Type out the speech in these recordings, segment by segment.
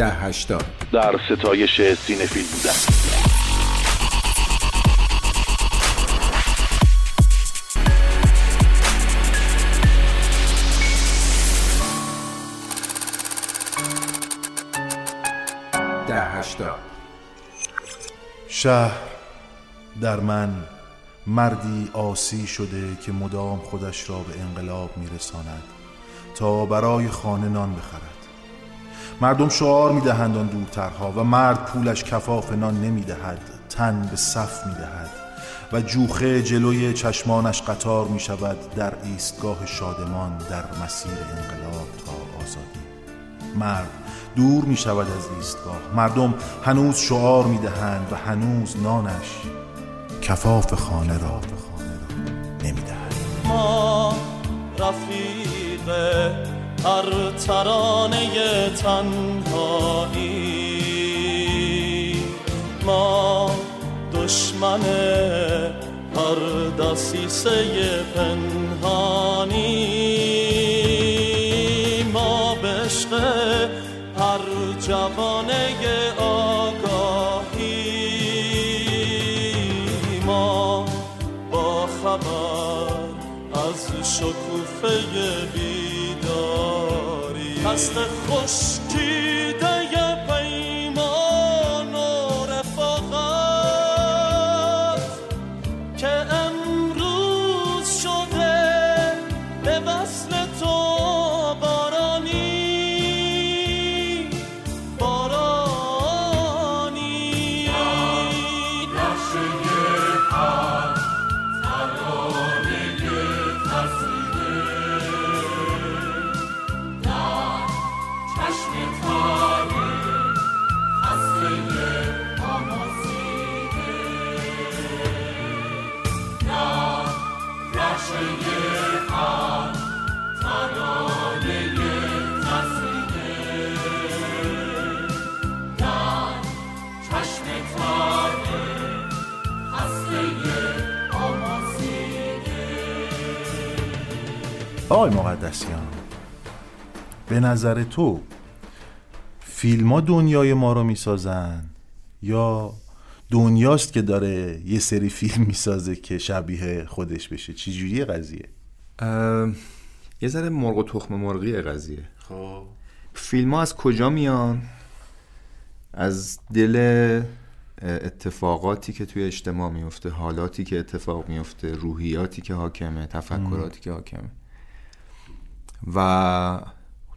ده هشتاد. در ستایش سینفیل بودن. ده هشتاد. شهر در من مردی آسی شده که مدام خودش را به انقلاب میرساند تا برای خانه نان بخرد. مردم شعار می‌دهند آن دورترها و مرد پولش کفاف نان نمی‌دهد تن به صف می‌دهد و جوخه جلوی چشمانش قطار می شود در ایستگاه شادمان در مسیر انقلاب تا آزادی. مرد دور می شود از ایستگاه مردم هنوز شعار می دهند و هنوز نانش کفاف خانه را نمی دهد هر ترانه تنهایی. ما دشمن هر دسیسه پنهانی. ما به هر جوانه آگاهی. ما با خبر از شکوفه بیداری هست خشکیده به نظر تو فیلم ها دنیای ما رو می‌سازن یا دنیاست که داره یه سری فیلم می‌سازه که شبیه خودش بشه؟ چی جوریه قضیه؟ یه ذره مرغ و تخم مرغی قضیه. خب. فیلم ها از کجا میان؟ از دل اتفاقاتی که توی اجتماع میفته حالاتی که اتفاق میفته روحیاتی که حاکمه تفکراتی که حاکمه. و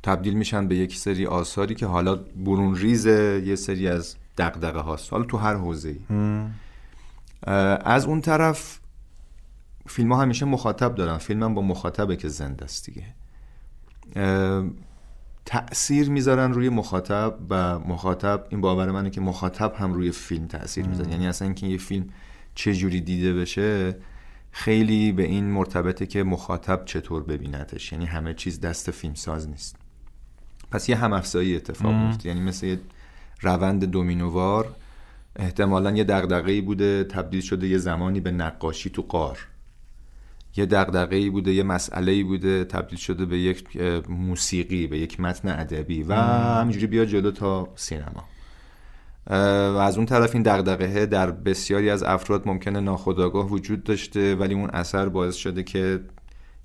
تبدیل میشن به یک سری آثاری که حالا برون ریز یه سری از دقدقه هاست. حالا تو هر حوزه از اون طرف فیلم ها همیشه مخاطب دارن. فیلم هم با مخاطبه که زنده است دیگه. تأثیر می‌ذارن روی مخاطب و مخاطب این باور منه که مخاطب هم روی فیلم تأثیر می‌ذاره. یعنی اصلا اینکه یه فیلم چه جوری دیده بشه خیلی به این مرتبطه که مخاطب چطور ببینتش. یعنی همه چیز دست فیلم ساز نیست. پس یه هم افزایی اتفاق میفته یعنی مثل یه روند دومینووار احتمالا یه دغدغه‌ای بوده تبدیل شده یه زمانی به نقاشی تو قار یه دغدغه‌ای بوده یه مسئله‌ای بوده تبدیل شده به یک موسیقی به یک متن ادبی. و همینجوری بیا جلو تا سینما. و از اون طرف این دغدغه در بسیاری از افراد ممکنه ناخودآگاه وجود داشته ولی اون اثر باعث شده که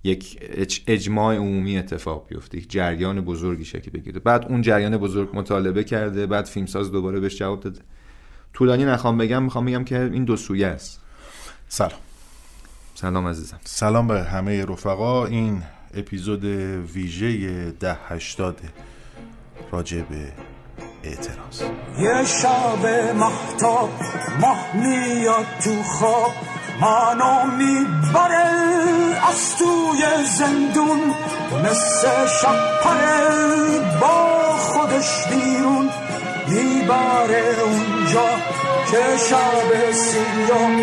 یک اجماع عمومی اتفاق بیفته یک جریان بزرگی شکل بگیره. بعد اون جریان بزرگ مطالبه کرده بعد فیلمساز دوباره بهش جواب داده. طولانی نخوام بگم می‌خوام بگم که این دو سویه است. سلام. سلام عزیزم. سلام به همه رفقا. این اپیزود ویژه ده هشتاد راجع به اعتراض. یه شب محتاب ماه میاد تو خواب. منو می‌بره از توی زندون. مثل شپره با خودش بیرون. می‌بره اونجا که شب سیاه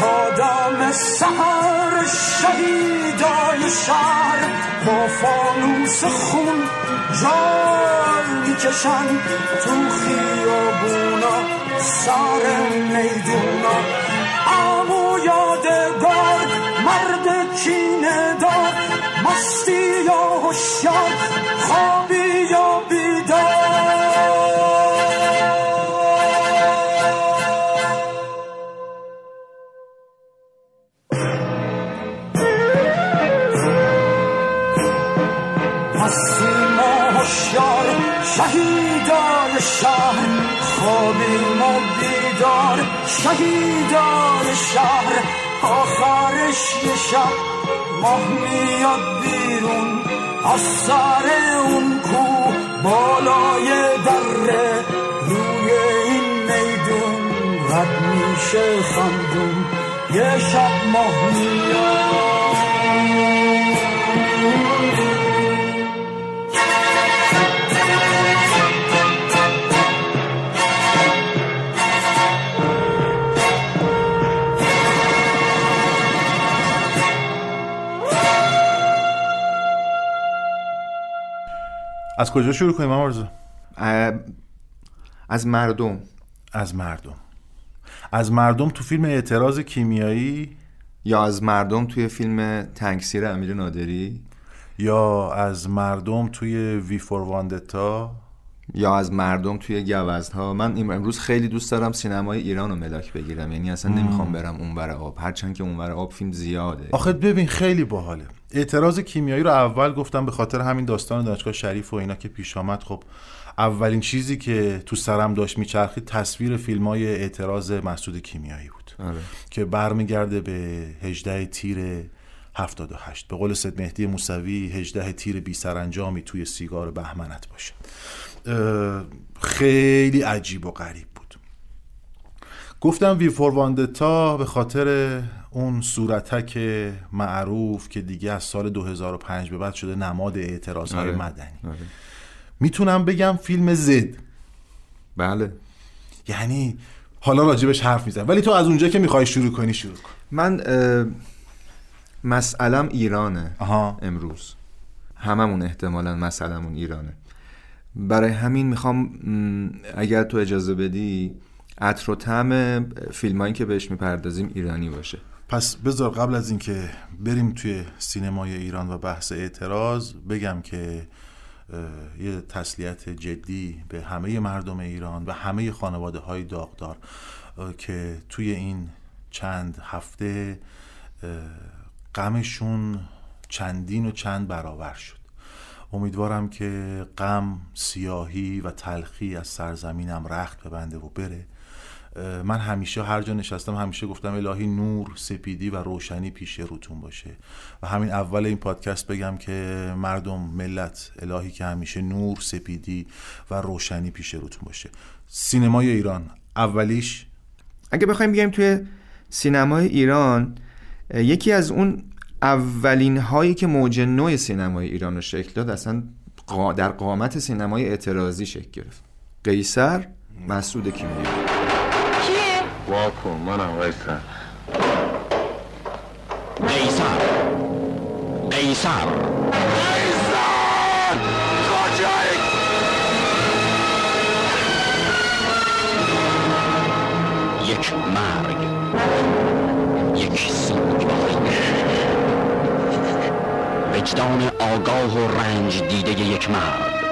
تا دم سهر شهیدای شهر با فانوس خون جای می‌کشن. تو خیابونا سر میدونا هستی یا هوشیار خوابی یا بیدار. شهیدان شهر خوابیم و بیدار شهیدان شهر آخرش یه شب ماه میاد بیرون از سر اون کو بالای دره روی این میدون رد میشه خندون. یه شب ماه میاد. از کجا شروع کنیم آرزو از مردم. از مردم. از مردم تو فیلم اعتراض کیمیایی؟ یا از مردم توی فیلم تنگسیر امیر نادری؟ یا از مردم توی وی فور واندتا؟ یا از مردم توی گوزنها؟ من امروز خیلی دوست دارم سینمای ایران رو ملاک بگیرم. یعنی اصلا نمی‌خوام برم اونور آب. هرچند که اونور آب فیلم زیاده. آخه ببین خیلی باحاله. اعتراض کیمیایی رو اول گفتم به خاطر همین داستان دانشگاه شریف و اینا که پیش آمد. خب اولین چیزی که تو سرم داشت میچرخید تصویر فیلم های اعتراض مسعود کیمیایی بود. آره. که برمیگرده به 18 تیر 78 به قول سید مهدی موسوی 18 تیر بی سرانجامی توی سیگار بهمنت باشه. خیلی عجیب و غریب بود. گفتم وی فور واندتا به خاطر اون صورتک معروف که دیگه از سال 2005 به بعد شده نماد اعتراض های آره. مدنی. آره. می‌تونم بگم فیلم زد. بله. یعنی حالا راجبش حرف میزن ولی تو از اونجا که می‌خوای شروع کنی شروع کن. من مسئلم ایرانه آها. امروز. هممون احتمالا مسئلمون ایرانه. برای همین می‌خوام اگر تو اجازه بدی عطر و طعم فیلمایی که بهش می‌پردازیم ایرانی باشه. پس بذار قبل از اینکه بریم توی سینمای ایران و بحث اعتراض بگم که یه تسلیت جدی به همه مردم ایران و همه خانواده های داغدار که توی این چند هفته غمشون چندین و چند برابر شد. امیدوارم که غم سیاهی و تلخی از سرزمینم رخت ببنده و بره. من همیشه هر جا نشستم همیشه گفتم الهی نور سپیدی و روشنی پیش روتون باشه. و همین اول این پادکست بگم که مردم ملت الهی که همیشه نور سپیدی و روشنی پیش روتون باشه. سینمای ایران اولیش. اگه بخوایم بگیم توی سینمای ایران یکی از اون اولین هایی که موج نوع سینمای ایران رو شکل داد اصلا در قامت سینمای اعتراضی شکل گرفت. قیصر مسعود کیمیایی. واکن منم قیصر قیصر. قیصر. یک مرگ. یک سوگواری وجدان آگاه و رنج دیده یک مرد.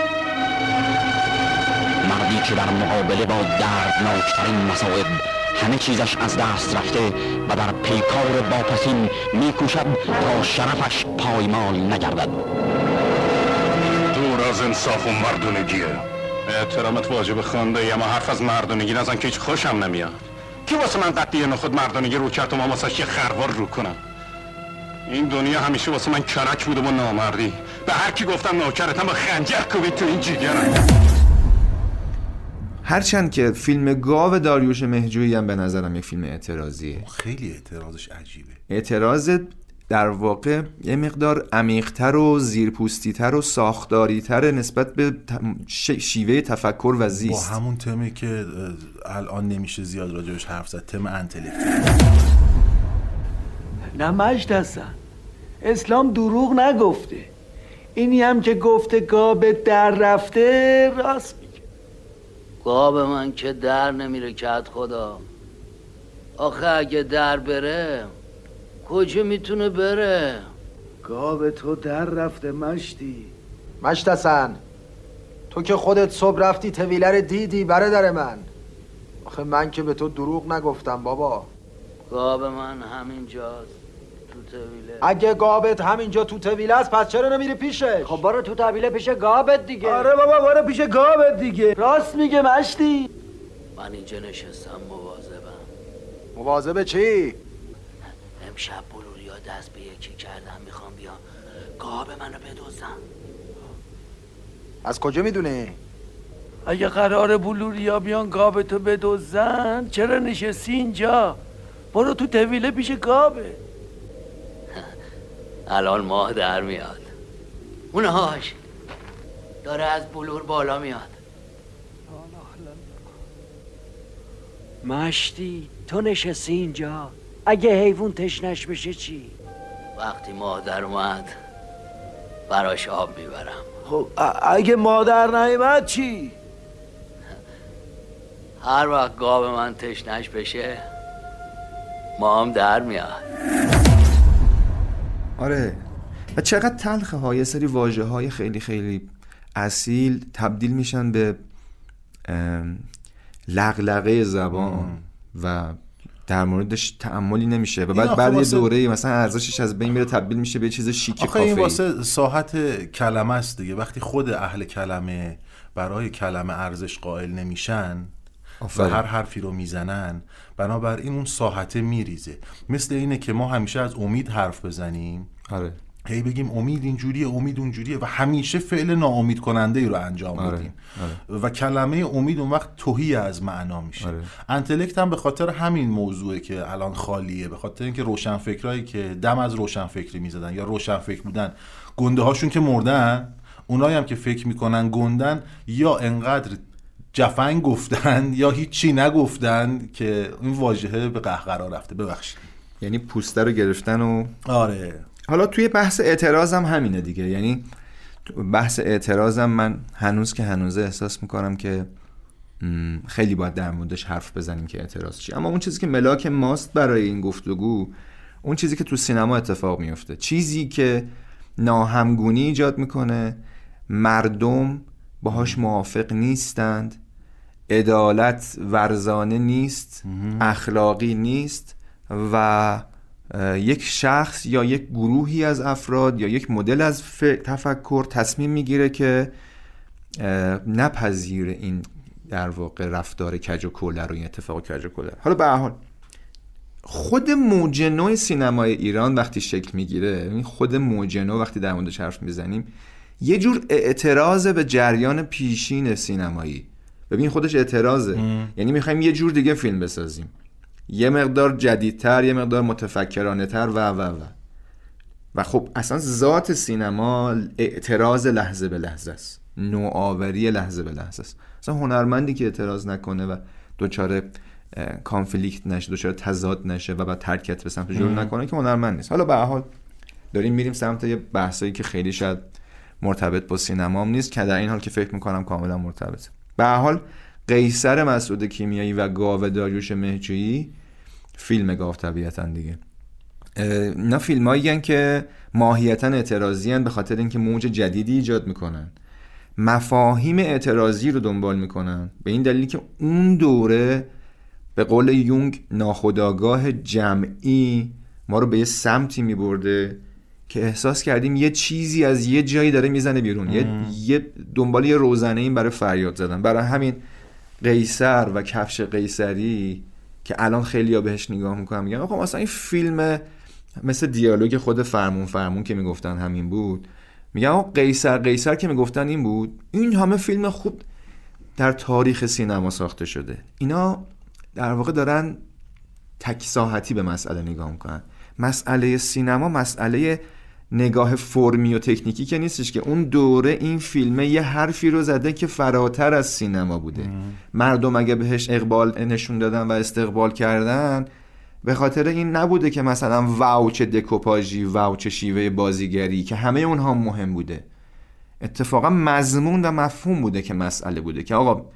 مردی که در مقابله با دردناکترین مصائب همه چیزش از دست رفته و در پیکار واپسین میکوشد تا شرفش پایمال نگردد. دور از انصاف و مردونگیه. احترامت واجب خونده اما حرف از مردونگی نزن که هیچ خوشم نمیاد. کی واسه من قطعی نخود مردونگی رو کرد و من واسه یه خروار رو کنم؟ این دنیا همیشه واسه من کرک بوده و نامردی. به هر کی گفتم نوکرتم با خنجر کوبید تو این جیگرم. هرچند که فیلم گاو داریوش مهجویی هم به نظرم یک فیلم اعتراضیه. خیلی اعتراضش عجیبه. اعتراض در واقع یه مقدار عمیقتر و زیرپوستیتر و ساختاریتر نسبت به شیوه تفکر و با زیست همون تمی که الان نمیشه زیاد راجبش حرف زد تم انتلکت نه مجد هستن اسلام دروغ نگفته. اینی هم که گفته گاب در رفته راست گاب من که در نمیره کت خدا. آخه اگه در بره کجا می‌تونه بره؟ گاب تو در رفته مشتی. مشتسن تو که خودت صبح رفتی تویلر دیدی برادر من. آخه من که به تو دروغ نگفتم بابا. گاب من همین جاست طویله اگه گابت همینجا تو طویله است پس چرا نمیری پیشش؟ خب برو تو طویله پیش گابت دیگه. آره بابا برو پیش گابت دیگه. راست میگه مشتی. من اینجا نشستم مواظبم. مواظب چی؟ امشب بلوریا دست به یکی کردم می‌خوام بیام. گاب منو بدوزن از کجا می‌دونی؟ اگه قرار بلوریا بیان گابتو بدوزن چرا نشستی اینجا؟ برو تو طویله پیش گابه الان ماه در میاد. اونهاش داره از بلور بالا میاد. مشتی تو نشستی اینجا؟ اگه حیوان تشنش بشه چی؟ وقتی ماه در اومد براش آب می‌برم. خب اگه مادر نیمد چی؟ هر وقت گاب من تشنش بشه ما هم در میاد. آره. و چقدر تلخه ها یه سری واجه های خیلی خیلی اصیل تبدیل میشن به لغلقه زبان و در موردش تعملی نمیشه. و بعد بعد یه دوره مثلا ارزشش از بین میره تبدیل میشه به یه چیز شیک آخه این کافه واسه ساحت کلمه است دیگه. وقتی خود اهل کلمه برای کلمه ارزش قائل نمیشن و آفرین. هر حرفی رو می‌زنن بنابراین اون ساحته میریزه. مثل اینه که ما همیشه از امید حرف بزنیم. آره. هی بگیم امید اینجوریه امید اونجوریه و همیشه فعل ناامید کننده ای رو انجام آره، میدیم. و کلمه امید اون وقت توهی از معنا میشه. آره. انتلکت هم به خاطر همین موضوعه که الان خالیه. به خاطر اینکه روشنفکرایی که دم از روشنفکری می‌زدن یا روشنفکر بودن گنده هاشون که مردن اونایی هم که فکر می‌کنن گندن یا انقدر جفنگ گفتن یا هیچی نگفتن که این واژهه به قهقرا رفته. ببخشید. یعنی پوسته رو گرفتن و آره. حالا توی بحث اعتراضم همینه دیگه. یعنی بحث اعتراضم من هنوز که هنوزه احساس می‌کنم که خیلی باید در موردش حرف بزنیم که اعتراض چی. اما اون چیزی که ملاک ماست برای این گفتگو اون چیزی که تو سینما اتفاق میفته چیزی که ناهمگونی ایجاد می‌کنه مردم باهاش موافق نیستند. عدالت ورزانه نیست اخلاقی نیست و یک شخص یا یک گروهی از افراد یا یک مدل از تفکر تصمیم می‌گیره که اه، نپذیره این در واقع رفتار کج و کوله رو این اتفاق کج و کوله حالا به حال خود موج نو سینمای ایران وقتی شکل می‌گیره این خود موج نو وقتی در موردش حرف می‌زنیم یه جور اعتراض به جریان پیشین سینمایی. ببین خودش اعتراضه. یعنی می‌خوایم یه جور دیگه فیلم بسازیم. یه مقدار جدیدتر یه مقدار متفکرانه تر و و و. و خب اصلا ذات سینما اعتراض لحظه به لحظه است. نوآوری لحظه به لحظه است. اصلا هنرمندی که اعتراض نکنه و دچار اه، کانفلیکت نشه دچار تضاد نشه و بعد ترکت به سمت جلو نکنه که هنرمند نیست. حالا به حال داریم میریم سمت یه بحثایی که خیلی شاید مرتبط با سینما هم نیست که در این حال که فکر می‌کنم کاملا مرتبطه. به هر حال قیصر مسعود کیمیایی و گاو داریوش مهجویی فیلم گاو طبیعتا دیگه. اینا فیلم هایی که ماهیتا اعتراضی به خاطر اینکه موج جدیدی ایجاد می‌کنن. مفاهیم اعتراضی رو دنبال می‌کنن. به این دلیل که اون دوره به قول یونگ ناخداگاه جمعی ما رو به یه سمتی میبرده که احساس کردیم یه چیزی از یه جایی داره می‌زنه بیرون. یه, یه دنبال یه روزنه این برای فریاد زدن. برای همین قیصر و کفش قیصری که الان خیلی ها بهش نگاه می‌کنم میگن آقا مثلا این فیلم مثل دیالوگ خود فرمون فرمون که می‌گفتن همین بود. میگن آقا قیصر قیصر که می‌گفتن این بود. این همه فیلم خوب در تاریخ سینما ساخته شده. اینا در واقع دارن تک ساحتی به مسئله نگاه می‌کنن. مسئله سینما مسئله نگاه فرمی و تکنیکی که نیستش که. اون دوره این فیلمه یه حرفی رو زده که فراتر از سینما بوده. مردم اگه بهش اقبال نشون دادن و استقبال کردن به خاطر این نبوده که مثلا واوچ دکوپاژی واوچ شیوه بازیگری که همه اونها مهم بوده. اتفاقا مضمون و مفهوم بوده که مسئله بوده که آقا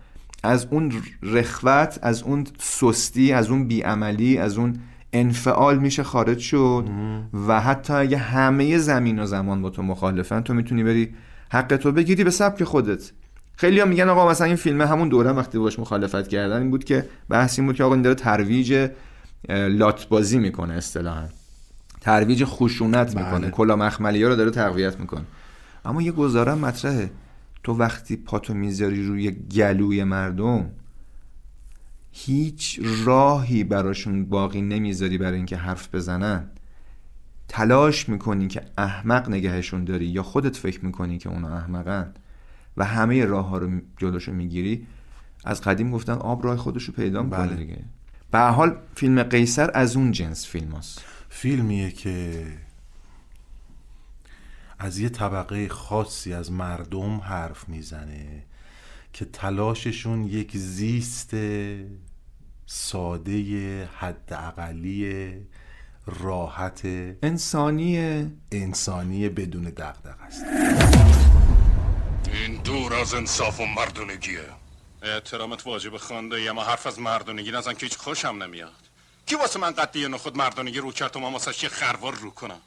از اون رخوت از اون سستی از اون بیعملی از اون انفعال میشه خارج شد و حتی اگه همه زمین و زمان با تو مخالفن تو می‌تونی بری حق تو بگیری به سبک خودت. خیلی هم میگن آقا مثلا این فیلم همون دوره وقتی باش مخالفت کردن این بود که بحث این بود که آقا این داره ترویج لات بازی می‌کنه اصطلاحا. ترویج خشونت می‌کنه بله. کلا مخملی ها رو داره تقویت می‌کنه. اما یه گزارم مطرحه. تو وقتی پاتو می‌ذاری روی گلوی مردم هیچ راهی براشون باقی نمی‌ذاری برای اینکه حرف بزنن تلاش می‌کنی که احمق نگهشون داری یا خودت فکر می‌کنی که اونا احمقن و همه راه ها رو جلوشو می‌گیری از قدیم گفتن آب راه خودشو پیدا می‌کنه بله. دیگه به حال فیلم قیصر از اون جنس فیلم هست. فیلمیه که از یه طبقه خاصی از مردم حرف می‌زنه که تلاششون یک زیست ساده حداقلی راحت انسانی انسانی بدون دغدغه است. این دور از انصاف و مردونگیه. احترامت واجب خانده اما حرف از مردونگی نزن که هیچ خوشم نمیاد. کی واسه من قدی نخود مردونگی رو کرد و من واسه یه خروار رو کنم؟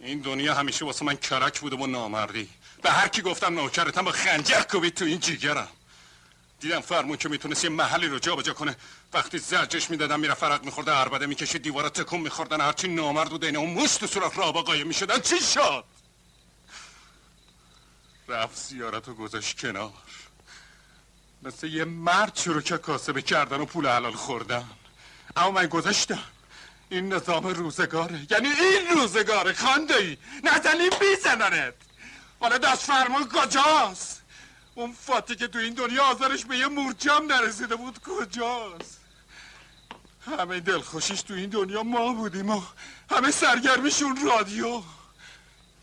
این دنیا همیشه واسه من کرک بوده و نامردی. به هر کی گفتم نوکرتم با خنجر کوبید تو این جیگرم. دیدم فرمون که می‌تونست یه محلی رو جابجا کنه. وقتی زرجش می‌دادم میره فرق میخورده عربده می‌کشید دیوارا تکون میخوردن هرچی نامرد بوده اینه اون تو سوراخ رابا قایم می‌شدن. چی شد؟ رفت زیارت و گذاشت کنار. مثل یه مرد شروع که کاسبه کردن و پول حلال خوردن. اما من گذاشتم. این نظام روزگاره. یعنی این روزگاره خانده ای نزنی بیزننت حالا دست فرمان کجاست؟ اون فاتی که تو این دنیا آزارش به یه مورچم نرسیده بود کجاست؟ همه دلخوشیش تو این دنیا ما بودیم و همه سرگرمشون رادیو.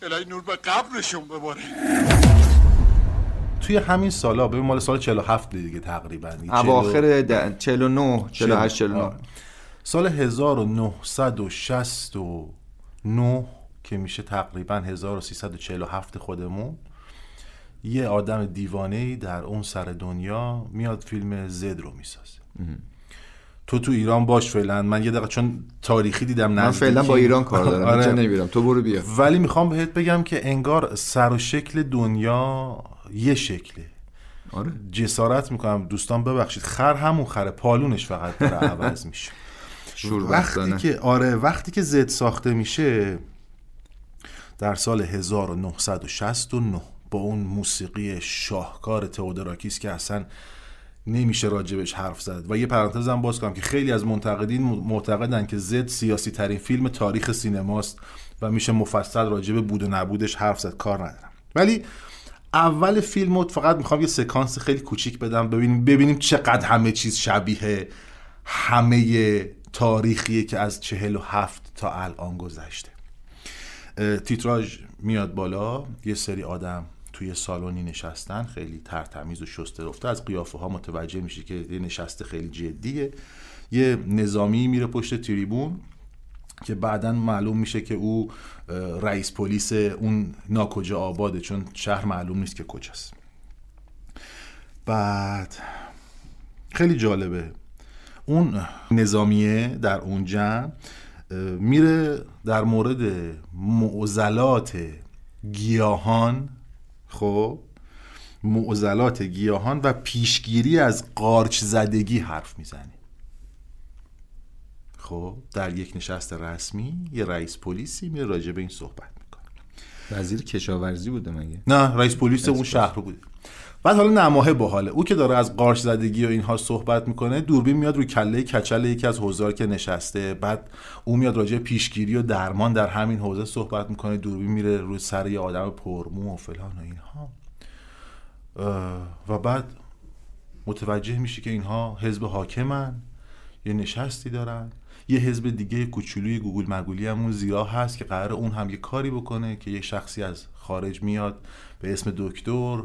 الهی نور به قبرشون بباره. توی همین سالا ببین مال سال 47 دیگه تقریبا. اواخر د- 49 48 49 آه. سال 1969 که میشه تقریبا 1347 خودمون. یه آدم دیوانه در اون سر دنیا میاد فیلم زد رو می‌سازه. تو تو ایران باش فعلا. من یه دقیقه چون تاریخی دیدم من نزدیکی. فعلا با ایران کار دارم آره. نمیرم. تو برو بیا. ولی می‌خوام بهت بگم که انگار سر و شکل دنیا یه شکله. آره. جسارت می‌کنم. دوستان ببخشید خر همون خره پالونش فقط داره عوض میشه. وقتی که آره وقتی که زد ساخته میشه در سال 1969 با اون موسیقی شاهکار تئودوراکیس که اصلا نمیشه راجبش حرف زد. و یه پرانتز هم باز کنم که خیلی از منتقدین معتقدن که زد سیاسی ترین فیلم تاریخ سینماست و میشه مفصل راجب بود و نبودش حرف زد. کار ندارم. ولی اول فیلم رو فقط می‌خوام یه سکانس خیلی کوچیک بدم ببینیم ببینیم چقدر همه چیز شبیه همه تاریخیه که از چهل و هفت تا الان گذشته. تیتراژ میاد بالا یه سری آدم توی سالنی نشستن خیلی ترتمیز و شسته رفته. از قیافه ها متوجه میشه که یه نشسته خیلی جدیه. یه نظامی میره پشت تریبون که بعدا معلوم میشه که او رئیس پلیس اون ناکجا آباده چون شهر معلوم نیست که کجاست. بعد خیلی جالبه. اون نظامیه در اون جمع میره در مورد معضلات گیاهان خب معضلات گیاهان و پیشگیری از قارچ زدگی حرف می‌زنه. خب در یک نشست رسمی یه رئیس پلیسی میره راجع به این صحبت می‌کنه. وزیر کشاورزی بوده مگه؟ نه رئیس پلیس اون شهر بوده. بعد حالا نماهه باحاله او که داره از قارچ زدگی و اینها صحبت می‌کنه دوربین میاد روی کله کچل یکی از حوزار که نشسته. بعد او میاد راجع پیشگیری و درمان در همین حوزه صحبت می‌کنه. دوربین میره روی سر یه آدم پرمو و فلان و اینها. و بعد متوجه میشه که اینها حزب حاکمن یه نشستی دارن. یه حزب دیگه کوچولوی گوگل مگولی هم اون زیرا هست که قرار اون هم یه کاری بکنه که یه شخصی از خارج میاد. به اسم دکتر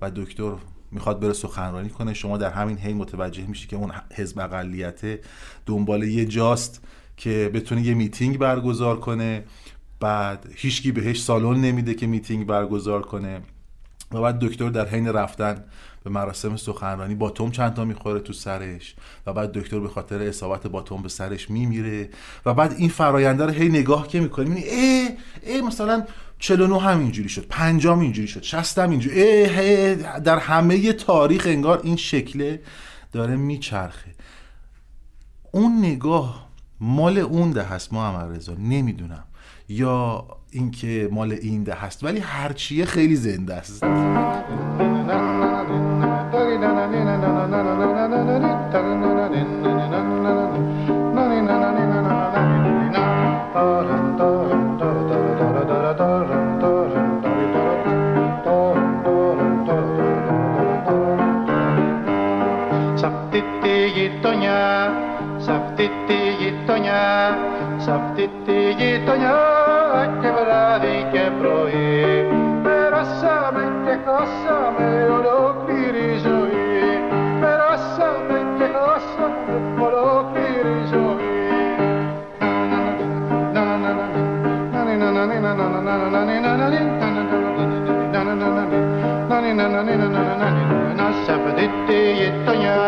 و دکتر می‌خواد بره سخنرانی کنه. شما در همین حین متوجه میشی که اون حزب اقلیت دنبال یه جاست که بتونه یه میتینگ برگزار کنه. بعد هیچکی بهش سالن نمیده که میتینگ برگزار کنه. و بعد دکتر در حین رفتن به مراسم سخنرانی باتوم چند تا می‌خوره تو سرش و بعد دکتر به خاطر اصابت باتوم به سرش میمیره و بعد این فراینده رو هی نگاه که می‌کنی می‌بینی ای ای مثلا 49 هم اینجوری شد 5 هم اینجوری شد 60 هم اینجوری ای در همه تاریخ انگار این شکله داره میچرخه. اون نگاه مال اون ده هست محمد رضا نمی‌دونم. یا اینکه مال این ده هست ولی هرچیه خیلی زنده است. Τη γειτονιά και βράδυ και πρωί περάσαμε και χάσαμε ολόκληρη αυτή τη γειτονιά,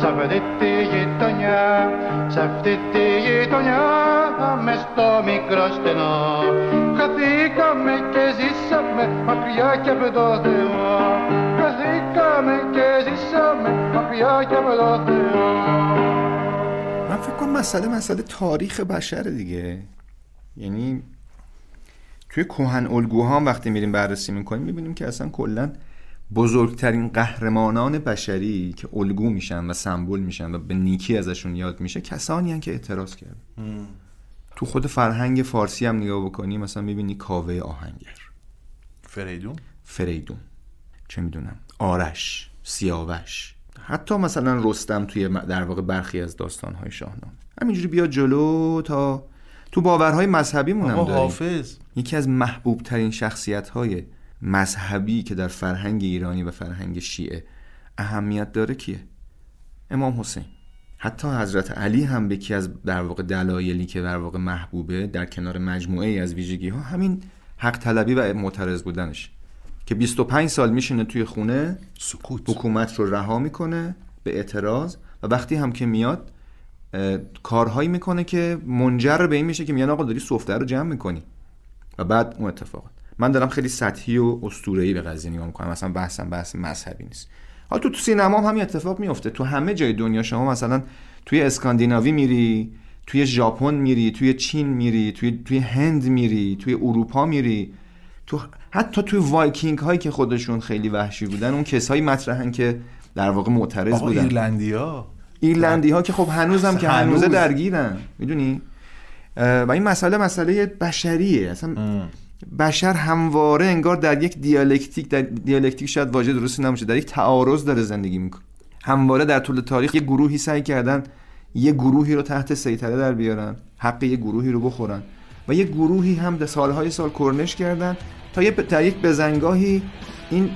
σ' αυτή τη γειτονιά, σ' αυτή τη γειτονιά μες στο μικρό στενό Χαθήκαμε και ζήσαμε μακριά και από το Θεό Χαθήκαμε και ζήσαμε μακριά και από το Θεό من فکر کنم مسئله مسئله تاریخ بشره دیگه یعنی توی کهن الگوها هم وقتی میریم بررسی میکنیم میبینیم که اصلا کلا بزرگترین قهرمانان بشری که الگو میشن و سمبل میشن و به نیکی ازشون یاد میشه کسانی هن که اعتراض کردن. تو خود فرهنگ فارسی هم نگاه بکنی مثلا می‌بینی کاوه آهنگر. فریدون؟ فریدون. چه می‌دونم. آرش سیاوش. حتی مثلا رستم توی در واقع برخی از داستانهای شاهنامه. همینجوری بیا جلو تا تو باورهای مذهبی مونم آقا داریم. حافظ. یکی از محبوب ترین شخصیت های مذهبی که در فرهنگ ایرانی و فرهنگ شیعه اهمیت داره کیه؟ امام حسین. حتی حضرت علی هم به یکی از در واقع دلایلی که در واقع محبوبه در کنار مجموعه ای از ویژگی ها همین حق طلبی و معترض بودنش. که 25 سال میشینه توی خونه سکوت. حکومت رو رها می‌کنه به اعتراض و وقتی هم که میاد کارهایی می‌کنه که منجر به این میشه که میان آقا داری سفته رو جمع می‌کنی. و بعد اون اتفاقات. من دارم خیلی سطحی و اسطوره‌ای به قضیه نگاه می‌کنم. مثلا بحثم بحث مذهبی نیست. حالا تو تو سینما هم همین اتفاق میفته تو همه جای دنیا شما مثلا توی اسکاندیناوی میری توی ژاپن میری توی چین میری توی توی هند میری توی اروپا میری. تو حتی توی وایکینگ هایی که خودشون خیلی وحشی بودن اون کسایی مطرحن که در واقع معترض بودن. ایرلندیا ایرلندی ها که خب هنوزم که هنوز. هنوزه درگیرن. می‌دونی؟ و این مسئله مسئله بشریه. اصلا بشر همواره انگار در یک دیالکتیک در دیالکتیک شاید واژه درستی نباشه در یک تعارض داره زندگی می‌کنه. همواره در طول تاریخ یه گروهی سعی کردن یه گروهی رو تحت سیطره در بیارن حق یه گروهی رو بخورن و یه گروهی هم در سالهای سال کرنش کردن تا یه در بزنگاهی این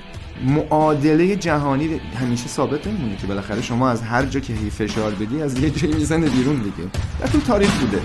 معادله جهانی همیشه ثابت نمیمونه که بالاخره شما از هر جا که هی فشار بدی از یه جایی می‌زنه بیرون دیگه. در طول تاریخ بوده.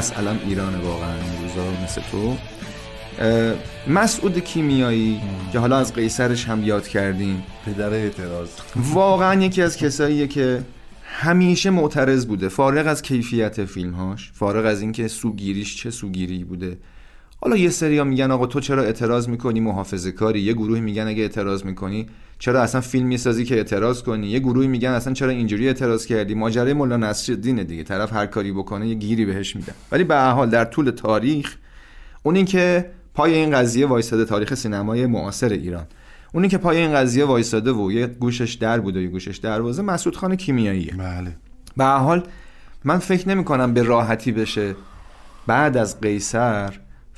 چون مسئله ایران واقعا این روزا مثل تو. مسعود کیمیایی که حالا از قیصرش هم یاد کردیم. پدر اعتراض. واقعا یکی از کساییه که همیشه معترض بوده. فارغ از کیفیت فیلمهاش فارغ از اینکه سوگیریش چه سوگیری بوده. حالا یه سری میگن آقا تو چرا اعتراض می‌کنی؟ محافظه کاری. یه گروهی میگن اگه اعتراض می‌کنی چرا اصلا فیلم می‌سازی که اعتراض کنی؟ یه گروهی میگن اصلا چرا اینجوری اعتراض کردی؟ ماجرای مولا نصرالدین دیگه. طرف هر کاری بکنه یه گیری بهش میدن ولی به حال در طول تاریخ اون این که پای این قضیه وایساده تاریخ سینمای معاصر ایران. اونی که پای این قضیه وایساده و یه گوشش در بود و یه گوشش دروازه مسعود خان کیمیاییه بله. به حال من فکر نمی کنم به راحتی بشه بعد از قیصر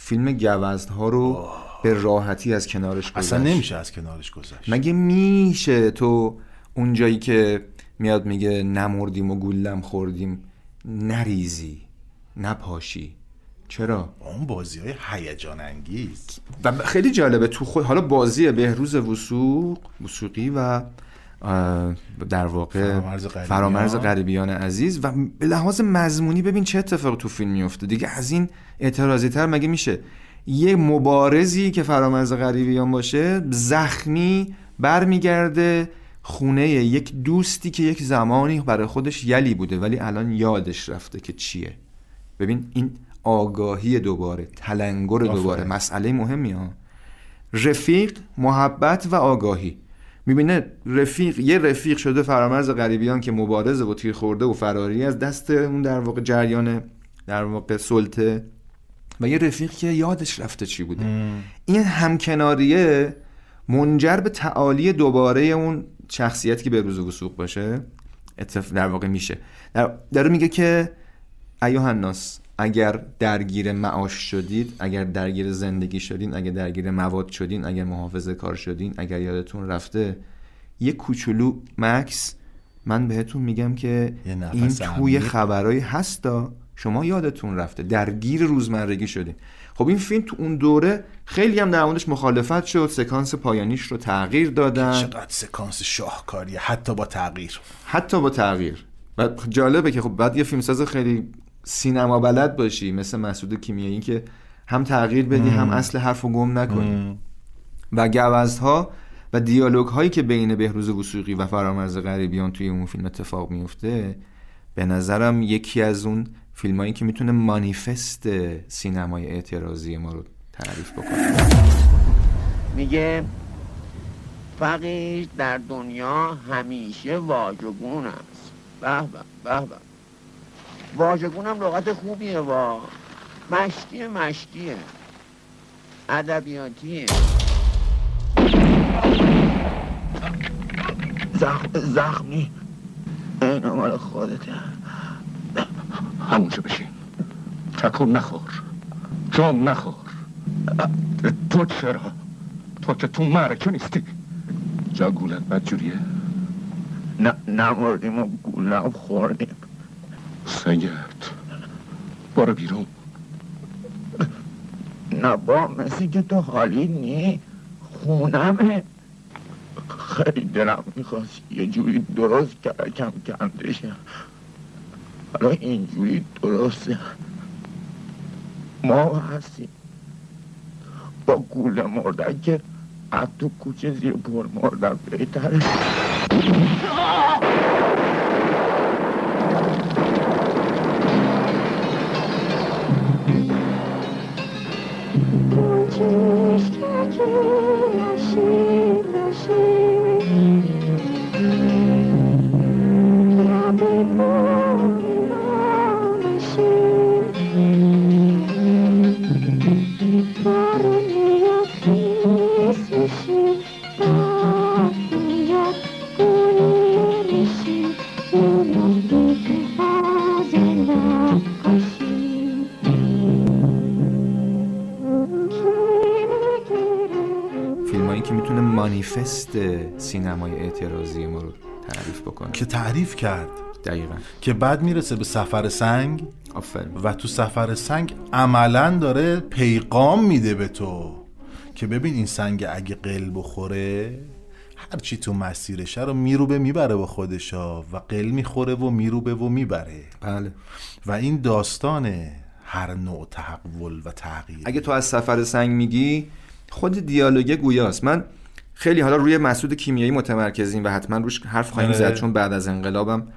فیلم گوزنها رو به راحتی از کنارش گذاشت اصلا نمیشه از کنارش گذشت. مگه میشه تو اون جایی که میاد میگه نمردیم و گولم خوردیم نریزی نپاشی؟ چرا؟ اون بازی های هیجان انگیز. و خیلی جالبه تو خود حالا بازی بهروز وسوق وسوقی و در واقع فرامرز غریبیان. غریبیان عزیز و به لحاظ مضمونی ببین چه اتفاقی تو فیلم میفته دیگه از این اعتراضی تر مگه میشه؟ یه مبارزی که فرامرز غریبیان باشه زخمی برمیگرده خونه یک دوستی که یک زمانی برای خودش یلی بوده ولی الان یادش رفته که چیه. ببین این آگاهی دوباره تلنگر دوباره. آفرین. مسئله مهمی ها. رفیق محبت و آگاهی. می‌بینه رفیق یه رفیق شده فرامرز غریبیان که مبارزه و تیر خورده و فراری از دست اون در واقع جریان در واقع سلطه. و یه رفیق که یادش رفته چی بوده. این همکناریه منجر به تعالی دوباره اون شخصیتی که به روز وسوق باشه اتف در واقع میشه. در داره میگه که ایوه الناس اگر درگیر معاش شدید اگر درگیر زندگی شدین اگر درگیر مواد شدین اگر محافظه کار شدین اگر یادتون رفته یه کوچولو مکس من بهتون میگم که این توی. خبرایی هستا شما یادتون رفته درگیر روزمرگی شدین. خب این فیلم تو اون دوره خیلی هم در موردش مخالفت شد سکانس پایانیش رو تغییر دادن. چقدر سکانس شاهکاریه حتی با تغییر. حتی با تغییر. و جالبه که خب بعد یه فیلمساز خیلی سینما بلد باشی مثل مسعود کیمیایی که هم تغییر بدی هم اصل حرف رو گم نکنی. و گوزها و دیالوگ هایی که بین بهروز وسوقی و فرامرز غریبیان توی اون فیلم اتفاق میفته به نظرم یکی از اون فیلم هایی که می‌تونه مانیفست سینمای اعتراضی ما رو تعریف بکنه. میگه فقیر در دنیا همیشه واژگون است. به به به. به واژگون هم لغت خوبیه وا. مشتیه مشتیه. ادبیاتیه. زخم زخمی. این مال خودته. همونجا بشین. تکون نخور. جام نخور. تو چرا؟ تو که تو معرکه نیستی. جا گولت بدجوریه؟ نه نمردیم و گولم خوردیم سید برو بیرون. نه با مثل که تو حالی نی خونمه. خیلی دلم می‌خواست یه جوری درست کرکم کندشم حالا اینجوری درسته. ما هستیم. با گوله مردن که از تو کوچه زیر پر مردن بهتره. فیلمایی مانیفست سینمای اعتراضی ما رو تعریف بکنه که تعریف کرد. دقیقا. که بعد می‌رسه به سفر سنگ. آفرین. و تو سفر سنگ عملا داره پیغام میده به تو که ببین این سنگ اگه قل بخوره هرچی تو مسیرشه رو میروبه می‌بره با خودشا و قل می‌خوره و میروبه و می‌بره. بله. و این داستان هر نوع تحول و تغییر. اگه تو از سفر سنگ میگی خود دیالوگ گویاست. من خیلی حالا روی مسعود کیمیایی متمرکزیم و حتما روش حرف خواهیم آره. زد چون بعد از انقلابم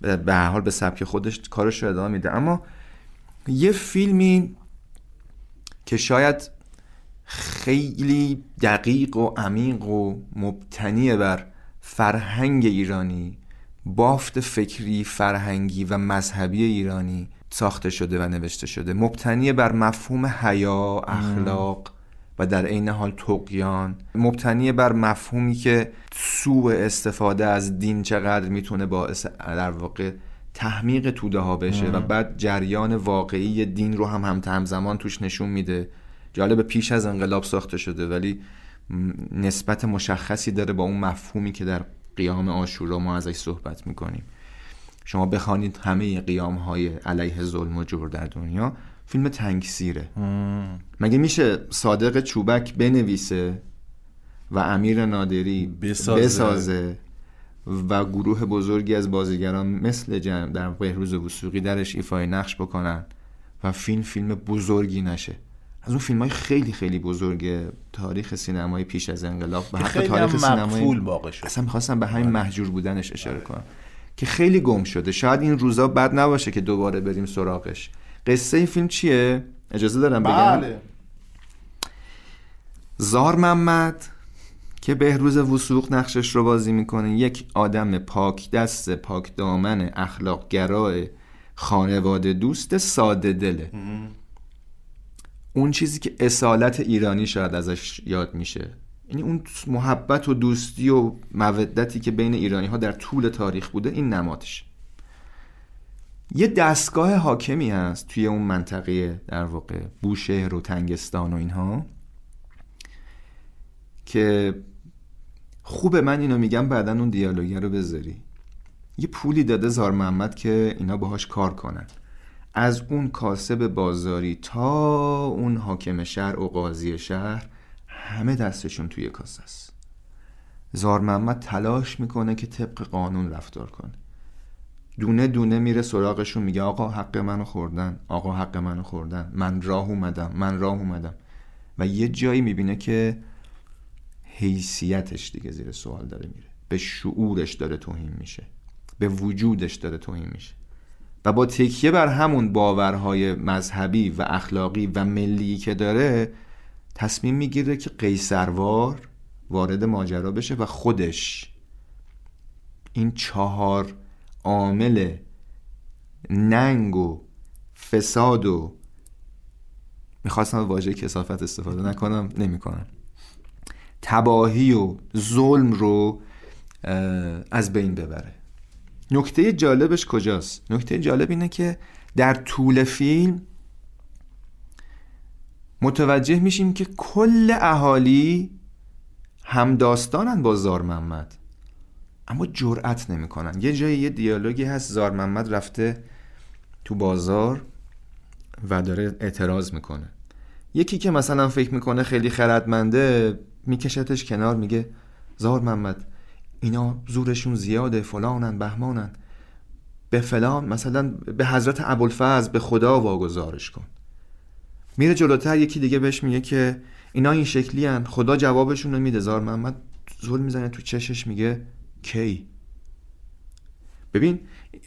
به هر حال به سبک خودش کارش رو ادامه میده. اما یه فیلمی که که شاید خیلی دقیق و عمیق و مبتنی بر فرهنگ ایرانی بافت فکری فرهنگی و مذهبی ایرانی ساخته شده و نوشته شده. مبتنی بر مفهوم حیا اخلاق و در عین حال تقیان. مبتنی بر مفهومی که سوء استفاده از دین چقدر می‌تونه باعث در واقع تحمیق توده ها بشه و بعد جریان واقعی دین رو هم هم همزمان توش نشون میده. جالب پیش از انقلاب ساخته شده ولی نسبت مشخصی داره با اون مفهومی که در قیام آشورا ما ازش صحبت می‌کنیم. شما بخوانید همه قیام های علیه ظلم و جور در دنیا. فیلم تنگسیره مگه میشه صادق چوبک بنویسه و امیر نادری بسازه. بسازه و گروه بزرگی از بازیگران مثل جمع در بهروز وسوقی درش ایفای نقش بکنن و فیلم فیلم بزرگی نشه. از اون فیلم های خیلی خیلی بزرگ تاریخ سینمای پیش از انقلاب و که حتی تاریخ سینمای شد. اصلا می‌خواستم به همین محجور بودنش اشاره کنم. که خیلی گم شده. شاید این روزا بد نباشه که دوباره بریم سراغش. قصه این فیلم چیه؟ اجازه دارم بگم؟ بله. زار محمد که بهروز وسوق نقشش رو بازی می‌کنه یک آدم پاک دست پاک دامن اخلاق گرای خانواده دوست ساده دله اون چیزی که اصالت ایرانی شاید ازش یاد میشه. یعنی اون محبت و دوستی و مودتی که بین ایرانی ها در طول تاریخ بوده این نمادش. یه دستگاه حاکمی هست توی اون منطقه در واقع بوشهر و تنگستان و اینها که خوبه من اینو میگم بعدا اون دیالوگه رو بذاری. یه پولی داده زار محمد که اینا باهاش کار کنن. از اون کاسب بازاری تا اون حاکم شهر و قاضی شهر همه دستشون توی کاسه است زار محمد تلاش می‌کنه که طبق قانون رفتار کنه. دونه دونه میره سراغشون میگه آقا حق منو خوردن آقا حق منو خوردن. من راه اومدم من راه اومدم. و یه جایی می‌بینه که حیثیتش دیگه زیر سوال داره میره. به شعورش داره توهین میشه. به وجودش داره توهین میشه. و با تکیه بر همون باورهای مذهبی و اخلاقی و ملی که داره تصمیم می‌گیره که قیصروار وارد ماجرا بشه و خودش این چهار عامل ننگ و فساد و می‌خواستم واژه کسافت استفاده نکنم نمی‌کنم. تباهی و ظلم رو از بین ببره. نکته جالبش کجاست؟ نکته جالب اینه که در طول فیلم متوجه میشیم که کل اهالی همداستانن با زار محمد اما جرأت نمی‌کنن. یه جایی یه دیالوگی هست زار محمد رفته تو بازار و داره اعتراض می‌کنه. یکی که مثلا فکر می‌کنه خیلی خردمنده میکشتش کنار میگه زار محمد اینا زورشون زیاده فلانن بهمانن. به فلان مثلا به حضرت ابوالفضل به خدا واگذارش کن. میره جلوتر یکی دیگه بهش میگه که اینا این شکلی هن. خدا جوابشون رو میده. زار محمد زل می‌زنه تو چشش میگه کی ببین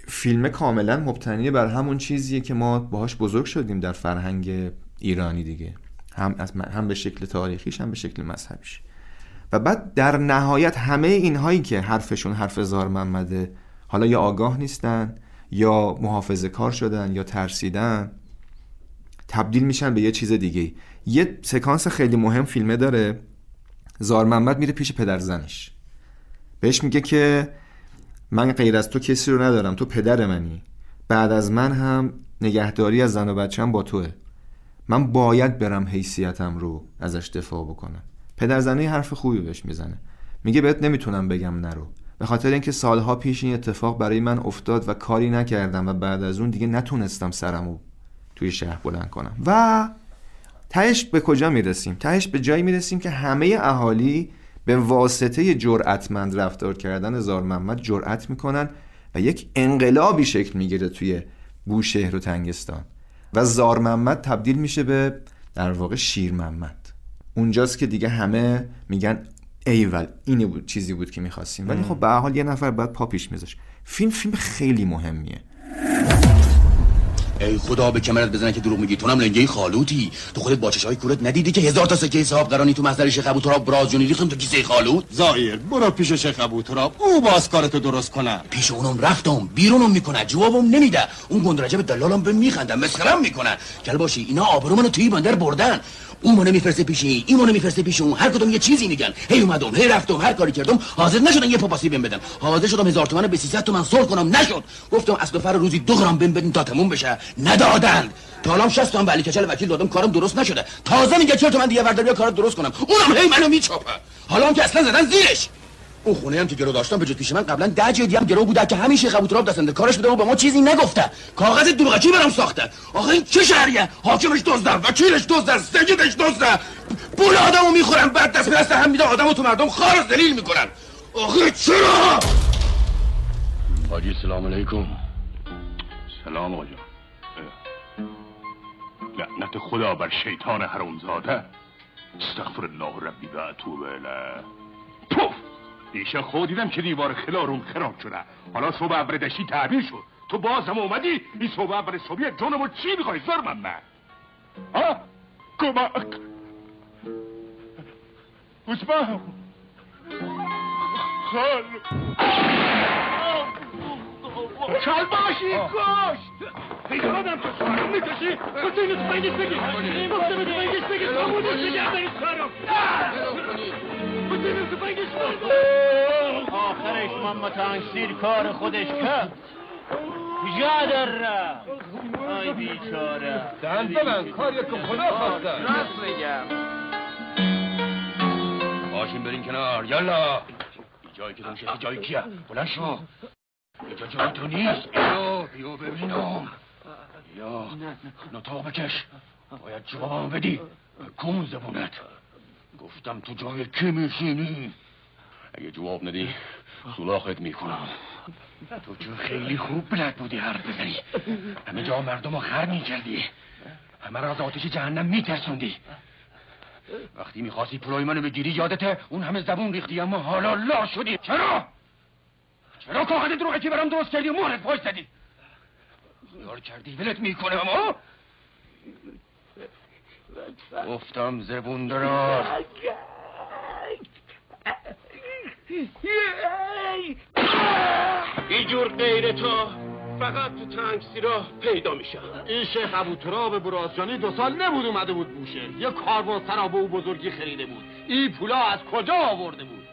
فیلم کاملا مبتنی بر همون چیزیه که ما باهاش بزرگ شدیم در فرهنگ ایرانی دیگه. هم, هم به شکل تاریخیش هم به شکل مذهبیش. و بعد در نهایت همه اینهایی که حرفشون حرف زار محمده حالا یا آگاه نیستن یا محافظه کار شدن یا ترسیدن تبدیل میشن به یه چیز دیگه. یه سکانس خیلی مهم فیلمه داره. زار محمد میره پیش پدر زنش. بهش میگه که من غیر از تو کسی رو ندارم تو پدر منی. بعد از من هم نگهداری از زن و بچم با توه. من باید برم حیثیتم رو ازش دفاع بکنم. پدر زنه حرف خوبی بهش می‌زنه. میگه بهت نمی‌تونم بگم نرو. به خاطر اینکه سالها پیش این اتفاق برای من افتاد و کاری نکردم و بعد از اون دیگه نتونستم سرمو توی شهر بلند کنم. و تهش به کجا می‌رسیم؟ تهش به جایی می‌رسیم که همه اهالی به واسطه جرأتمند رفتار کردن زار محمد جرأت می‌کنن و یک انقلابی شکل می‌گیره توی بوشهر و تنگستان. و زار محمد تبدیل میشه به در واقع شیر محمد. اونجاست که دیگه همه میگن ایول اینی بود چیزی بود که می‌خواستیم. ولی خب به حال یه نفر باید پا پیش میذاش. فیلم فیلم خیلی مهمیه. ای خدا به کمرت بزنه که دروغ میگی. تو هم لنگه خالوتی. تو خودت با چشای کورت ندیدی که هزار تا سکه صاحب قرانی تو محضر شیخ ابو تراب براز جونی ریختم تو کیسه خالوت؟ زایر برو پیش شیخ ابو تراب. او باز کارتو درست کنه. پیش اونم رفتم بیرونم می‌کنه جوابم نمیده. اون گندرجه به دلالم به میخندن مسخرم می‌کنن کل باشی اینا آبرو منو توی بندر بردن. اون منو میفرسته پیش این این منو میفرسته پیش اون. هر کدوم یه چیزی میگن. هی اومدم هی رفتم هر کاری کردم. حاضر نشدن یه پاپاسی بهم بدن. حاضر شدم هزار تومن به 300 تومن سول کنم. نشد. گفتم از فر روزی دو گرم بهم بدین تا تموم بشه. ندادند. تا الان 60 تومن علی کچل وکیل دادم. کارم درست نشده. تازه میگه 40 تومن دیگه بردار بیا کارت درست کنم. اونم هی منو میچاپه. حالا هم که اصلا زدن زیرش. اون خونه هم که گرو داشتم به جز پیش من قبلا ده جدی هم گرو بوده که همین شیخ ابوتراب دستنده. کارش بوده و به ما چیزی نگفته. کاغذ دروغچی برام ساخته. آخه این چه شهریه؟ حاکمش دزده وکیلش دزده سیدش دزده پول آدمو می‌خورن بعد دست به دست هم میده آدمو تو مردم خار و ذلیل می‌کنن. آخه چرا؟ حاجی سلام علیکم. سلام آقا جان. لعنت خدا بر شیطان حرامزاده. استغفر الله ربی و اتوب دیشب خود دیدم که دیوار خلارون خراب شده. حالا صبح ابردشی تعبیر شد. تو باز هم اومدی؟ این صبح ابر صبحی جانمو چی می‌خوای زر من؟ نه ها؟ کمک. عثمان. خال چال باشی کشت. پیشادم تو سوارم می‌کشی. گفته اینو تفنگش بگی بگی بگی اولین سوارم گفته اینو تفنگش بگی آخرش محمد تنگسیر کار خودش کرد. در رفت. آی بیچاره. دهن ببند. کاری که خدا خواسته. راست میگم. باشین برین کنار. یالا. این جایی که دمشه جای کیه؟ بلند شو. اینجا جای تو نیست. بیا بیا ببینم. یا نتاق بکش. باید جواب بدی. کون زبونت؟ گفتم تو جای کی میشینی؟ اگه جواب ندی سولاخت می‌کنم. تو که خیلی خوب بلد بودی حرف بزنی. همه جا مردم رو خر می‌کردی. همه را از آتش جهنم میترسوندی. وقتی می‌خواستی پولای منو بگیری یادته اون همه زبون ریختی اما حالا لا شدی. چرا؟ چرا کاغذ دروغتی برام درست کردی و مهرت پاش زدی؟ خیال کردی ولت می‌کنه اما گفتم زبون دراز اینجور غیر تو فقط تو تنگسیرا پیدا میشن این شیخ ابو تراب براسجانی دو سال نبود اومده بود بوشه. یه کاروان سرا به او بزرگی خریده بود. این پولا از کجا آورده بود؟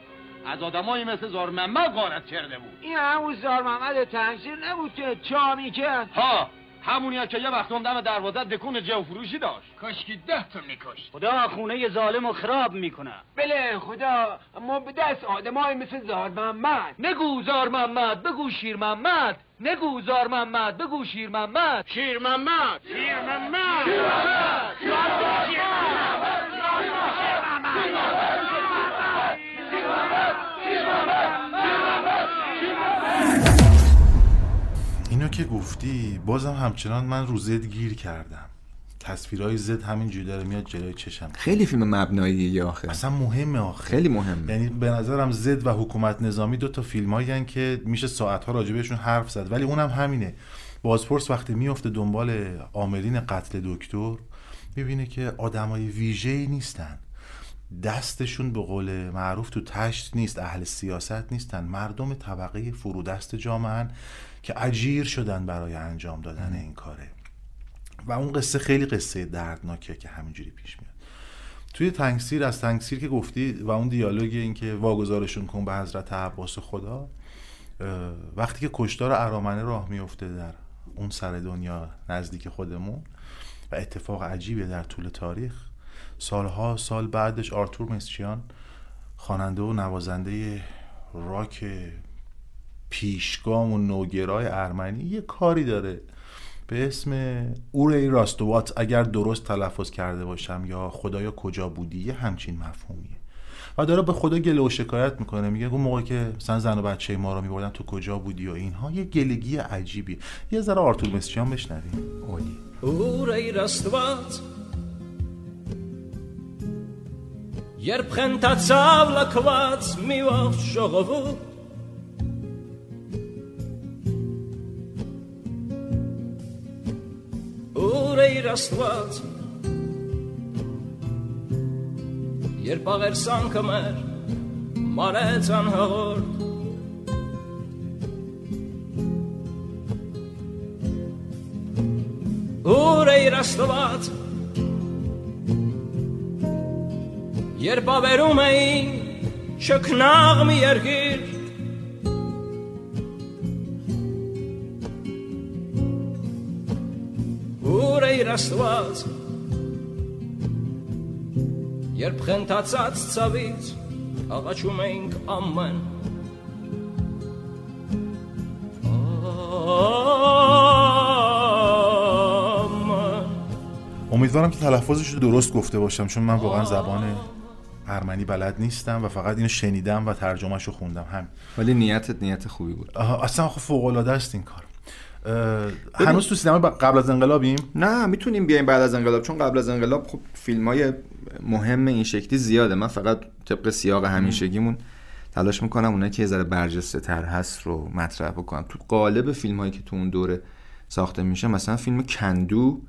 از آدمایی مثل زار محمد غارت کرده بود. این همون زار محمد تنگسیر نبود که چامی کرد ها همونی که یه وقت اون دم دروازه دکون جو فروشی داشت. کاشکی ده تا میکشت خدا خونه ظالم و خراب می‌کنه. بله خدا ما به دست آدمای مثل زار محمد. نگو زار محمد بگو شیر محمد. نگو زار محمد بگو شیر محمد. شیر محمد. شیر محمد. شیر محمد. اینو که گفتی بازم همچنان من رو زد گیر کردم. تصویرهای زد همینجوری داره میاد جلوی چشم. خیلی فیلم مبنایی آخه؟ اصلا مهمه آخه. خیلی مهمه. یعنی به نظرم زد و حکومت نظامی دو تا فیلم که میشه ساعتها راجبشون حرف زد. ولی اونم همینه. بازپرس وقتی میفته دنبال عاملین قتل دکتر می‌بینه که آدمای ویژه‌ای نیستن. دستشون به قول معروف تو تشت نیست اهل سیاست نیستن. مردم طبقه فرودست جامعه که اجیر شدن برای انجام دادن این کاره. و اون قصه خیلی قصه دردناکه که همینجوری پیش میاد. توی تنگسیر از تنگسیر که گفتی و اون دیالوگ این که واگذارشون کن به حضرت عباس خدا وقتی که کشتار ارامنه راه میفته در اون سر دنیا نزدیک خودمون و اتفاق عجیبه در طول تاریخ سالها سال بعدش آرتور مسچیان خواننده و نوازنده راک پیشگام و نوگرای ارمنی یه کاری داره به اسم اوری راستوات اگر درست تلفظ کرده باشم یا خدایا کجا بودی یه همچین مفهومیه و داره به خدا گله و شکایت میکنه میگه اون موقع که مثلا زن و بچه ما رو میبردن تو کجا بودی و اینها یه گلگی عجیبی یه ذره آرتور مسچیان بشنویم اولی اوری راستوات Երբ խենթացավ լքված մի ողջ ժողովուրդ Աստված Երբ աղերսանքը մեր մարեց անհաղորդ Ուր էիր Աստված Երբ ավերում էին շքնաղ մի երգիր Ուր էիր Աստված Երբ խենթացած ցավից աղաչում էինք ամեն ամեն امیدوارم که تلفظش رو درست گفته باشم چون من واقعا زبان ارمنی بلد نیستم و فقط اینو شنیدم و ترجمهش رو خوندم هم ولی نیتت نیت خوبی بود اصلا خب فوق العاده است این کار اه، هنوز تو سینما قبل از انقلابیم؟ نه می‌تونیم بیایم بعد از انقلاب. چون قبل از انقلاب خب فیلم های مهم این شکلی زیاده. من فقط طبق سیاق همیشگیمون تلاش می‌کنم اونایی که یه ذره برجسته تر هست رو مطرح بکنم. تو قالب فیلم هایی که تو اون دوره ساخته میشه مثلا فیلم کندو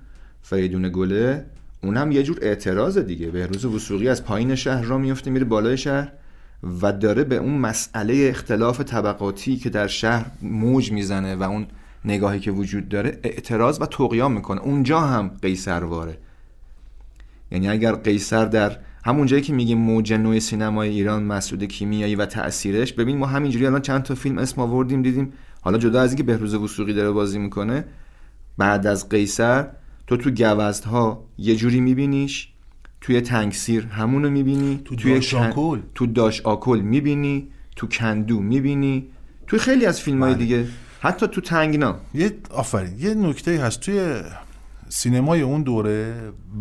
فریدون گله اونم یه جور اعتراض دیگه. بهروز وسوقی از پایین شهر را میفته میره بالای شهر و داره به اون مسئله اختلاف طبقاتی که در شهر موج می‌زنه و اون نگاهی که وجود داره اعتراض و تقیام می‌کنه. اونجا هم قیصر واره. یعنی اگر قیصر در همون جایی که میگیم موج نوع سینمای ایران مسعود کیمیایی و تاثیرش ببین ما همینجوری الان چند تا فیلم اسم آوردیم دیدیم. حالا جدا از اینکه بهروز وسوقی داره بازی می‌کنه بعد از قیصر تو تو گوزدها یه جوری میبینیش توی تنگسیر همونو می‌بینی تو توی داش آکل. تو داش آکل می‌بینی تو کندو می‌بینی. توی خیلی از فیلم های دیگه حتی تو تنگنا. یه آفرین یه نکته هست. توی سینمای اون دوره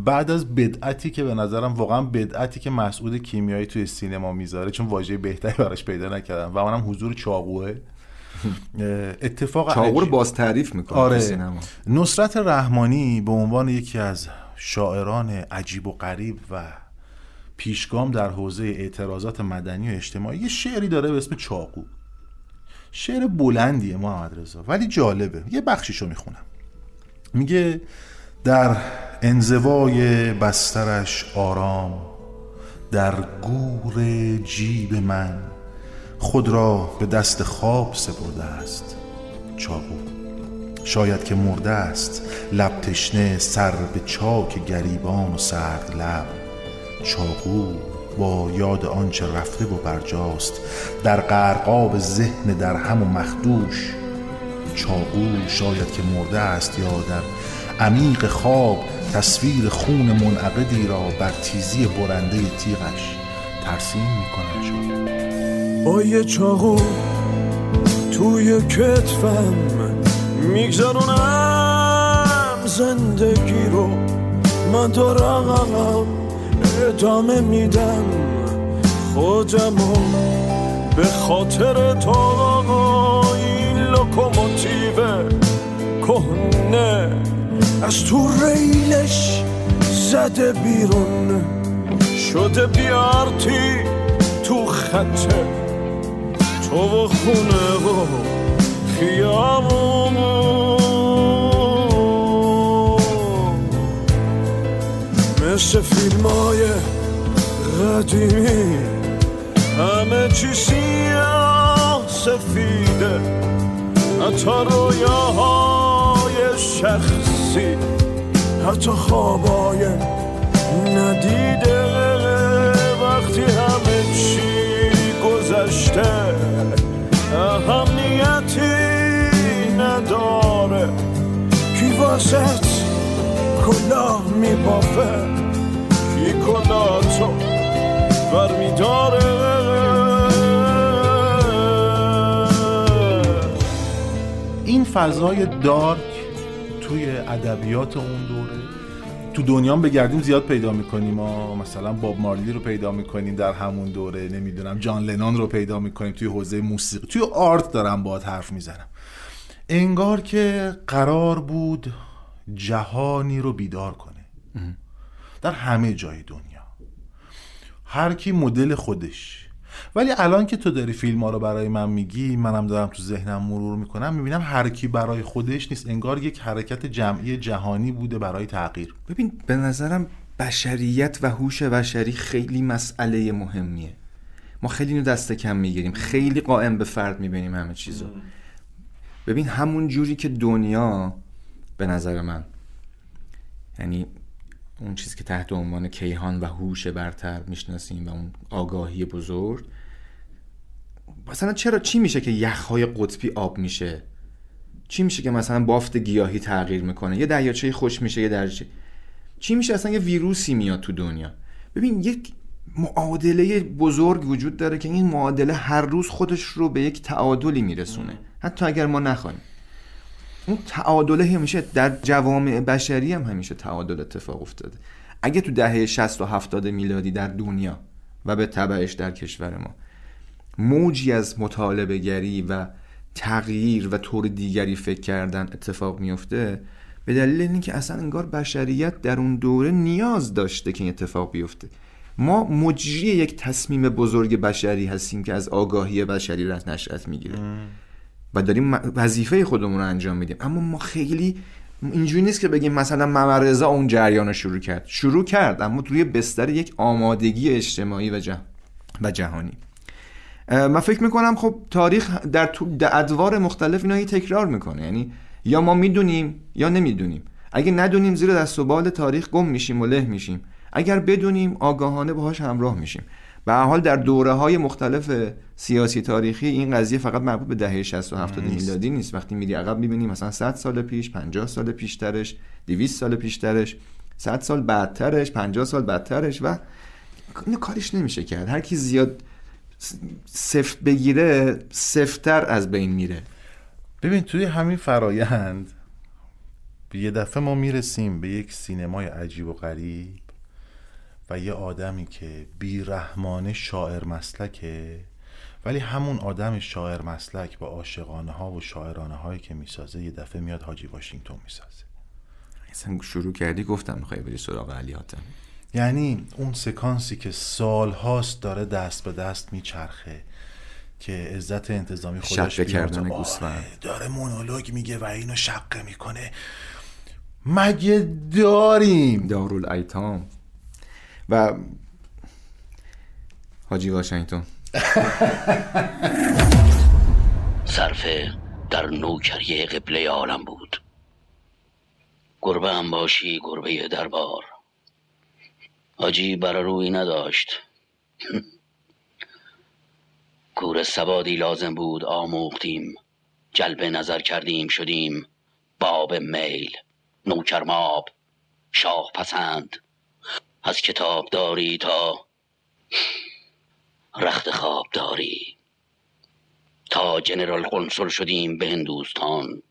بعد از بدعتی که به نظرم واقعا بدعتی که مسعود کیمیایی توی سینما می‌ذاره چون واژه بهتری براش پیدا نکردم و اونم حضور چاقوه اتفاق چاقو رو. باز تعریف می‌کنه آره. سینما. نصرت رحمانی به عنوان یکی از شاعران عجیب و غریب و پیشگام در حوزه اعتراضات مدنی و اجتماعی یه شعری داره به اسم چاقو. شعر بلندیه محمد رضا ولی جالبه. یه بخشیشو می‌خونم. میگه در انزوای بسترش آرام در گور جیب من خود را به دست خواب سپرده است چاقو. شاید که مرده است لب تشنه سر به چاک گریبان و سرد لب چاقو با یاد آنچه رفته و برجاست در قرقاب ذهن در هم و مخدوش. چاقو شاید که مرده است یا در عمیق خواب تصویر خون منعقدی را بر تیزی برنده تیغش ترسیم می‌کند چاقو با یه چاقو توی کتفم میگذرونم. زندگی رو من دارم ادامه میدم. خودمو به خاطر تا این لوکوموتیو کهنه. از تو ریلش زده بیرون. شده بیارتی تو خطه تو و خونه و خیابون. مثل فیلم های قدیمی. همه چی سیاه سفیده. حتی رویاهای شخصی حتی خوابای ندیده. وقتی همه چی گذشته اهمیتی نداره. کی واسط کلاه میبافه؟ کی کلاه تو بر این فضای دارک توی ادبیات اون دوره تو دنیا هم بگردیم زیاد پیدا می‌کنیم. ما مثلا باب مارلی رو پیدا می‌کنیم در همون دوره نمی‌دونم جان لنان رو پیدا می‌کنیم. توی حوزه موسیقی توی آرت دارم باهات حرف می‌زنم. انگار که قرار بود جهانی رو بیدار کنه. در همه جای دنیا. هر کی مدل خودش. ولی الان که تو داری فیلم ها رو برای من میگی منم دارم تو ذهنم مرور می‌کنم می‌بینم هر کی برای خودش نیست. انگار یک حرکت جمعی جهانی بوده برای تغییر. ببین به نظرم بشریت و هوش بشری خیلی مسئله مهمیه. ما خیلی اینو دست کم می‌گیریم. خیلی قائم به فرد می‌بینیم همه چیزو. ببین همون جوری که دنیا به نظر من یعنی اون چیزی که تحت عنوان کیهان و هوش برتر می‌شناسیم و اون آگاهی بزرگ مثلا چرا چی میشه که یخهای قطبی آب میشه؟ چی میشه که مثلا بافت گیاهی تغییر می‌کنه؟ یه دریاچه خوش میشه یه دریاچه. چی میشه اصلا یه ویروسی میاد تو دنیا؟ ببین یک معادله بزرگ وجود داره که این معادله هر روز خودش رو به یک تعادلی میرسونه. حتی اگر ما نخوایم. اون تعادله همیشه در جوامع بشری هم همیشه تعادل اتفاق افتاده. اگه تو دهه 60 و 70 میلادی در دنیا و به تبعش در کشور ما موجی از مطالبه گری و تغییر و طور دیگری فکر کردن اتفاق میفته به دلیل اینکه اصلا انگار بشریت در اون دوره نیاز داشته که این اتفاق بیفته. ما مجری یک تصمیم بزرگ بشری هستیم که از آگاهی بشری رد نشأت می‌گیره و داریم وظیفه خودمون رو انجام میدیم. اما ما خیلی اینجوری نیست که بگیم مثلا ممرزا اون جریان رو شروع کرد. شروع کرد اما روی بستر یک آمادگی اجتماعی و, جه... و جهانی. من فکر می‌کنم خب تاریخ در تو ادوار مختلف اینا تکرار می‌کنه. یعنی یا ما می‌دونیم یا نمی‌دونیم. اگه ندونیم زیر دست و بال تاریخ گم میشیم و له میشیم. اگر بدونیم آگاهانه باهاش همراه میشیم. به حال در دوره های مختلف سیاسی تاریخی این قضیه فقط مربوط به دهه 60 و 70 نیست. میلادی نیست. وقتی میری عقب می‌بینی مثلا 100 سال پیش 50 سال پیشترش 200 سال پیشترش 100 سال بعدترش 50 سال بعدترش و اینو کاریش نمیشه کرد. هر کی زیاد سفت بگیره سفتر از بین میره. ببین توی همین فرایند به یه دفعه ما می‌رسیم به یک سینمای عجیب و غریب و یه آدمی که بیرحمانه شاعر مسلکه. ولی همون آدم شاعر مسلک با عاشقانه ها و شاعرانه هایی که می‌سازه یه دفعه میاد حاجی واشنگتن می‌سازه. اصلا شروع کردی؟ گفتم می‌خوای بری سراغ علی حاتم یعنی اون سکانسی که سالهاست داره دست به دست میچرخه که عزت انتظامی خودش کردن. آره، داره مونولوگ میگه و اینو شقه می‌کنه. مگه داریم؟ دارالایتام. و حاجی واشنگتن صرفه در نوکری قبله عالم بود. گربه هم باشی گربه دربار. حاجی برا روی نداشت. کور سوادی لازم بود آموختیم. جلب نظر کردیم شدیم باب میل. نوکرماب شاه پسند. از کتاب داری تا رخت خواب داری. تا جنرال قنصل شدیم به هندوستان.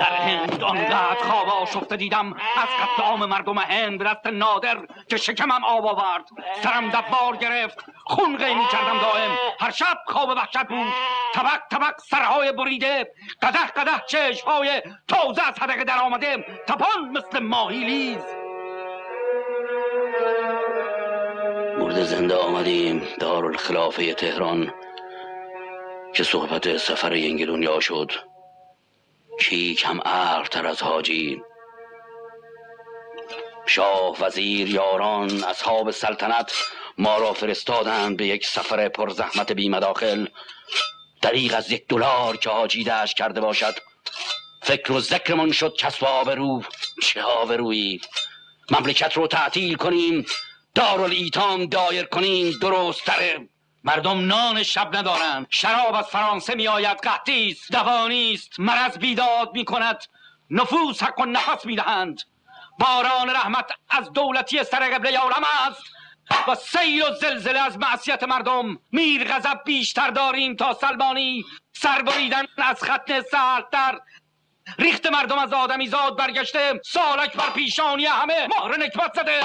در هند آنقدر خواب آشفته دیدم. از قتل عام مردم هند به دست نادر که شکمم آب آورد. سرم دبار گرفت. خون قیمی کردم دائم. هر شب خواب وحشت بود. طبق طبق سرهای بریده. قده قده چشمهای تازه از حدقه در آمده. تپان مثل ماهی لیز. مرد زنده آمدیم دارالخلافه تهران که صحبت سفر ینگ دنیا شد. کی کم تر از حاجی. شاه وزیر یاران اصحاب سلطنت ما را فرستادند به یک سفر پرزحمت بی مداخل. دریغ از یک دلار که حاجی دشت کرده باشد. فکر و ذکرمان شد کسب آبرو. چه آبرویی؟ مملکت رو تعطیل کنیم. دارالایتام دایر کنیم درست تره. مردم نان شب ندارند. شراب از فرانسه می آید است دوانی است. مرض بیداد می کند نفوس حق و نفس می دهند باران رحمت از دولتی سر قبله عالم است. و سیل و زلزله از معصیت مردم. میر غضب بیشتر داریم تا سلمانی. سر بریدن از ختن سهلتر ریخت مردم از آدمی زاد برگشته. سالک بر پیشانی همه مهر نکبت زده.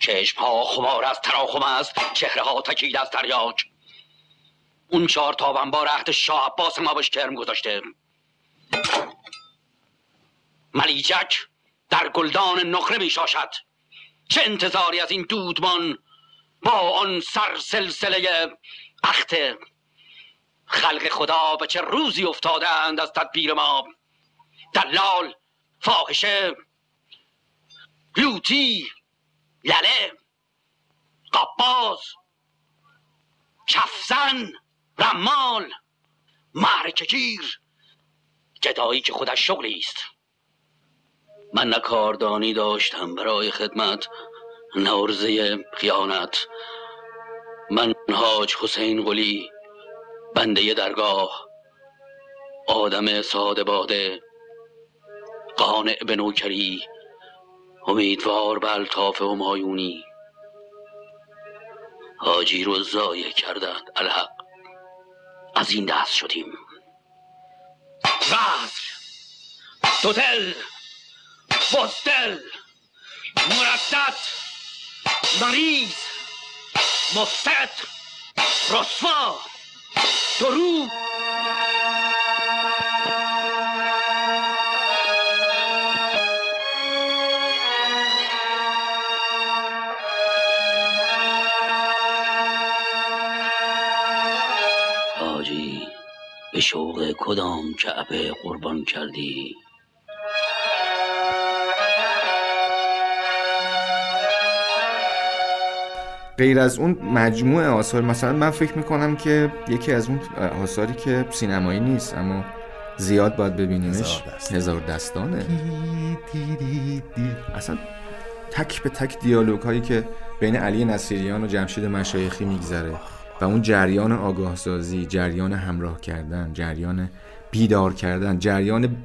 چشم ها خمار از تراخم است چهره ها تکیده از تریاک. اون چهار تابن با رهت شاه عباس ما بهش کرم گذاشته. ملیچک در گلدان نقره می شاشد. چه انتظاری از این دودمان با آن سر سلسله اخته خلق خدا به چه روزی افتادند از تدبیر ما؟ دلال فاحشه لوتی لله قباز کفزن رمال معرکگیر گدایی که خودش شغلی است. من نه کاردانی داشتم برای خدمت نه عرضه خیانت. من حاج حسین قلی بنده درگاه آدم ساده باده قانع به نوکری امیدوار به الطاف همایونی. حاجی رو ضایع کردند الحق. از این دست شدیم. رزل دوتل بزدل مردد مریض مفسد رسوا درو. به شوق کدام کعبه قربان کردی؟ غیر از اون مجموعه آثار مثلا من فکر می‌کنم که یکی از اون آثاری که سینمایی نیست اما زیاد باید ببینیمش هزار دستانه. اصلا تک به تک دیالوگ هایی که بین علی نصیریان و جمشید مشایخی میگذره. و اون جریان آگاه سازی جریان همراه کردن جریان بیدار کردن جریان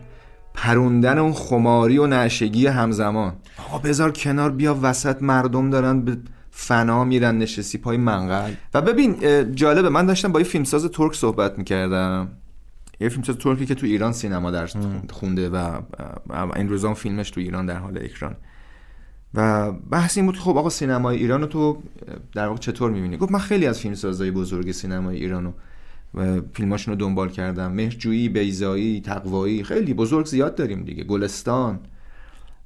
پروندن اون خماری و نشگی همزمان. آقا بذار کنار بیا وسط مردم دارن به فنا میرن نشستی پای منقل. و ببین جالبه من داشتم با یه فیلمساز ترک صحبت می‌کردم. یه فیلمساز ترکی که تو ایران سینما درس خونده و این روزان فیلمش تو ایران در حال اکران. و بحث این بود که خب آقا سینمای ایران رو تو در واقع چطور می‌بینی؟ گفت من خیلی از فیلمسازهای بزرگ سینمای ایران رو و فیلماشون رو دنبال کردم. مهرجویی بیزایی تقوایی خیلی بزرگ زیاد داریم دیگه. گلستان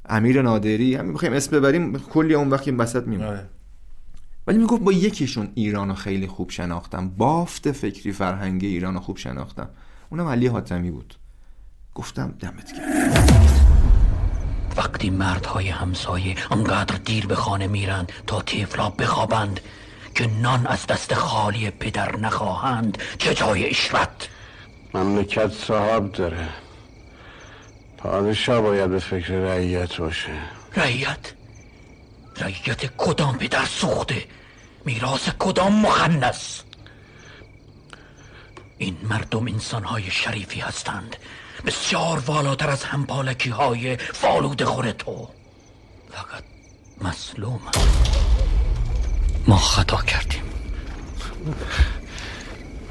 امیر نادری همین بخوایم اسم ببریم کلی اون وقت این وسط میمونه ولی می‌گفت با یکیشون ایران رو خیلی خوب شناختم. بافت فکری فرهنگی ایران رو خوب شناختم. اونم علی حاتمی بود. گفتم دمت گرم. وقتی مردهای همسایه انقدر دیر به خانه میرند تا طفلا بخوابند که نان از دست خالی پدر نخواهند چه جای اشرت مملکت صاحب داره. پادشاه باید به فکر رعیت باشه. رعیت؟ رعیت کدام پدر سوخته؟ میراث کدام مخنس این مردم انسانهای شریفی هستند. بسیار والاتر از همپالکی های فالود خور تو. فقط مسلوم ما خطا کردیم.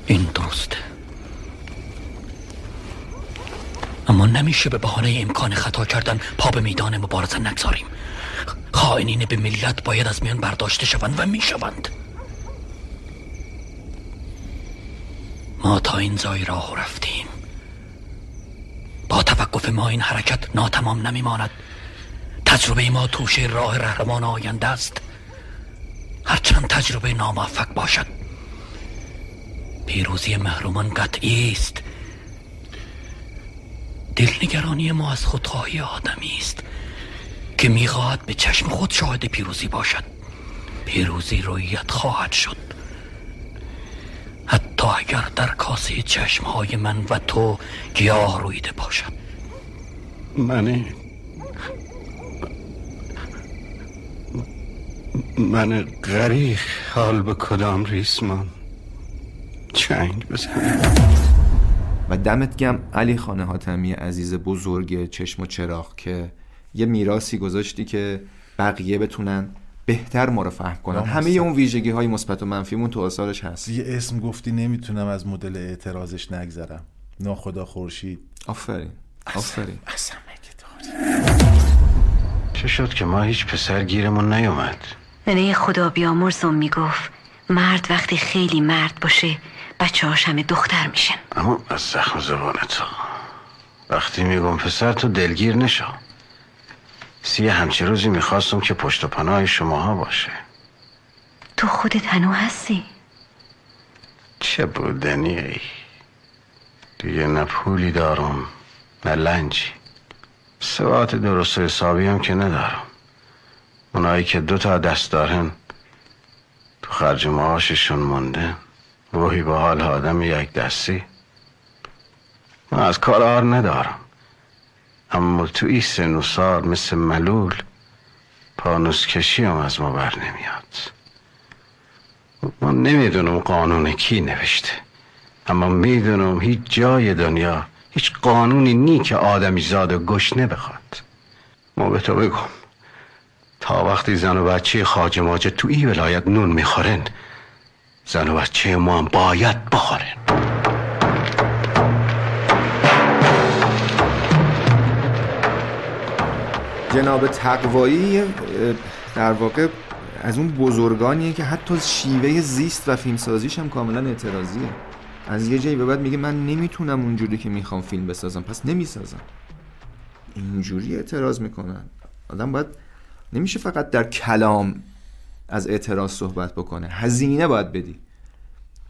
این درسته اما نمیشه به بهانه امکان خطا کردن پا به میدان مبارزه نگذاریم. خائنین به ملت باید از میان برداشته شوند و می‌شوند. ما تا این زای راه رفتیم. با توقف ما این حرکت ناتمام نمیماند. تجربه ما توشه راه رهرمان آینده است. هرچند تجربه ناموفق باشد. پیروزی محرومان قطعی است. دلنگرانی ما از خودخواهی آدمی است که می‌خواهد به چشم خود شاهد پیروزی باشد. پیروزی رویت خواهد شد. حتی اگر در کاسه چشمهای من و تو گیاه رویده باشد منی؟ من غریق حال به کدام ریسمان؟ چنگ بزنم و دمت گم علی خانه حاتمی عزیز بزرگ چشم و چراغ که یه میراسی گذاشتی که بقیه بتونن بهتر ما رو فهم کنن. همه اون ویژگی های مثبت و منفیمون تو آثارش هست. یه اسم گفتی نمی‌تونم از مدل اعتراضش نگذرم. ناخدا خورشید. آفرین. آفرین. اصلا چه شد که ما هیچ پسر گیرمون نیومد؟ ننه خدا بیامرزم می‌گفت مرد وقتی خیلی مرد باشه بچه هاش همه دختر میشن. اما از زخم زبان تو وقتی میگم پسر تو دلگیر نشو. سی همچه روزی می‌خواستم که پشت و پناه شماها باشه. تو خودت هنو هستی؟ چه بودنی ای؟ دیگه نه پولی دارم نه لنجی. سوات درست و حسابی هم که ندارم. اونایی که دو تا دست دارن تو خرج معاششون مونده. روحی به حال آدم یک دستی. من از کار آر ندارم. اما تو این سن و سال مثل ملول پانوس کشی هم از ما بر نمیاد. من نمی‌دونم قانون کی نوشته اما می‌دونم هیچ جای دنیا هیچ قانونی نی که آدمی زاد و گشنه بخواد ما به تو بگم تا وقتی زن و بچه خاج ماجه تو ای ولایت نون می‌خورن زن و بچه ما هم باید بخورن. جناب تقوایی در واقع از اون بزرگانیه که حتی شیوه زیست و فیلمسازیش هم کاملا اعتراضیه. از یه جایی به بعد میگه من نمی‌تونم اونجوری که می‌خوام فیلم بسازم. پس نمی‌سازم. اینجوری اعتراض می‌کنن. آدم باید نمیشه فقط در کلام از اعتراض صحبت بکنه. هزینه باید بدی.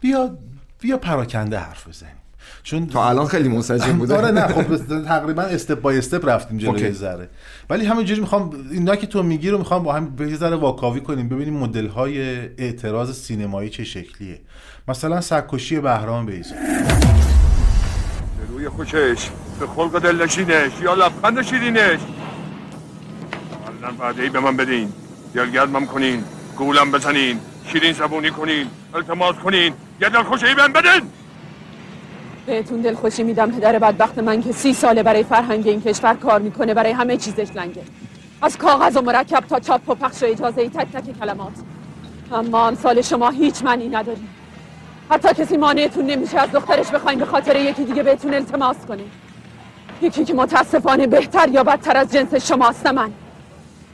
بیا بیا پراکنده حرف بزنیم. چون تا الان خیلی منسجم بوده. آره نه خب تقریبا استپ بای استپ رفتیم جلوی ذره. ولی همینجوری می‌خوام اینا که تو میگی رو می‌خوام با هم به یه ذره واکاوی کنیم ببینیم مدل های اعتراض سینمایی چه شکلیه. مثلا سرکشی بهرام بیزا روی خوشش به خلق دلنشینش یا لبخند شیرینش. الان وعده ای به من بدین. گرگردمم کنین گولم بزنین شیرین زبونی کنین التماس کنین. یه دل خوشی بهم بدین. بهتون دلخوشی میدم پدر بدبخت من که سی ساله برای فرهنگ این کشور کار می‌کنه برای همه چیزش لنگه. از کاغذ و مرکب تا چاپ و پخش و اجازه ای تک تک کلمات. اما امثال شما هیچ معنی نداریم حتی کسی مانعتون نمیشه از دخترش بخواین به خاطر یکی دیگه بهتون التماس کنه. یکی که متاسفانه بهتر یا بدتر از جنس شماست من.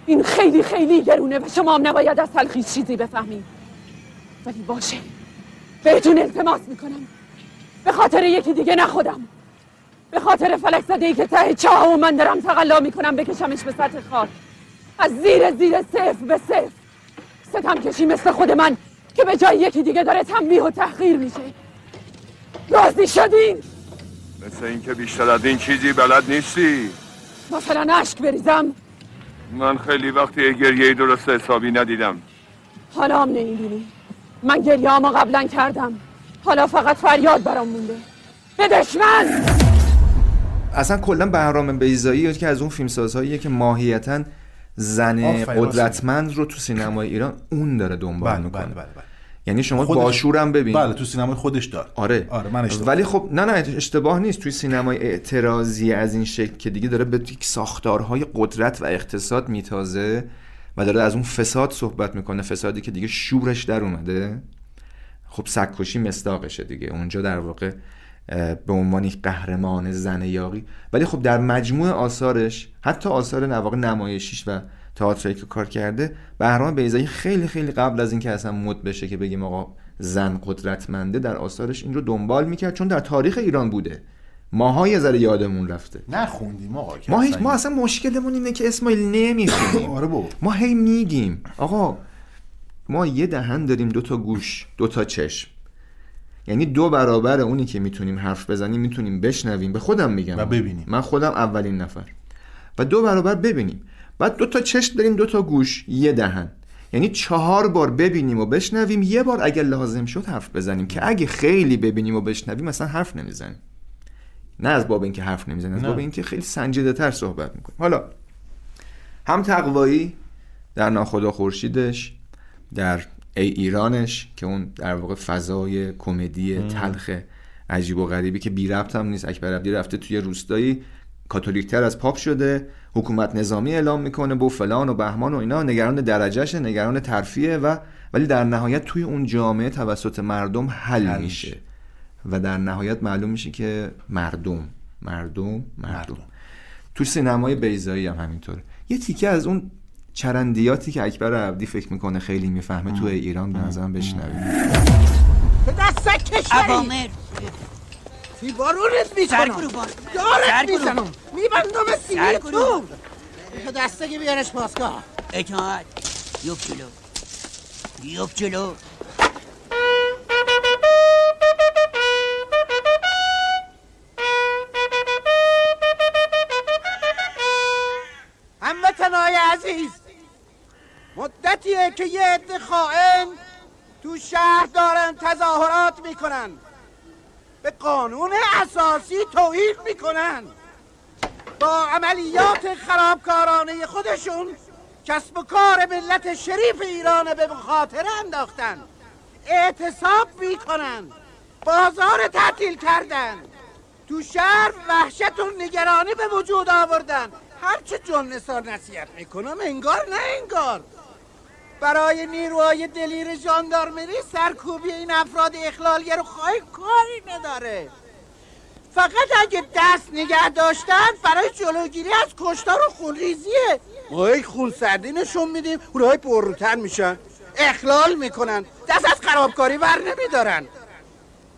این خیلی خیلی گرونه و شما هم نباید از تلخیص چیزی بفهمید. ولی باشه. بهتون التماس می‌کنم. به خاطر یکی دیگه نه خودم. به خاطر فلک زده ای که ته چاه و من دارم تقلا می‌کنم بکشمش به سطح خاک از زیر زیر صفر به صفر. ستم کشی مثل خود من که به جای یکی دیگه داره تنبیه و تحقیر میشه. راضی شدین مثل اینکه بیشتر از این چیزی بلد نیستی. مثلا اشک بریزم. من خیلی وقتی گریه درست حسابی ندیدم. حالا هم نمی‌بینی. من گریه قبلا کردم. حالا فقط فریاد برام مونده. به دشمن اصلا کلا بهرام بیزایی که از اون فیلمسازهاییه که ماهیتا زن قدرتمند رو تو سینمای ایران اون داره دنبال بله، می‌کنه. بله، بله، بله. یعنی شما خودش- باشورم ببین. بله تو سینمای خودش داره. آره. آره من اشتباه ولی خب نه نه اشتباه نیست. توی سینمای اعتراضی از این شکل که دیگه داره به یک ساختارهای قدرت و اقتصاد میتازه و داره از اون فساد صحبت می‌کنه فسادی که دیگه شورش در اومده. خب سگکشی مستاقشه دیگه. اونجا در واقع به عنوان یک قهرمان زن یاقی ولی خب در مجموع آثارش حتی آثار نواقع نمایشیش و تئاتری که کار کرده بهرام بیزایی خیلی خیلی قبل از اینکه اصلا مد بشه که بگیم آقا زن قدرتمنده در آثارش این رو دنبال می‌کرد چون در تاریخ ایران بوده. ماها یه ذره یادمون رفته. نخوندیم آقا ما هیچ ما اصلا مشکلمون اینه که اسماعیل نمی‌خونیم. آره بابا. ما هی میگیم آقا ما یه دهن داریم دو تا گوش دو تا چشم. یعنی دو برابر اونی که می‌تونیم حرف بزنیم می‌تونیم بشنویم. به خودم میگم. و ببینیم. من خودم اولین نفر. و دو برابر ببینیم. بعد دو تا چشم داریم دو تا گوش یه دهن. یعنی چهار بار ببینیم و بشنویم. یه بار اگر لازم شد حرف بزنیم. که اگه خیلی ببینیم و بشنویم مثلا حرف نمی‌زنیم. نه از باب اینکه حرف نمی‌زنیم از. باب اینکه خیلی سنجیده تر صحبت می‌کنیم. حالا هم تقوایی در ناخدا خورشیدش در ای ایرانش که اون در واقع فضای کمدی. تلخ عجیب و غریبی که بی ربط هم نیست. اکبر عبدی رفته توی روستایی کاتولیکتر از پاپ شده حکومت نظامی اعلام می‌کنه با فلان و بهمان و اینا. نگران درجهشه نگران ترفیه و ولی در نهایت توی اون جامعه توسط مردم حل, حل میشه. و در نهایت معلوم میشه که مردم مردم مردم. تو سینمای بیزایی هم همینطوره. یه تیکه از اون چرندیاتی که اکبر عبدی فکر می‌کنه خیلی می‌فهمه تو ایران به نظرم بشنویم. به دست کشوری! اوامر بارونت می‌کنم. دارت. می‌زنم میبندم سینه تو. به دسته بیارش پاسگاه اطاعت یوب جلو. یوب جلو. که یه عده خائن تو شهر دارن تظاهرات می‌کنن. به قانون اساسی توهین می‌کنن. با عملیات خرابکارانه خودشون کسب و کار ملت شریف ایران به مخاطره انداختن. اعتصاب می‌کنن. بازار تعطیل کردن. تو شهر وحشت و نگرانی به وجود آوردن. هرچه جن نصیحت می‌کنم انگار نه انگار. برای نیروهای دلیر ژاندارمری سرکوبی این افراد اخلالگر و خواهی کاری نداره. فقط اگه دست نگه داشتن برای جلوگیری از کشتار و خونریزیه ما هی خون سردی نشون میدیم اونهای پرروتر میشن. اخلال می‌کنن دست از خرابکاری ور نمیدارن.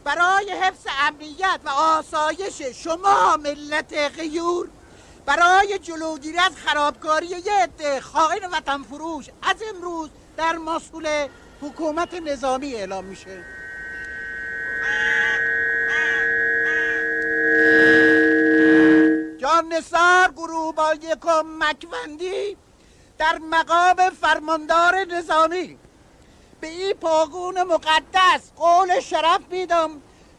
برای حفظ امنیت و آسایش شما ملت غیور برای جلوگیری از خرابکاری یه عده خائن وطن فروش از امروز در مسئول حکومت نظامی اعلام میشه. جان نثار گروه با یکم مکوندی در مقام فرماندار نظامی. به این پاگون مقدس قول شرف میدم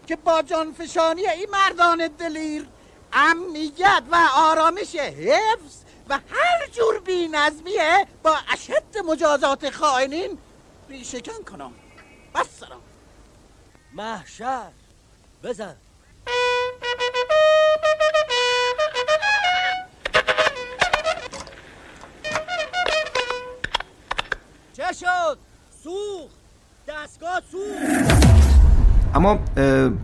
که با جانفشانی این مردان دلیر امنیت و آرامش حفظ و هر جور بی نظمیه با اشد مجازات خائنین ریشکن کنم. بس سلام. محشر بزن. چه شد؟ سوخت. دستگاه سوخت. اما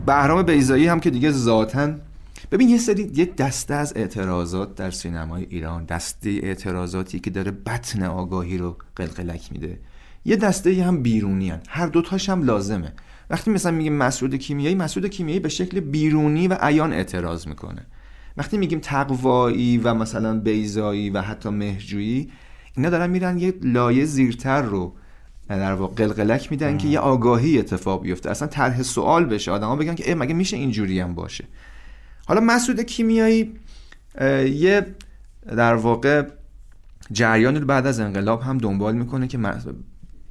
بهرام بیزایی هم که دیگه ذاتن ببین یه سری یه دسته از اعتراضات در سینمای ایران دسته اعتراضاتی که داره بطن آگاهی رو قلقلک میده. یه دسته هم بیرونی هن. هر دوتاش هم لازمه. وقتی مثلا میگیم مسعود کیمیایی مسعود کیمیایی به شکل بیرونی و عیان اعتراض می‌کنه. وقتی میگیم تقوایی و مثلا بیزایی و حتی مهرجویی اینا دارن میرن یه لایه زیرتر رو در واقع قلقلک میدن که یه آگاهی اتفاق بیفته. اصلا طرح سوال بشه. آدما بگن که اه مگه میشه اینجوری هم باشه؟ حالا مسعود کیمیایی یه در واقع جریان رو بعد از انقلاب هم دنبال می‌کنه که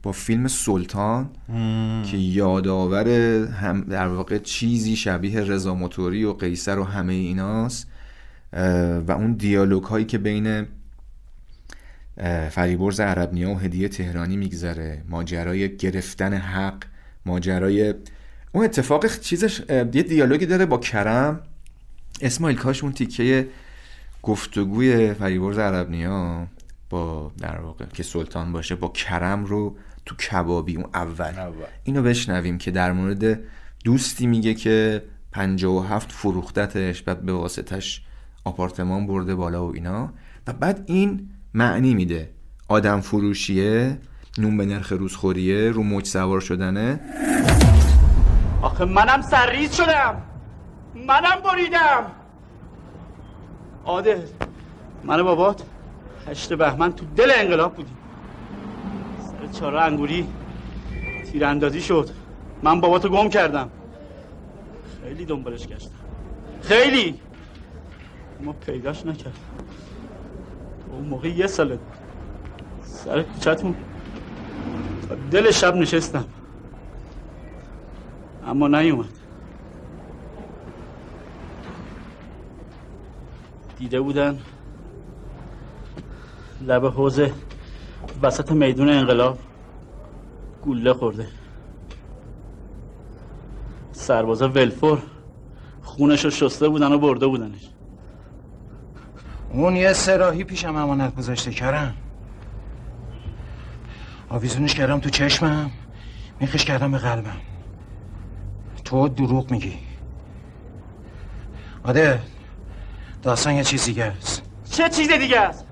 با فیلم سلطان که یادآور هم در واقع چیزی شبیه رضا موتوری و قیصر و همه ایناست و اون دیالوگ هایی که بین فریبرز عربنیا و هدیه تهرانی میگذره ماجرای گرفتن حق ماجرای اون اتفاق چیزش یه دیالوگی داره با کرم. اسماعیل کاش اون تیکه گفتگوی فریبرز عربنیا با در واقع که سلطان باشه با کرم رو تو کبابی اون اول. اینو بشنویم که در مورد دوستی میگه که 57 فروختتش بعد به واسطش آپارتمان برده بالا و اینا. و بعد این معنی میده. آدم فروشیه نون به نرخ روزخوریه رو موج سوار شدنه. آخه منم سرریز شدم. منم بریدم. عادل من بابات هشت بهمن تو دل انقلاب بودیم. سر چهار انگوری تیراندازی شد. من باباتو گم کردم. خیلی دنبالش گشتم. خیلی. اما پیداش نکرد. اون موقع یه ساله بود. سر کوچتون تا دل شب نشستم. اما نیومد. دیده بودن. لب حوزه وسط میدون انقلاب گوله خورده. سربازا ولفور خونش رو شسته بودن و برده بودنش. اون یه سراحی پیشم امانت گذاشته کردم آویزونش کردم تو چشمم میخش کردم به قلبم. تو دروغ میگی. آده داستان یه چیز دیگه است. چه چیز دیگه است؟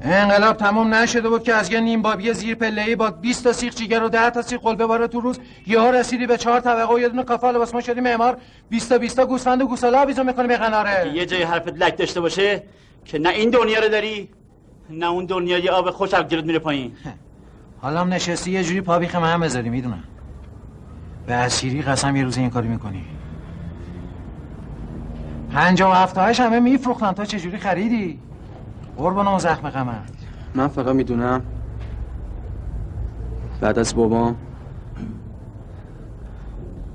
انقلاب تمام نشده بود که از یه نیم بابی زیر پله‌ای با 20 تا سیخ جیگر و 10 تا سیخ قلبه باره تو روز یهو رسیدی به چهار طبقه و یه دونه کافه لباس ما شدی معمار. 20 تا 20 تا گوسفند و گوساله آویزون می‌کنی به قناره. یه جای حرفت لک داشته باشه که نه این دنیا رو داری نه اون دنیا یه آب خوش از جلوت میره پایین. حالا هم نشستی یه جوری پا بیخ من بذاری می‌دونم. به اسیری قسم یه روز این کاری می‌کنی. پنجاه و هفتهاش همه میفروختن. تا چجوری خریدی؟ قربان اون زخم غمت. من فقط می‌دونم. بعد از بابام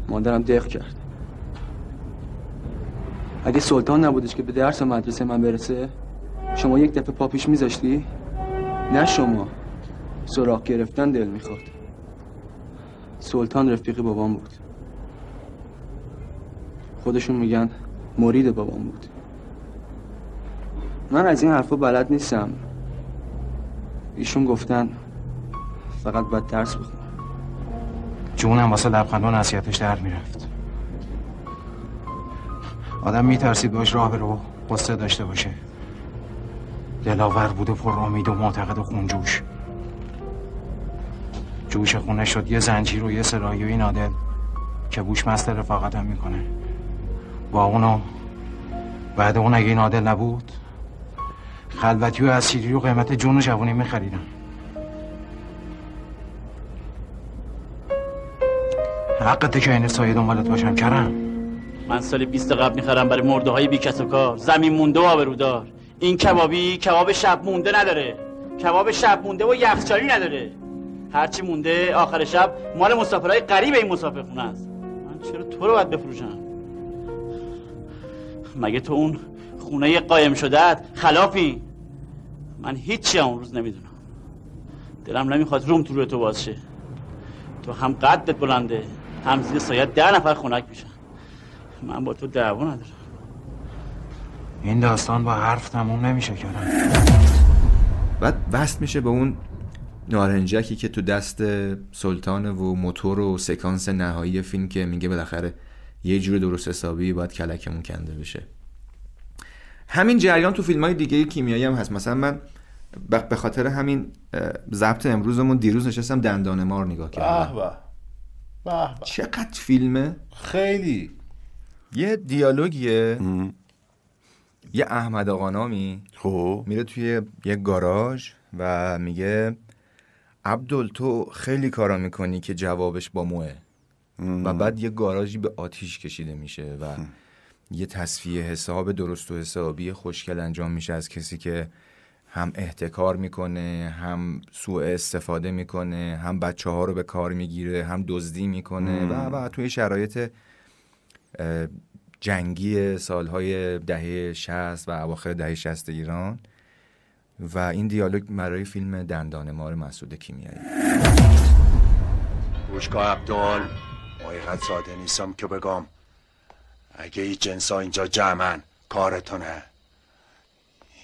مادرم دق کرد. اگه سلطان نبودش که به درس و مدرسه من برسه شما یک دفعه پاپیش میذاشتی؟ نه شما. سراغ گرفتن دل می‌خواد سلطان رفیق بابام بود. خودشون میگن مرید بابام بود. من از این حرفا بلد نیستم. ایشون گفتن فقط باید درس بخون جونم واسه لبخند و نصیحتش در می‌رفت. آدم میترسید باش راه برو قصه داشته باشه. دلاور بود و پر امید و معتقد و خونجوش. جوش خونه شد یه زنجیر و یه سرایوی نادل که بوش مست رفاقتم می‌کنه. با اونو بعد اون اگه نادل نبود خلوتی و اسیری و قیمت جون و جوونی میخریدم حقته که این سایه دنبالت باشم کرم. من سال 20 قبل می‌خرم برای مرده های بی کس و کار. زمین مونده و آبرودار این کبابی کباب شب مونده نداره. کباب شب مونده و یخچالی نداره. هرچی مونده آخر شب مال مسافرهای قریب این مسافر خونه است. من چرا تو رو باید بفروشم؟ مگه تو اون خونه قایم شدهت خلافی؟ من هیچی اون روز نمی‌دونم. دلم نمی‌خواد روم تو روی تو باز شه. تو هم قدت بلنده هم زیر سایه ده نفر خونک میشن. من با تو دعوا ندارم. این داستان با حرف تموم نمیشه کرم بعد وصل میشه به اون نارنجکی که تو دست سلطان و موتور و سکانس نهایی فیلم که میگه بالاخره یه جور درست حسابی باید کلکمون کنده بشه. همین جریان تو فیلم های دیگه کیمیایی هم هست. مثلا من به خاطر همین ضبط امروزمون دیروز نشستم دندان مار نگاه کردم. به به به. به. چقدر فیلمه؟ خیلی. یه دیالوگیه. یه احمد آقا نامی خب. میره توی یه گاراژ و میگه عبدال تو خیلی کارا می‌کنی که جوابش با موه. و بعد یه گاراژی به آتیش کشیده میشه و یه تصفیه حساب درست و حسابی خوشگل انجام میشه از کسی که هم احتکار می‌کنه هم سوء استفاده می‌کنه هم بچه ها رو به کار می‌گیره هم دزدی می‌کنه و و توی شرایط جنگی سالهای دهه 60 و اواخر دهه 60 ایران و این دیالوگ برای فیلم دندان مار مسعود کیمیایی. گوشگاه عبدال حقیقت ساده نیستم که بگم. اگه این جنسا اینجا جمعن کارتونه.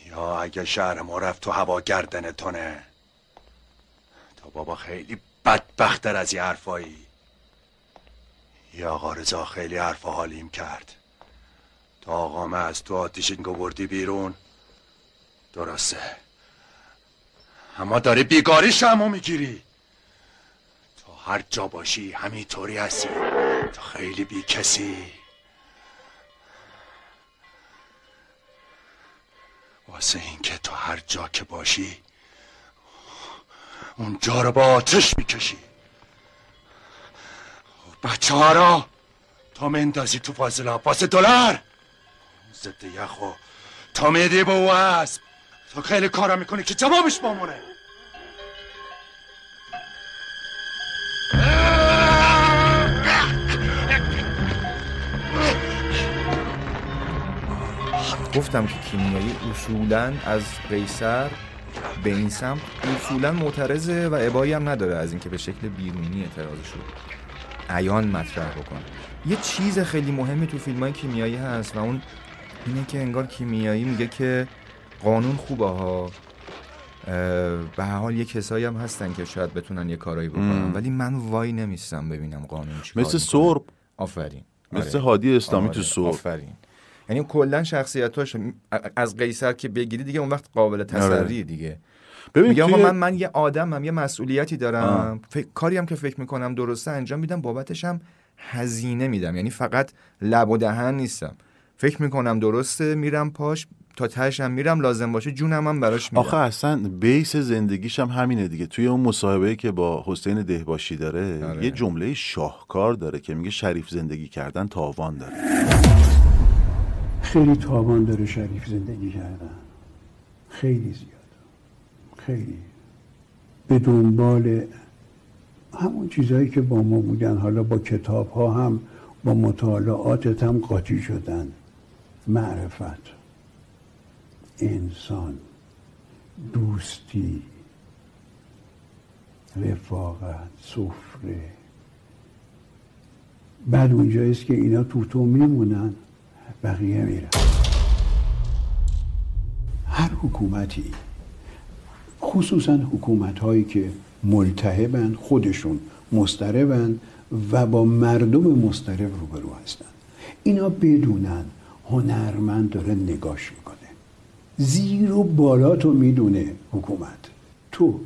یا اگه شهر ما رفت تو هوا گردنتونه. تا بابا خیلی بدبختر از این حرفایی. یا آقا رضا خیلی حرف حالیم کرد. تا آقامه از تو آتیشینگو بردی بیرون. درسته. اما داری بیگاری شمو می‌گیری. تو هر جا باشی همینطوری هستی. تو خیلی بی کسی. واسه اینکه تو هر جا که باشی اونجا رو با آتش می‌کشی. بچه ها را تا مندازی تو فاضل عباس دلار. ضد یخو تا میدی به او اسب. تو خیلی کارا می‌کنی که جوابش بامونه گفتم که کیمیایی اصولا از قیصر به این سمت اصولا معترضه و ابایی هم نداره از اینکه به شکل بیرونی اعتراضش رو عیان مطرح بکنه یه چیز خیلی مهمی تو فیلم های کیمیایی هست و اون اینه که انگار کیمیایی میگه که قانون خوبه ها به هر حال یه کسایی هم هستن که شاید بتونن یه کارایی بکنن. ولی من وای نمیستم ببینم قانون چی مثل سرب. آفرین. مثل آره. هادی اسلامی آره، تو سرب. آفرین. یعنی کلا شخصیتاش از قیصر که بگیری دیگه اون وقت قابل تسریه دیگه. ببین میگه آقا توی- من من یه آدمم یه مسئولیتی دارم. آه. فکر کاری هم که فکر می‌کنم درسته انجام میدم بابتش هم هزینه میدم. یعنی فقط لب و دهن نیستم. فکر می‌کنم درسته میرم پاش تا تهش هم میرم لازم باشه جونم هم براش میدم آخه اصلا بیس زندگیش هم همینه دیگه. توی اون مصاحبه که با حسین دهباشی داره آره. یه جمله شاهکار داره که میگه شریف زندگی کردن تاوان داره. خیلی تاوان داره شریف زندگی کردن. خیلی زیاد. خیلی. به دنبال همون چیزهایی که با ما بودن. حالا با کتاب ها هم با مطالعاتت هم قاطی شدن. معرفت. انسان. دوستی. رفاقت. سفره. بعد اونجاییست که اینا تو تو میمونن. بقیه میرن. هر حکومتی خصوصا حکومت هایی که ملتهبن خودشون مستربن و با مردم مسترب روبرو هستن. اینا بدونن هنرمند داره نگاش می‌کنه. زیر و بالا تو می‌دونه حکومت. تو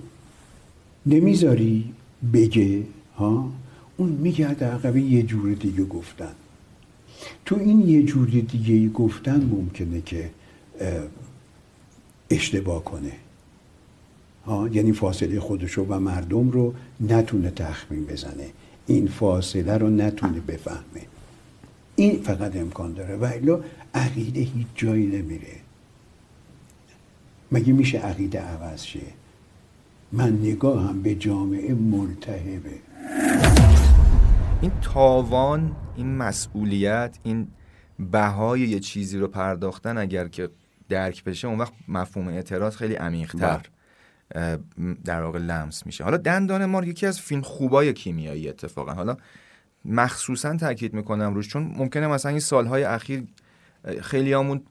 نمی‌ذاری بگه ها؟ اون میگرده عقبه یه جور دیگه گفتن. تو این یه جور دیگه گفتن ممکنه که اه، اشتباه کنه. ها یعنی فاصله خودشو و مردم رو نتونه تخمین بزنه. این فاصله رو نتونه بفهمه. این فقط امکان داره. و الا عقیده هیچ جایی نمیره. مگه میشه عقیده عوض شه؟ من نگاهم به جامعه ملتهبه. این تاوان این مسئولیت این بهای یه چیزی رو پرداختن اگر که درک بشه اون وقت مفهوم اعتراض خیلی عمیق‌تر اه، در واقع لمس میشه. حالا دندان مار یکی از فیلم خوبای کیمیایی اتفاقا. حالا مخصوصا تاکید می‌کنم روش چون ممکنه مثلا این سالهای اخیر خیلی همون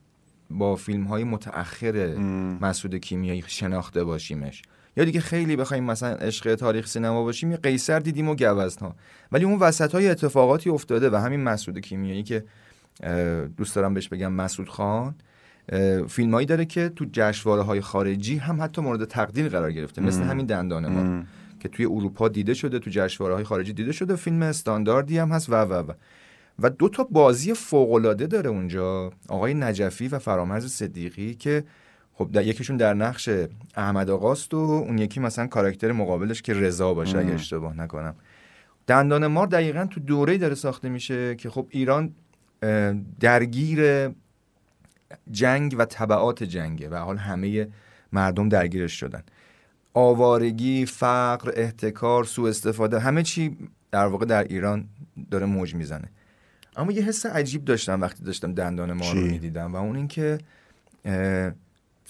با فیلم های متأخر مسعود کیمیایی شناخته باشیمش. یا دیگه خیلی بخوایم مثلا عشق تاریخ سینما باشیم یه قیصر دیدیم و گوزنها. ولی اون وسط های اتفاقاتی افتاده و همین مسعود کیمیایی که دوست دارم بهش بگم مسعود خان فیلم هایی داره که تو جشنواره های خارجی هم حتی مورد تقدیر قرار گرفته مثل. همین دندان ما که توی اروپا دیده شده تو جشنواره های خارجی دیده شده فیلم استانداردی هم هست و و و. و دو تا بازی فوق‌العاده داره اونجا آقای نجفی و فرامرز صدیقی که خب در یکیشون در نقش احمد آقاست و اون یکی مثلا کاراکتر مقابلش که رضا باشه اگه. اشتباه نکنم دندان مار دقیقا تو دوره داره ساخته میشه که خب ایران درگیر جنگ و طبعات جنگه و حال همه مردم درگیرش شدن آوارگی، فقر، احتکار، سوء استفاده همه چی در واقع در ایران داره موج می‌زنه اما یه حس عجیب داشتم وقتی داشتم دندان ما رو؟ می‌دیدم و اون اینکه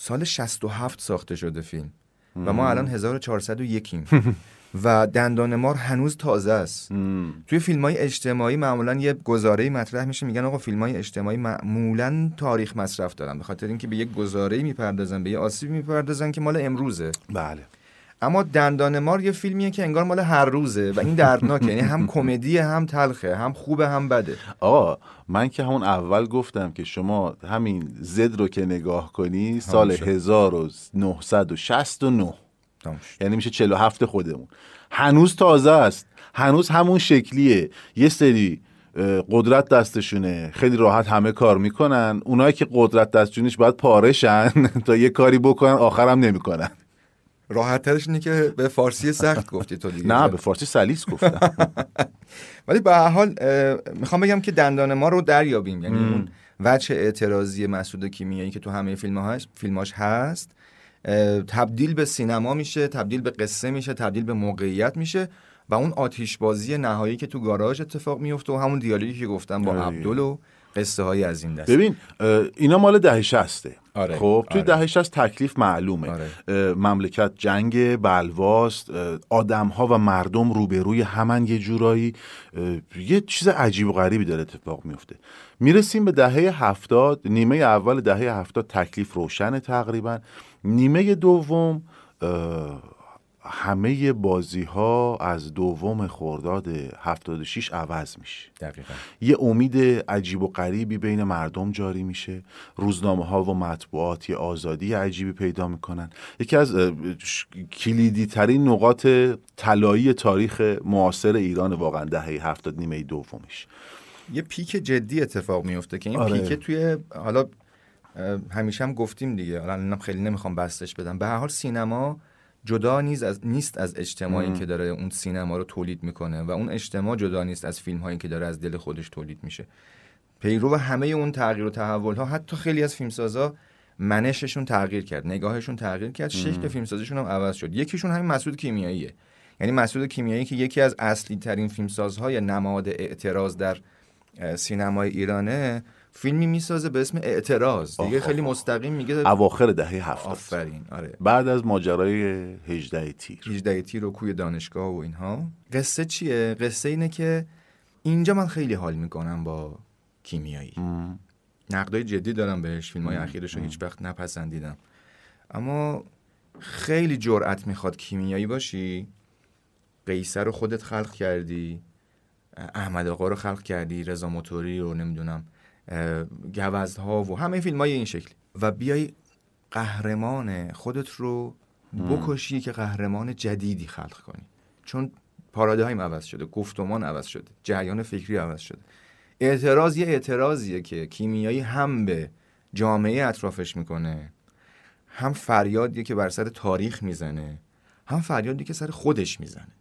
سال 67 ساخته شده فیلم. و ما. الان 1401 ایم و دندان مار هنوز تازه است. توی فیلم های اجتماعی معمولا یه گزاره مطرح میشه میگن آقا فیلم های اجتماعی معمولا تاریخ مصرف دارن به خاطر اینکه به یک گزاره می‌پردازن به یه آسیب می‌پردازن که مال امروزه. بله. اما دندان مار یه فیلمیه که انگار مال هر روزه و این دردناکه یعنی هم کمدی هم تلخه هم خوبه هم بده. آقا من که همون اول گفتم که شما همین زد رو که نگاه کنی سال شد. 1969 یعنی میشه 47 خودمون. هنوز تازه است. هنوز همون شکلیه. یه سری قدرت دستشونه. خیلی راحت همه کار می‌کنن. اونایی که قدرت دستشونش باید پارشن تا یه کاری بکنن آخرم نمی‌کنن. راحت ترش اینه که به فارسی سخت گفتی تو دیگه. نه به فارسی سلیس گفتم. ولی به هر حال می‌خوام بگم که دندان ما رو دریابیم یعنی. اون وجه اعتراضی مسعود کیمیایی که تو همه فیلمهاش فیلماش هست تبدیل به سینما میشه تبدیل به قصه میشه تبدیل به موقعیت میشه و اون آتیشبازی نهایی که تو گاراژ اتفاق میفته و همون دیالوگی که گفتم با. عبدل و قصه های از این دست ببین اینا مال دهه شسته آره، خب توی آره. دهه شست تکلیف معلومه. اه، مملکت جنگ بلواست آدم ها و مردم روبروی همن یه جورایی یه چیز عجیب و غریبی داره اتفاق میفته. می‌رسیم به دهه هفتاد نیمه اول دهه هفتاد تکلیف روشنه تقریبا. نیمه دوم همه بازی ها از دوم خرداد 76 عوض میشه. دقیقا. یه امید عجیب و غریبی بین مردم جاری میشه. روزنامه ها و مطبوعات یه آزادی عجیبی پیدا می‌کنن. یکی از کلیدی ترین نقاط طلایی تاریخ معاصر ایران واقعا دهه هفتاد نیمه دومش. یه پیک جدی اتفاق میفته که این آره. پیک توی حالا همیشه هم گفتیم دیگه. الانم خیلی نمی‌خوام بستش بدم. به هر حال سینما جدا نیست از نیست از اجتماعی. که داره اون سینما رو تولید می‌کنه و اون اجتماع جدا نیست از فیلم هایی که داره از دل خودش تولید میشه. پیرو همه اون تغییر و تحول ها حتی خیلی از فیلمسازا منششون تغییر کرد نگاهشون تغییر کرد شکل فیلمسازیشون هم عوض شد. یکیشون همین مسعود کیمیاییه. یعنی مسعود کیمیایی که یکی از اصلی ترین فیلمسازهای نماد اعتراض در سینمای ایرانه فیلمی می‌سازه به اسم اعتراض. دیگه آخ، خیلی. مستقیم میگه اواخر دهه هفتاد. آفرین. آره. بعد از ماجرای هجده تیر. 18 تیر و کوی دانشگاه و اینها. قصه چیه؟ قصه اینه که اینجا من خیلی حال می‌کنم با کیمیایی. نقدای جدی دارم بهش فیلم های اخیرش رو هیچ وقت نپسندیدم. اما خیلی جرأت می‌خواد کیمیایی باشی. قیصر رو خودت خلق کردی. احمد آقا رو خلق کردی. رضا موتوری و نمی‌دونم گوزها و همه فیلم های این شکلی. و بیای قهرمان خودت رو بکشی که قهرمان جدیدی خلق کنی. چون پارادایم عوض شده گفتمان عوض شده جریان فکری عوض شده. اعتراض یه اعتراضیه که کیمیایی هم به جامعه اطرافش می‌کنه هم فریادیه که بر سر تاریخ می‌زنه هم فریادی که سر خودش می‌زنه.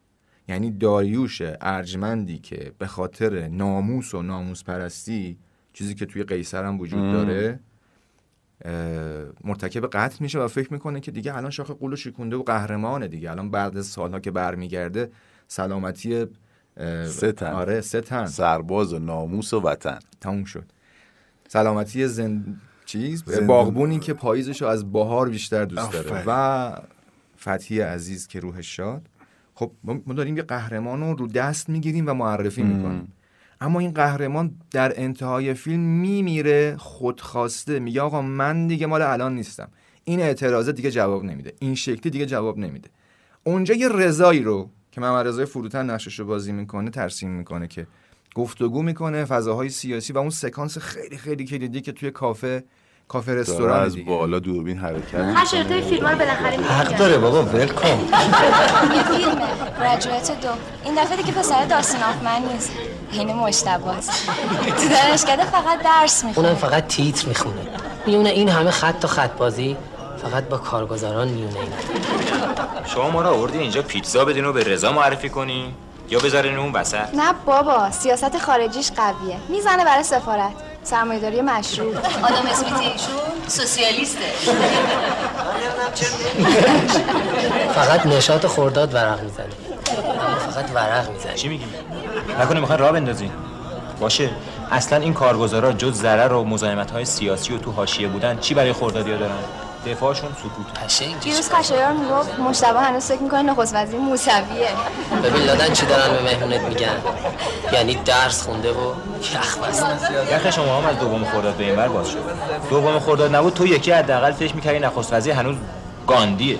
یعنی داریوش ارجمندی که به خاطر ناموس و ناموس پرستی چیزی که توی قیصر هم وجود. داره مرتکب قتل میشه و فکر می‌کنه که دیگه الان شاخ قول شکونده و قهرمانه دیگه. الان بعد از سالها که برمیگرده سلامتی اه، سه تن. آره سه تن. سرباز و ناموس و وطن. تموم شد. سلامتی زن... چیز؟ زندون. باغبونی که پاییزشو از بهار بیشتر دوست داره. و فتحی عزیز که روحش شاد. خب ما داریم یه قهرمان رو رو دست می‌گیریم و معرفی می‌کنیم. اما این قهرمان در انتهای فیلم میمیره خودخواسته میگه آقا من دیگه مال الان نیستم. این اعتراضه دیگه جواب نمیده. این شکلی دیگه جواب نمیده. اونجا یه رضایی رو که محمد رضای فروتن نقشش رو بازی می‌کنه ترسیم می‌کنه که گفتگو می‌کنه فضاهای سیاسی و اون سکانس خیلی خیلی کلیدی که توی کافه کافه رستوران از بالا دوربین حرکت هر شرطه فیلم رو بالاخره حق داره بابا ول کن. یه فیلمه گرجویت دو. این دفعه دیگه پسر داستان آفمن نیست. حین مشتباست تو دانشکده فقط درس می‌خونه. اونم فقط تیتر می‌خونه. میونه این همه خط و خط بازی فقط با کارگزاران میونه این. شما ما رو آوردین اینجا پیتزا بدین و به رضا معرفی کنین. یا بذارین اون وسط. نه بابا سیاست خارجیش قویه. می‌زنه برای سفارت. سرمایه‌داری مشروع. آدم اسمیتی ایشون سوسیالیسته. فقط نشاط خورداد ورق می‌زنه. فقط ورق می‌زنه. چی میگی؟ نکنه می‌خوای راه بندازین باشه. اصلا این کارگزارا جز ضرر و مزاحمت های سیاسی و تو حاشیه بودن چی برای خردادیا دارن؟ دفاعشون سکوت. دیروز خشایار می‌گفت مشتبه هنوز فکر می‌کنه نخست وزیر موسویه. ببین لادن چی دارن به مهمونت میگن؟ یعنی درس خونده و یخ بسته. یخ شما هم از دوم خرداد به این ور باز شد. دوم خرداد نبود تو یکی حداقل فکر می‌کردی نخست وزیر هنوز گاندیه.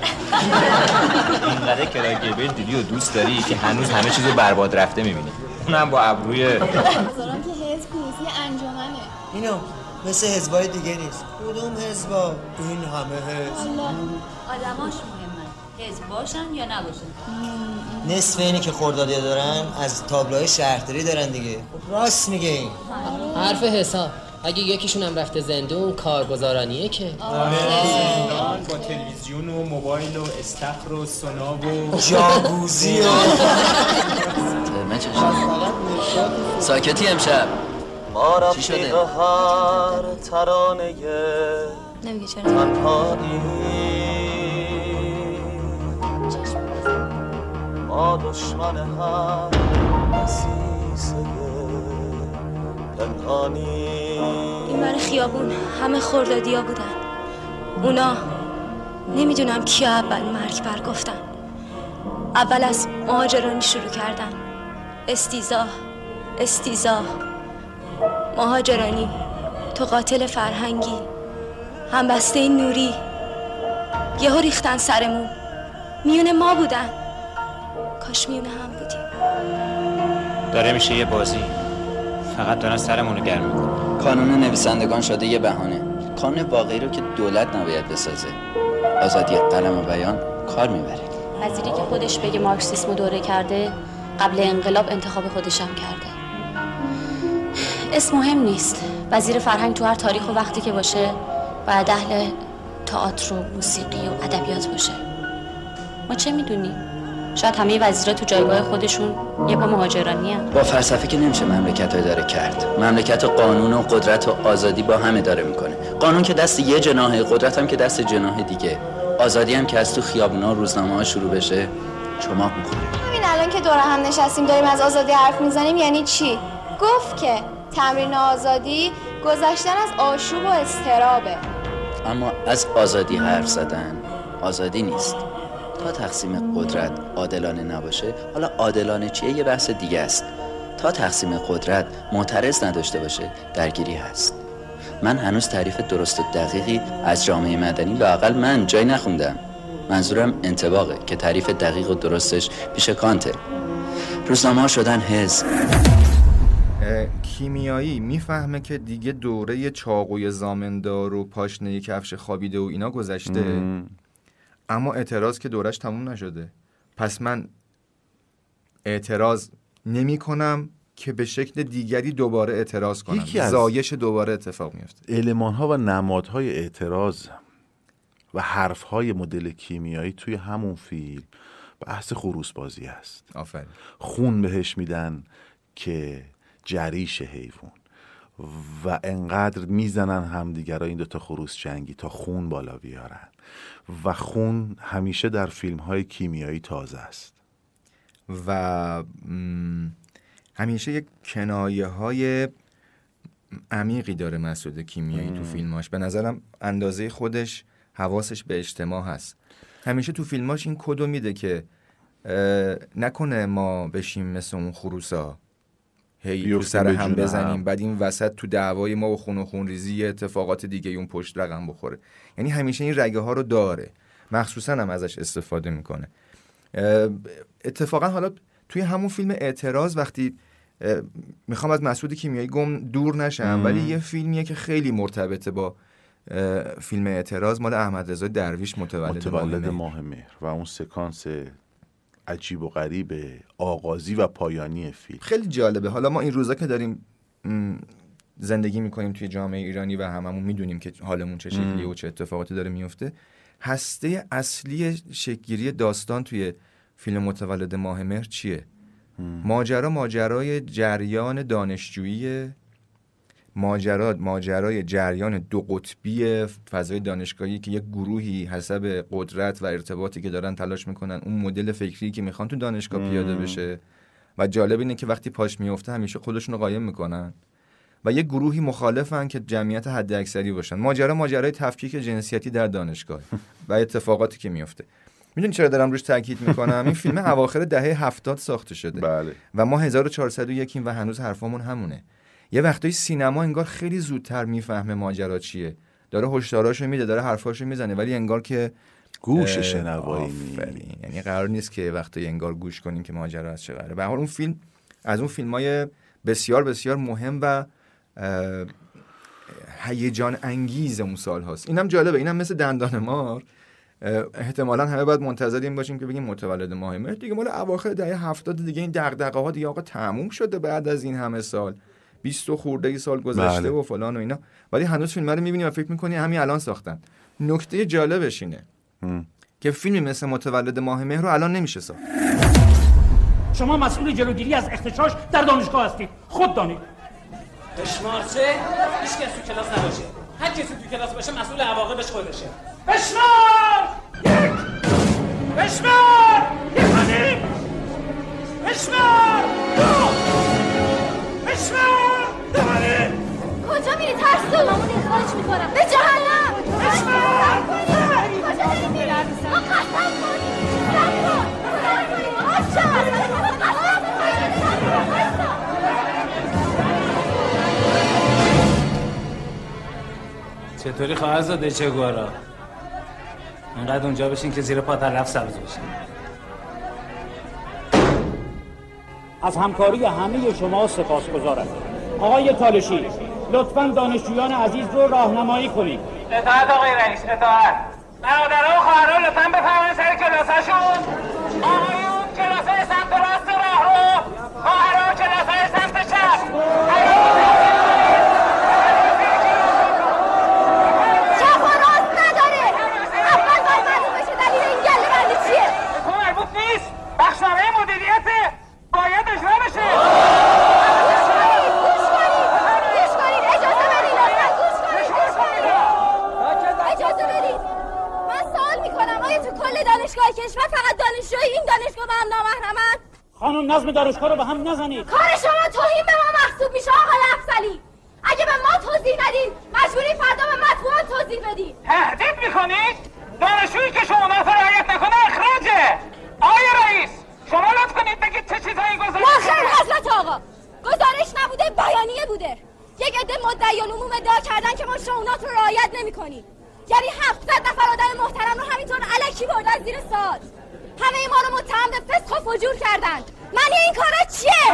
اینقدر کراگبل دیدی و دوست داری که هنوز همه چیزو برباد رفته می‌بینی. اونم با ابروی که حزب نیست یه انجمنه. اینو مثل حزبای دیگه نیست. کدوم حزبا این همه حزب. آدماش مهمن حزب باشن یا نباشن؟ نصف اینی که خردادی دارن از تابلوهای شهرداری دارن دیگه. خب راست میگه این. حرف حساب. اگه یکیشون هم رفته زندون کارگزارانیه که. زندان با تلویزیون و موبایل و استخر و سنا و جاگوزی و ساکتی امشب. ما شده؟ هر ترانه نمیگه چرا. تنهایی. ما دشمن هر دسیسه پنهانی این برای خیابون همه خوردادیا بودن. اونا نمی‌دونم کیا اول مرگ بر گفتن اول از مهاجرانی شروع کردن. استیزا استیزا. مهاجرانی تو قاتل فرهنگی. همبسته نوری. یهو ریختن سرمون. میونه ما بودن. کاش میونه هم بودیم. داره میشه یه بازی. فقط دارن سرمون رو گرم می‌کنن. کانون نویسندگان شده یه بهانه. قانون واقعی رو که دولت نباید بسازه. آزادی قلم و بیان کار می‌بره. وزیری که خودش بگه مارکسیسم رو دوره کرده قبل انقلاب انتخاب خودش هم کرده. اسم مهم نیست. وزیر فرهنگ تو هر تاریخ و وقتی که باشه باید اهل تئاتر و موسیقی و ادبیات باشه. ما چه می‌دونیم؟ شاید همه وزیرا تو جایگاه خودشون یه پا مهاجرانی هم. با فلسفه که نمیشه مملکت های داره کرد. مملکت قانون و قدرت و آزادی با همه داره می‌کنه. قانون که دست یه جناحه قدرت هم که دست جناح دیگه. آزادی هم که از تو خیابونا و روزنامه ها شروع بشه چماق می‌خوره. همین الان که دور هم نشستیم داریم از آزادی حرف می‌زنیم یعنی چی؟ گفت که تمرین آزادی گذشتن از آشوب و استرابه اما از آزادی حرف زدن آزادی نیست. تا تقسیم قدرت عادلانه نباشه حالا عادلانه چیه؟ یه بحث دیگه است. تا تقسیم قدرت معترض نداشته باشه درگیری هست. من هنوز تعریف درست و دقیقی از جامعه مدنی لاقل من جای نخوندم. منظورم انتباقه که تعریف دقیق و درستش پیش کانته روزنامه ها شدن حزب. کیمیایی می‌فهمه که دیگه دوره چاقوی زامندار و پاشنه کفش خوابیده و اینا گذشته. مم. اما اعتراض که دورش تموم نشده. پس من اعتراض نمی کنم که به شکل دیگری دوباره اعتراض کنم. یکی از- زایش دوباره اتفاق میفته علمان ها و نمادهای اعتراض و حرف های مدل کیمیایی توی همون فیلم بحث خروس بازی است آفرین. خون بهش میدن که جریش حیوان و انقدر می‌زنن همدیگر این دوتا خروس جنگی تا خون بالا بیارن. و خون همیشه در فیلم های کیمیایی تازه است. و همیشه یک کنایه های عمیقی داره مسعود کیمیایی تو فیلماش. به نظرم اندازه خودش حواسش به اجتماع هست. همیشه تو فیلماش این کدو میده که نکنه ما بشیم مثل اون خروسا. هی تو سر هم بزنیم. بعد این وسط تو دعوای ما و خون و خون ریزی یه اتفاقات دیگه اون پشت رقم بخوره. یعنی همیشه این رگه ها رو داره. مخصوصا هم ازش استفاده می‌کنه. اتفاقا حالا توی همون فیلم اعتراض وقتی می‌خوام از مسعود کیمیایی گم دور نشم مم. ولی یه فیلمیه که خیلی مرتبطه با فیلم اعتراض مال احمد رضا درویش متولد, متولد ماه مهر و اون سکانس عجیب و غریب آغازی و پایانی فیلم. خیلی جالبه. حالا ما این روزا که داریم زندگی می‌کنیم توی جامعه ایرانی و هممون می‌دونیم که حالمون چه شکلیه. و چه اتفاقاتی داره میفته هسته اصلی شکلگیری داستان توی فیلم متولد ماه مهر چیه؟ ماجرا ماجرای جریان دانشجویی ماجرا ماجرای جریان دو قطبی فضای دانشگاهی که یک گروهی حسب قدرت و ارتباطی که دارن تلاش می‌کنن اون مدل فکری که می‌خوان تو دانشگاه. پیاده بشه. و جالب اینه که وقتی پاش میفته همیشه خودشون رو قایم می‌کنن. و یک گروهی مخالفن که جمعیت حد اکثری باشن. ماجرا ماجرای تفکیک جنسیتی در دانشگاه و اتفاقاتی که میفته می‌دونی چرا دارم روش تاکید می‌کنم؟ این فیلم اواخر دهه هفتاد ساخته شده. بله. و ما 1401 و هنوز حرفمون همونه. یه وقتایی سینما انگار خیلی زودتر می‌فهمه ماجرا چیه. داره هشداراشو میده داره حرفاشو می‌زنه ولی انگار که گوش شنوایی. یعنی قرار نیست که وقتی انگار گوش کنیم که ماجرا از چه قراره به حال اون فیلم از اون فیلم های بسیار بسیار مهم و هیجان انگیز اون سال هاست اینم جالبه. اینم مثل دندان مار. احتمالا همه باید منتظر این باشیم که بگیم متولد ماه مهر دیگه مال اواخر دهه هفتاد دیگه این دغدغه ها دیگه آقا تموم شده بعد از این همه سال. 20 و خورده سال گذشته بله. و فلان و اینا. ولی هنوز فیلم رو می‌بینی و فکر می‌کنی همین الان ساختن. نکته جالبش اینه م. که فیلمی مثل متولد ماه مهر رو الان نمیشه ساخت. شما مسئول جلوگیری از اختشاش در دانشگاه هستید. خود دانید. بشمار چه؟ هیچ کس تو کلاس نباشه. هر کسی تو کلاس باشه مسئول عواقبش خودشه. بشمار! یک! بشمار! یک بشمار! دو! بشمار! خانیم کجا میری؟ ترسو مامون اخراج می‌کنم. به جهنم! کجا داری میری؟ ما قسم کنیم قسم کنیم چطوری خواهر زاده چه گوارا اینقدر اونجا بشین که زیر پا طرف سبز بشین. از همکاری همه شما سپاسگزارم. آقای تالشی لطفا دانشجویان عزیز رو راهنمایی کنید. اطاعت آقای رئیس اطاعت. برادرها و خواهرها لطفا بفرمایید سر کلاساشون آقایون کلاسای سمت راست راه رو خواهرها کلاسای کشور فقط دانشجوی این دانشگاه به هم نامحرمن خانم نظم دانشگاه رو به هم نزنید. کار شما توهین به ما محسوب میشه آقای افسلی اگه به ما توضیح ندین مجبوری فردا به مطبوعات توضیح بدین. تهدید می‌کنید؟ دانشجویی که شما نفر رعایت نکنه اخراجه. آقای رئیس شما لطف کنید بگید چه چیزایی گزارش حضرت آقا گزارش نبوده بیانیه بوده. یک عده مدعیان عموم ادعا کردن که ما شونات رو رعایت نمی‌کنیم. یعنی 700 نفر آدم محترم رو همینطور علکی بردن زیر سال همه ما رو متهم به فسق و فجور کردند معنی این کارا چیه؟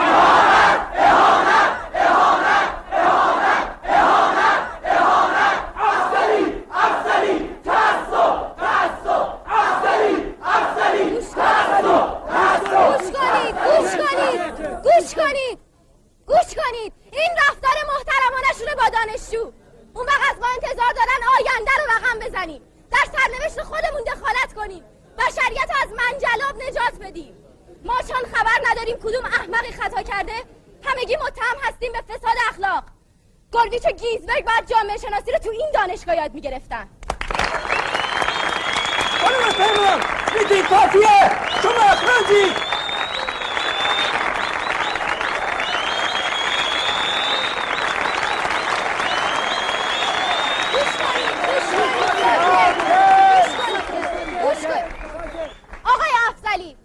گوش کنید. گوش کنید. گوش کنید. گوش کنید این رفتار محترمانشونه با دانشجو. اون وقت از ما انتظار دارن آینده رو رقم بزنیم. در سرنوشت خودمون دخالت کنیم. بشریت از منجلاب نجات بدیم. ما چون خبر نداریم کدوم احمقی خطا کرده همگی متهم هستیم به فساد اخلاق. گلگیچ و گیزبرگ باید جامعه شناسی رو تو این دانشگاه یاد می‌گرفتن. خانم فرمان میگید کافیه؟ شما اخراجید گوش کن. آقای افضلی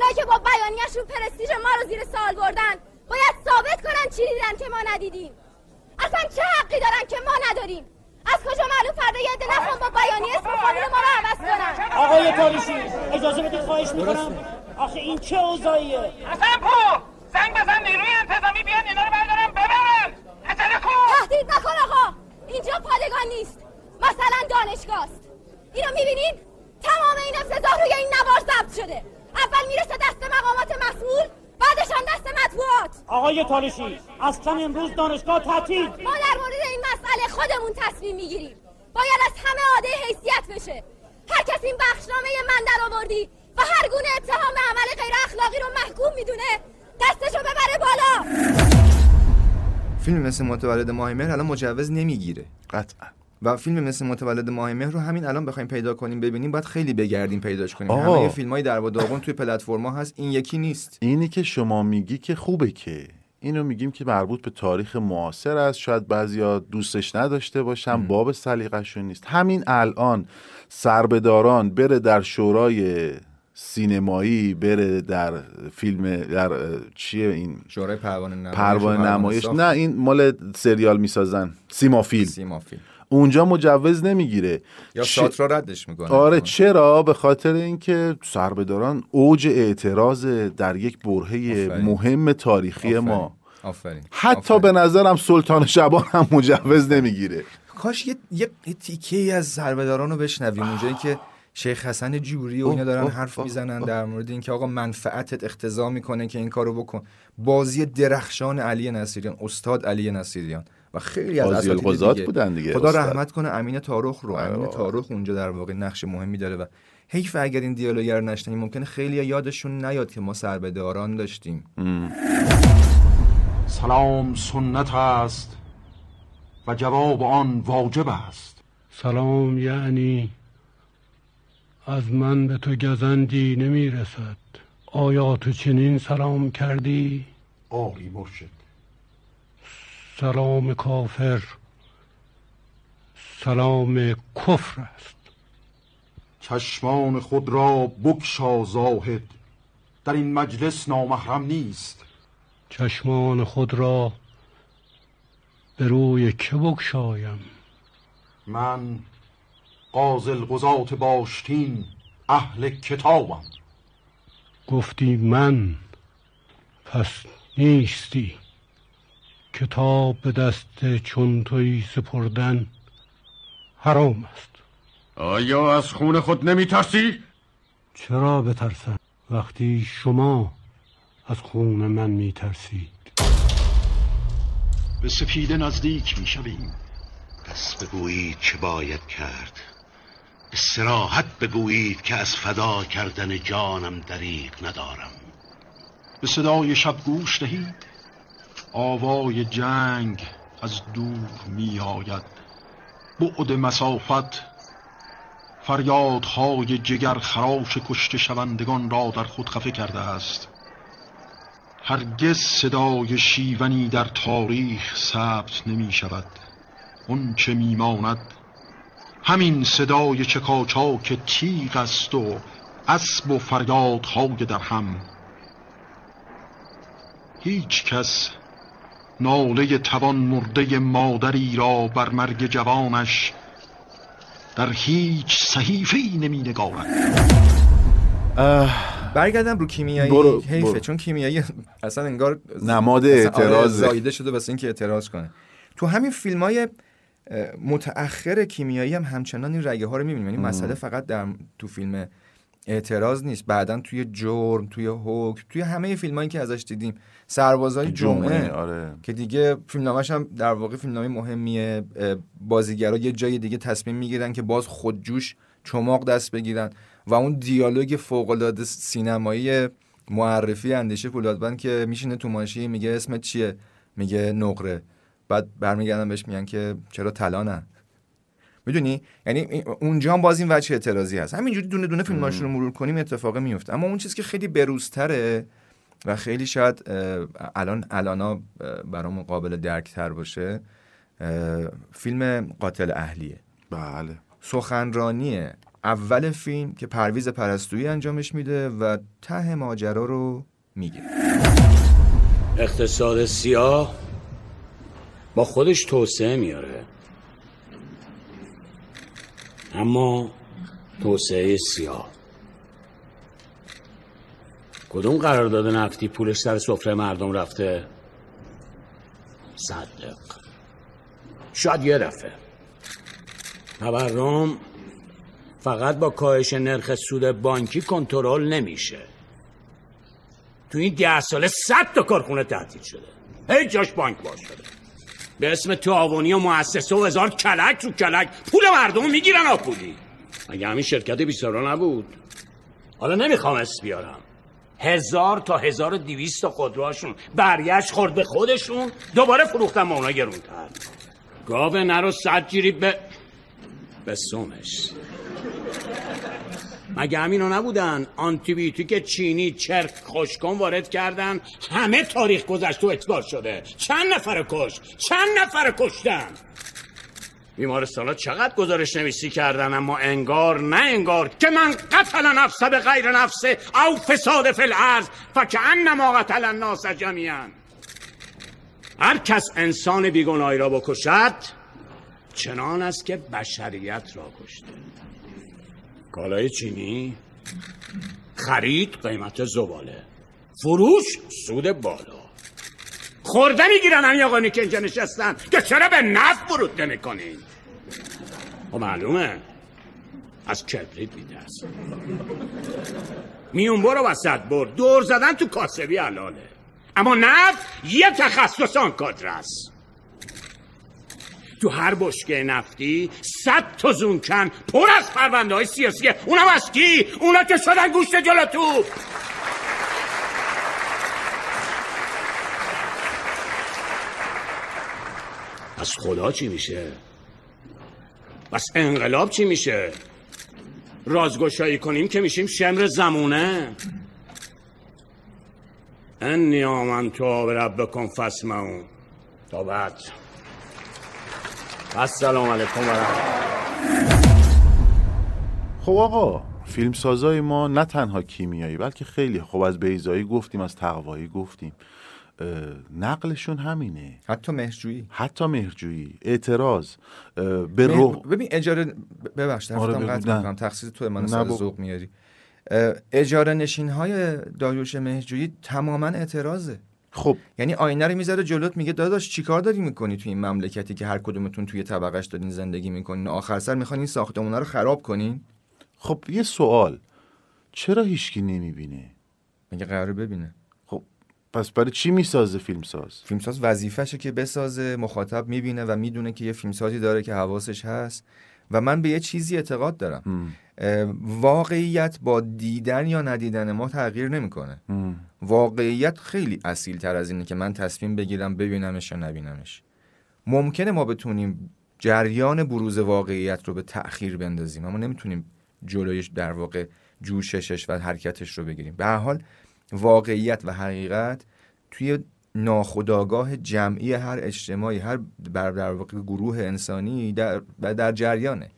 اونایی که با بیانیهشون پرستیژ ما رو زیر سوال بردن باید ثابت کنن چی دیدن که ما ندیدیم. اصلا چه حقی دارن که ما نداریم؟ از کجا معلوم فردا یه عده نخوان با بیانیه اسم خانون ما رو عوض کنن؟ آقای تاریشی اجازه بدید خواهش می‌کنم. آخه این چه اوضاعیه؟ حسن پور زنگ بزن نیروی انتظامی بیان اینا رو بردارن ببرن. عجله کن تهدید نکن آقا. اینجا پادگان نیست. مثلا دانشگاه است. اینو می‌بینین تمام این افتضاح روی این نوار ضبط شده. اول می‌رسه دست مقامات مسئول بعدش هم دست مطبوعات. آقای تالشی اصلا امروز دانشگاه تعطیل. ما در مورد این مسئله خودمون تصمیم می‌گیریم. باید از همه عاده حیثیت بشه. هر کس این بخشنامه من در آوردی و هر گونه اتهام به عمل غیر اخلاقی رو محکوم می‌دونه دستشو ببره بالا. فیلم مثل متولد ماه مهر الان مجوز نمی‌گیره. قطعا. و فیلم مثل متولد ماه مهر رو همین الان بخوایم پیدا کنیم ببینیم باید خیلی بگردیم پیداش کنیم. آقا. همه فیلم های در و داغون توی پلتفرما هست این یکی نیست. اینی که شما میگی که خوبه که. اینو میگیم که مربوط به تاریخ معاصر است. شاید بعضیا دوستش نداشته باشن باب سلیقه‌شون نیست. همین الان سربداران بره در شورای سینمایی بره در فیلم در چیه این؟ شورای پروانه نمایش پروانه نمایش. نه این مال سریال می‌سازن. سیما فیلم سیما فیلم اونجا مجوز نمی‌گیره. یا چ- ساترا ردش می‌کنه. آره چرا؟ به خاطر اینکه سربداران اوج اعتراض در یک برهه آفرین. مهم تاریخی آفرین. ما. آفرین. حتی به نظرم سلطان شبان هم مجوز نمی‌گیره. کاش یه, یه, یه تیکه ای از سربداران رو بشنویم. اونجایی که شیخ حسن جوری و اینا دارن حرف می‌زنن. در مورد اینکه آقا منفعتت اقتضا می‌کنه که این کارو بکن. بازی درخشان علی نصیریان استاد علی نصیریان. و خیلی از اساتید دیگه. بودن دیگه خدا استاد. رحمت کنه امین تارخ رو. امین تارخ اونجا در واقع نقش مهمی داره و حیف اگر این دیالوگ رو نشنیم ممکنه خیلی یادشون نیاد که ما سربداران داشتیم. سلام سنت است و جواب آن واجب است. سلام یعنی از من به تو گزندی نمی رسد آیا تو چنین سلام کردی؟ آری مرشد. سلام کافر سلام کفر است. چشمان خود را بکشا زاهد در این مجلس نامحرم نیست. چشمان خود را به روی که بگشایم؟ من قاضی القضات باشتین اهل کتابم. گفتی من پس نیستی. کتاب به دست چون توی سپردن حرام است. آیا از خون خود نمی ترسی؟ چرا بترسم؟ وقتی شما از خون من میترسید. به سپیده نزدیک می شویم پس بگویید چه باید کرد. به سراحت بگویید که از فدا کردن جانم دریغ ندارم. به صدای شب گوش دهید. آوای جنگ از دور می آید بعد مسافت فریادهای جگر خراش کشته شوندگان را در خود خفه کرده است. هرگز صدای شیونی در تاریخ ثبت نمی شود. اون چه میماند همین صدای چکاچاک تیغ است و اسب و فریادهای در هم هیچ کس ناله توان مرده مادری را بر مرگ جوانش در هیچ صحیفه‌ای نمی نگارد برگردم رو کیمیایی برو، حیفه برو. چون کیمیایی اصلا انگار نماد آره، اعتراضه. زایده شده واسه اینکه اعتراض کنه تو همین فیلم های متأخر کیمیایی هم همچنان این رگه ها رو می‌بینیم یعنی. مسئله فقط در تو فیلم اعتراض نیست. بعدا توی جرم توی حکم توی همه فیلم هایی که ازش دیدیم. سربازای جمعه، آره. که دیگه فیلمنامه‌ش هم در واقع فیلمنامه مهمیه. بازیگرا یه جای دیگه تصمیم می‌گیرن که باز خودجوش چماق دست بگیرن و اون دیالوگ فوق‌العاده سینمایی معرفی اندیشه پولادبند که میشینه تو ماشین میگه اسمت چیه؟ میگه نقره. بعد برمیگردن بهش میگن که چرا طلا نه؟ می‌دونی؟ یعنی اونجا هم باز این وجه اعتراضی هست. همینجوری دونه دونه فیلماش رو مرور کنیم اتفاق میفته اما اون چیزی که خیلی بروزتره و خیلی شاید الان الانا اه، برامون قابل درک تر باشه فیلم قاتل اهلیه. بله. سخنرانی اول فیلم که پرویز پرستویی انجامش میده و ته ماجرا رو میگه. اقتصاد سیاه با خودش توسعه میاره. اما توسعه سیاه. کدوم قرارداد نفتی پولش سر سفره مردم رفته؟ صدق. شاید یه دفعه. تورم فقط با کاهش نرخ سود بانکی کنترل نمیشه. تو این ده ساله صد تا کارخونه تعطیل شده. هیچ جاش بانک باز شده. به اسم تعاونی و مؤسسه و هزار کلک رو کلک. پول مردم می‌گیرن آپولی مگه همین شرکت بیسارا نبود؟ حالا نمی‌خوام اسم بیارم. هزار تا هزار و دیویست تا خودروهاشون. برگشت خورد به خودشون. دوباره فروختن با اونا گرونتر. گاو نرو صد جیری به به سومش. مگه همینا نبودن آنتیبیوتیک چینی چرک خوشکن وارد کردن همه تاریخ گذشته و اعتبار شده. چند نفر کش؟ چند نفر کشتن؟ بیمارستانا چقدر گزارش نویسی کردن اما انگار نه انگار که من قتل نفس به غیر نفسه او فساد فی الارض فکأنما قتل الناس جمیعا. هر کس انسان بیگناهی را بکشد چنان است که بشریت را کشته. کالای چینی؟ خرید قیمت زباله. فروش سود بالا. خورده می‌گیرن همین آقانی که اینجا نشستن. که چرا به نفت ورود نمی‌کنین؟ خب معلومه. از کبریت میترسن میون برو وسط بر. دور زدن تو کاسبی حلاله. اما نفت یه تخصص آن کادر است. تو هر بشکه نفتی صد تا زونکن پر از پرونده های سیاسیه اونم از کی؟ اونا که شدن گوشت جلو تو از خدا چی میشه؟ بس انقلاب چی میشه؟ رازگشایی کنیم که میشیم شمر زمونه انی آمنتو به ربکم فسمعون تا بعد السلام علیکم و خب آقا فیلم سازای ما نه تنها کیمیایی بلکه خیلی خب از بیزایی گفتیم از تقوایی گفتیم. نقلشون همینه. حتی مهرجویی. حتی مهرجویی. اعتراض. به مهر- رو ببین اجاره ببخشید آره رفتم. قطع تقصیر تو من سر. ذوق میاری. اجاره نشین های داریوش مهرجویی تماما اعتراضه. خب. یعنی آینه رو می‌ذاره جلوت میگه داداش چیکار داری می‌کنی توی این مملکتی که هر کدومتون توی طبقش دارین زندگی می‌کنین؟ آخر سر می‌خواین این ساختمونا رو خراب کنین؟ خب یه سوال. چرا هیچکی نمی‌بینه؟ مگه قراره ببینه. خب پس برای چی می‌سازه فیلمساز؟ فیلمساز وظیفشه که بسازه مخاطب می‌بینه و می‌دونه که یه فیلمسازی داره که حواسش هست. و من به یه چیزی اعتقاد دارم. واقعیت با دیدن یا ندیدن ما تغییر نمی‌کنه. واقعیت خیلی اصیل تر از اینه که من تصمیم بگیرم ببینمش یا نبینمش. ممکنه ما بتونیم جریان بروز واقعیت رو به تأخیر بندازیم اما نمی‌تونیم جلویش در واقع جوششش و حرکتش رو بگیریم. به هر حال واقعیت و حقیقت توی ناخودآگاه جمعی هر اجتماعی هر بر در واقع گروه انسانی در, در جریانه.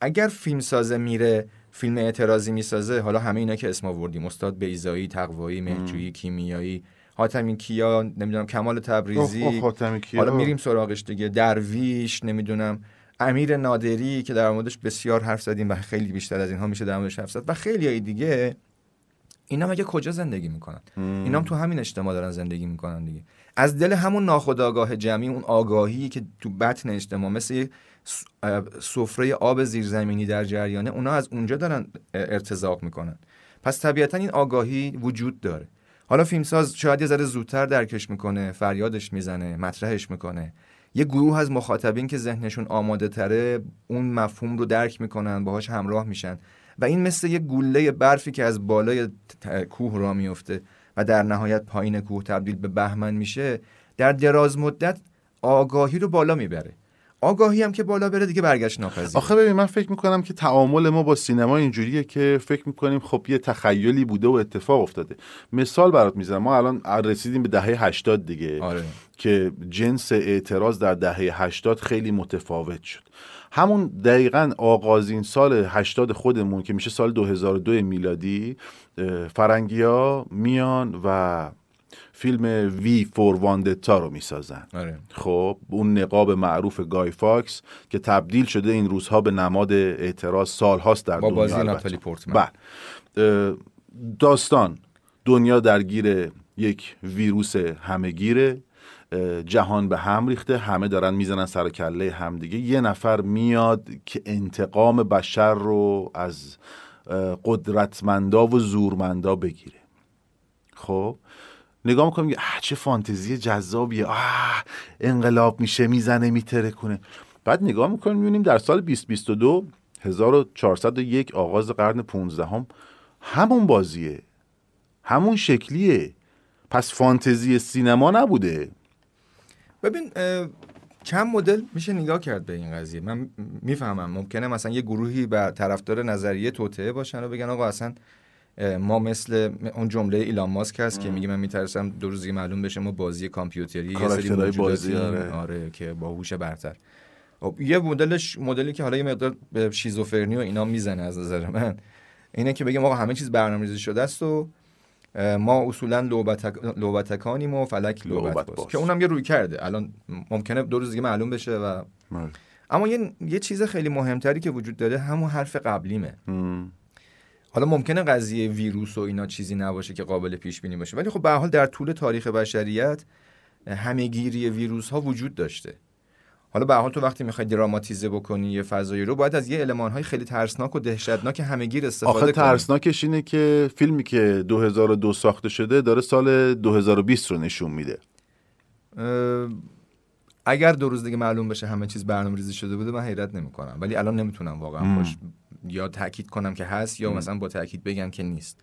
اگر فیلم سازه میره فیلم اعتراضی می‌سازه حالا همه اینا که اسم آوردیم استاد بیزایی تقوایی مهجویی کیمیایی حاتمی کیا نمی‌دونم کمال تبریزی. اوه، اوه، کیا. حالا میریم سراغش دیگه. درویش نمی‌دونم امیر نادری که در موردش بسیار حرف زدیم و خیلی بیشتر از اینها میشه در موردش حرف زد. و خیلی های دیگه. اینا مگه کجا زندگی می‌کنن؟ اینا هم تو همین اجتماع دارن زندگی می‌کنن دیگه. از دل همون ناخودآگاه جمعی اون آگاهی که تو بطن اجتماع مثل سفره آب زیرزمینی در جریانه اونا از اونجا دارن ارتزاق می‌کنن. پس طبیعتا این آگاهی وجود داره. حالا فیلمساز شاید یه ذره زودتر درکش می‌کنه فریادش می‌زنه مطرحش می‌کنه. یه گروه از مخاطبین که ذهنشون آماده تره اون مفهوم رو درک می‌کنن باهاش همراه میشن. و این مثل یه گوله برفی که از بالای کوه را میفته و در نهایت پایین کوه تبدیل به بهمن میشه در دراز مدت آگاهی رو بالا می‌بره. آگاهی هم که بالا بره دیگه برگشت ناپذیر. آخه ببین من فکر می‌کنم که تعامل ما با سینما اینجوریه که فکر می‌کنیم خب یه تخیلی بوده و اتفاق افتاده. مثال برات می‌زنم. ما الان رسیدیم به دهه 80 دیگه آره. که جنس اعتراض در دهه 80 خیلی متفاوت شد. همون دقیقا آغازین سال 80 خودمون که میشه سال 2002 میلادی فرنگیا میان و فیلم V for Vendetta رو می‌سازن. آره. خب اون نقاب معروف گای فاکس که تبدیل شده این روزها به نماد اعتراض سالهاست در با دنیا بازی. ناتالی پورتمن. بله. داستان. دنیا درگیر یک ویروس همهگیره. جهان به هم ریخته. همه دارن می‌زنن سر و کله همدیگه. یه نفر میاد که انتقام بشر رو از قدرتمندا و زورمندا بگیره. خب؟ نگاه می‌کنیم یه اه، چه فانتزی جذابیه. آه انقلاب میشه می‌زنه میتره کنه بعد نگاه می‌کنیم می‌بینیم در سال 2022 1401 آغاز قرن 15 هم همون بازیه. همون شکلیه. پس فانتزی سینما نبوده. ببین چند مدل میشه نگاه کرد به این قضیه. من می‌فهمم ممکنه مثلا یه گروهی بر طرفدار نظریه توطعه باشن و بگن آقا اصلا ما مثل اون جمله ایلان ماسک هست که میگه من میترسم دو روز دیگه معلوم بشه ما بازی کامپیوتری یه سری بازی، آره. آره که با هوش برتر خب یه مدلش مدلی که حالا یه مقدار به شیزوفرنی و اینا می‌زنه از نظر من اینه که بگیم آقا همه چیز برنامه‌ریزی شده است و ما اصولا لوبتک... لوبتکانیم و فلک لوبت, لعبت باز. باز. که اونم یه روی کرده الان ممکنه دو روز دیگه معلوم بشه و اما یه, یه چیز خیلی مهمتری که وجود داره همون حرف قبلیمه حالا ممکنه قضیه ویروس و اینا چیزی نباشه که قابل پیش بینی باشه. ولی خب به حال در طول تاریخ بشریت همهگیری ویروس ها وجود داشته. حالا به حال تو وقتی می‌خوای دراماتیزه بکنی یه فضایی رو باید از یه المان های خیلی ترسناک و دهشتناک همهگیر استفاده آخه ترسناکش اینه که فیلمی که 2002 ساخته شده داره سال 2020 رو نشون میده. اگر دو روز دیگه معلوم بشه همه چیز برنامه ریزی شده بوده من حیرت نمی‌کنم. ولی الان نمی‌تونم واقعا. باش یا تاکید کنم که هست یا. مثلا با تاکید بگم که نیست.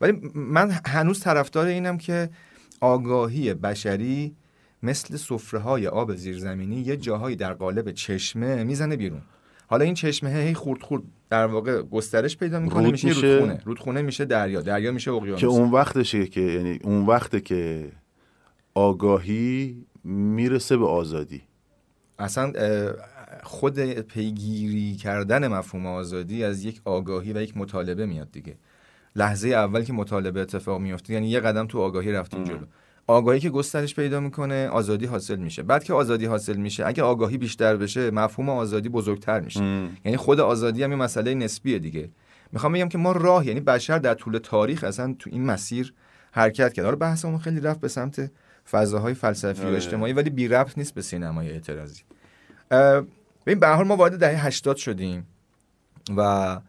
ولی من هنوز طرفدار اینم که آگاهی بشری مثل سفره های آب زیرزمینی یه جاهایی در قالب چشمه می‌زنه بیرون. حالا این چشمه هی خورد خورد در واقع گسترش پیدا می‌کنه رود میشه. رودخونه. رودخونه میشه دریا دریا میشه اقیانوس. که اون وقتشه که یعنی اون وقته که آگاهی می‌رسه به آزادی. اصلا خود پیگیری کردن مفهوم آزادی از یک آگاهی و یک مطالبه میاد دیگه. لحظه اول که مطالبه اتفاق میفته یعنی یه قدم تو آگاهی رفتیم جلو. آگاهی که گسترش پیدا می‌کنه آزادی حاصل میشه. بعد که آزادی حاصل میشه اگه آگاهی بیشتر بشه مفهوم آزادی بزرگتر میشه. یعنی خود آزادی هم یه مسئله نسبیه دیگه. می‌خوام بگم که ما راه یعنی بشر در طول تاریخ اصلا تو این مسیر حرکت کرد. حالا بحثمون خیلی رفت به سمت فضاهای فلسفی و آره. اجتماعی ولی بی ربط نیست به سینمای اعتراضی. ببین به حال ما وارد دهه 80 شدیم و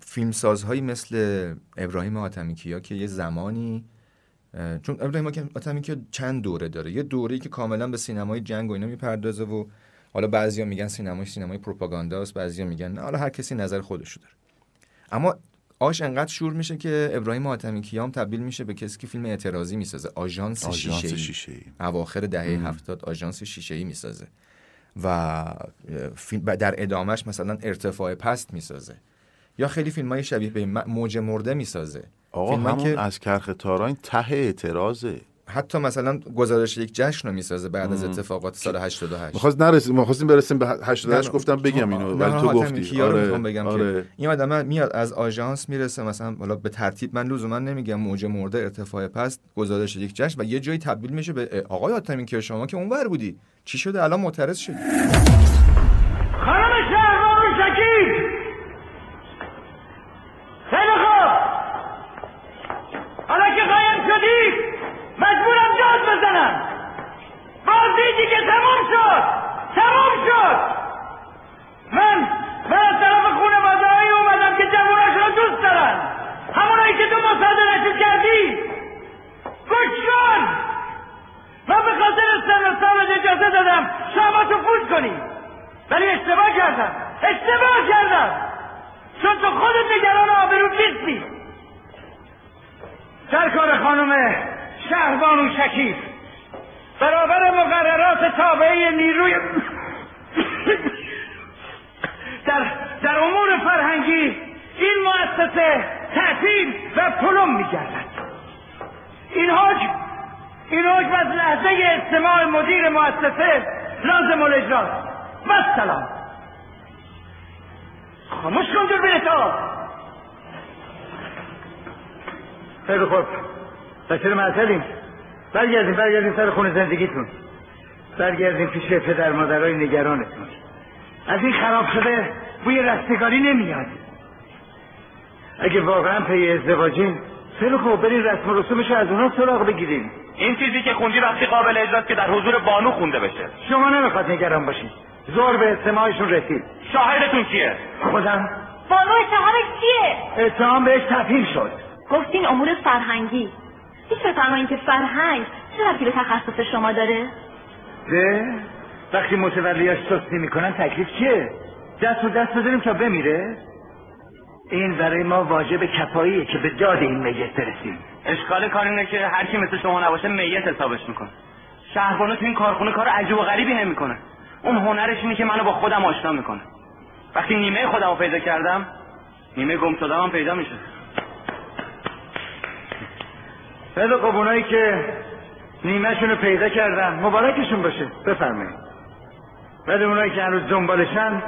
فیلمسازهایی مثل ابراهیم آتمیکیا که یه زمانی چون ابراهیم آتمیکیا چند دوره داره. یه دوره‌ای که کاملا به سینمای جنگ و اینا می‌پردازه و حالا بعضیا میگن سینمای سینمای پروپاگانداست بعضیا میگن نه حالا هر کسی نظر خودشو داره. اما آش انقدر شور میشه که ابراهیم حاتمی کیام تبدیل میشه به کسی که فیلم اعتراضی می‌سازه. آژانس آژانس شیشه شیشه‌ای. اواخر دهه مم. هفتاد آژانس شیشه ای می‌سازه. و در ادامهش مثلا ارتفاع پست می‌سازه. یا خیلی فیلم های شبیه به موج مرده می‌سازه. آقا همون از کرخ تاران ته اعتراضه. حتی مثلا گزارش یک جشن رو می‌سازه بعد از. اتفاقات سال 88 می‌خواست نرسیم ما خواستیم برسیم به 88 نه، گفتم بگم اینو ولی تو گفتی. می‌خوام بگم آره. که این آدم میاد از آژانس می‌رسه مثلا حالا به ترتیب من لزوما نمیگم موج مرده ارتفاع پست گزارش یک جشن و یه جایی تبدیل میشه به آقای آتمی که شما که اونور بودی. چی شده؟ الان معترض شدی. خانم شهربانو شکیب! خیلی خوب! حالا که قایم شدی مجبورم داد بزنم. بازی دیگه تموم شد! تموم شد! من من از طرف خانواده‌هایی اومدم که جوانش رو دوست دارن همونایی که تو مصادرهشون کردی گوش کن! من به خاطر سن و سالت اجازه دادم. شاماتو فوت کنی. ولی اشتباه کردم. اشتباه کردم. چون تو خودت نگران آبرو نیستی. سرکار خانم شهربانو شکیف برابر مقررات تابعه نیروی در, در امور فرهنگی این مؤسسه تعطیل و پلم میگردد. این حکم این حکم از لحظه استماع مدیر مؤسسه لازم الاجراست و سلام. خاموش کن تو. خیلی خوب. بچه معطلیم. برگردیم برگردیم سر خونه زندگیتون. برگردیم پیش پدر مادرای نگرانتون. از این خراب شده بوی رستگاری نمیاد. اگه واقعا پی ازدواجین خیلی خوب برین رسم و رسومش از اونا سراغ بگیریم. این چیزی که خوندی وقتی قابل اجراست که در حضور بانو خونده بشه. شما نمی‌خواد نگران باشید زور به استماعشون رسید. شاهدتون کیه خودم. بانو اتهامش چیه؟ اتهام بهش تفهیم شد. گفتین امور فرهنگی. هیچ بفرمایین که فرهنگ؟ چه ربطی به تخصص شما داره؟ ده وقتی متولیاش سستی می‌کنن تکلیف چیه؟ دست و دست بذاریم تا بمیره؟ این برای ما واجب کفاییه که به داد این میت برسیم. اشکال کار اینه که هر کی مثل شما نباشه میت حسابش می‌کنه. شهربانو تو این کارخونه کار عجیب و غریبی نمی‌کنه. اون هنرش اینه که منو با خودم آشنا می‌کنه. وقتی نیمه خودم رو پیدا کردم نیمه گم شدم هم پیدا میشه. خیلی خب اونایی که نیمهشون رو پیدا کردن مبارکشون باشه. بفرمایید. ولی اونایی که هنوز دنبالشن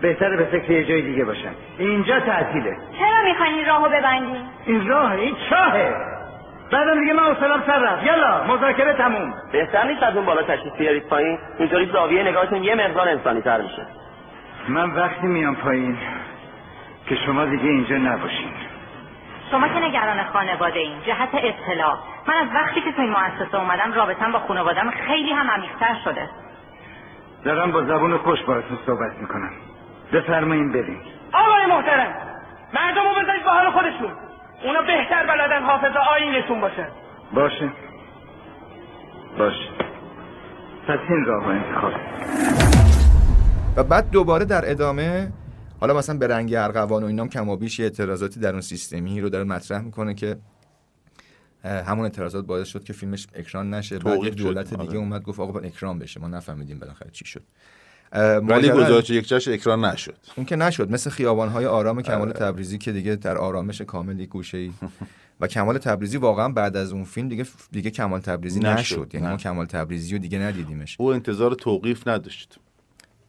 بهتره به فکر یه جای دیگه باشن. اینجا تعطیله. چرا می‌خواین این راهو ببندین؟ این راه این چاهه. بعدم دیگه من اصلا سر رفت. یلا مذاکره تموم. بهتر نیست از اون بالا تشریف بیارید پایین. اینطوری زاویه نگاهتون یه مقدار انسانی تر میشه. من وقتی میام پایین که شما دیگه اینجا نباشین. شما که نگران خانواده این جهت اطلاع. من از وقتی که تو این مؤسسه اومدم رابطم با خانوادم خیلی هم عمیق‌تر شده. دارم با زبون خوش باهاتون صحبت می‌کنم. بفرمایین بریم. آقای محترم مردم رو بذارید به حال خودشون. اونا بهتر بلدن حافظ آینشون باشن باشه. باشه. پس این راه رو انتخاب. و بعد دوباره در ادامه حالا مثلا به رنگ ارغوان و اینام کم و بیش یه اعتراضاتی در اون سیستمی رو داره مطرح می‌کنه که همون اعتراضات باعث شد که فیلمش اکران نشه. بعد شد، دولت آره. دیگه اومد گفت آقا باید اکران بشه. ما نفهمیدیم بالاخره چی شد. ولی گزارش یک جشن اکران نشد. اون که نشد مثل خیابان‌های آرام کمال آره. تبریزی که دیگه در آرامش کاملی گوشه و کمال تبریزی واقعا بعد از اون فیلم دیگه دیگه کمال تبریزی نشد، نشد. یعنی. ما کمال تبریزی رو دیگه ندیدیمش. او انتظار توقیف نداشت.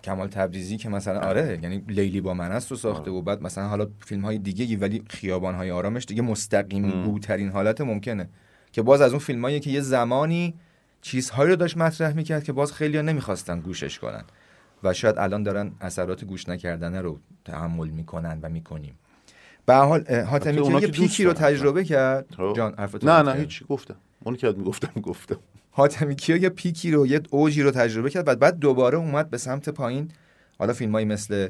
کمال تبریزی که مثلا آره یعنی لیلی با من است و ساخته و بعد مثلا حالا فیلم های دیگه ولی خیابان های آرامش دیگه مستقیم بوترین حالت ممکنه. که باز از اون فیلم که یه زمانی چیزهایی رو داشت مطرح می‌کرد که باز خیلی نمی‌خواستن گوشش کنن. و شاید الان دارن اثرات گوش نکردنه رو تحمل می‌کنن و می‌کنیم به هر حال حاتمی که یه پیکی رو. تجربه کرد خب. جان نه نه. هیچی گفتم اون که می‌گفتم گفتم حاتمی کیا یه پیکی رو یه اوجی رو تجربه کرد بعد بعد دوباره اومد به سمت پایین حالا فیلمایی مثل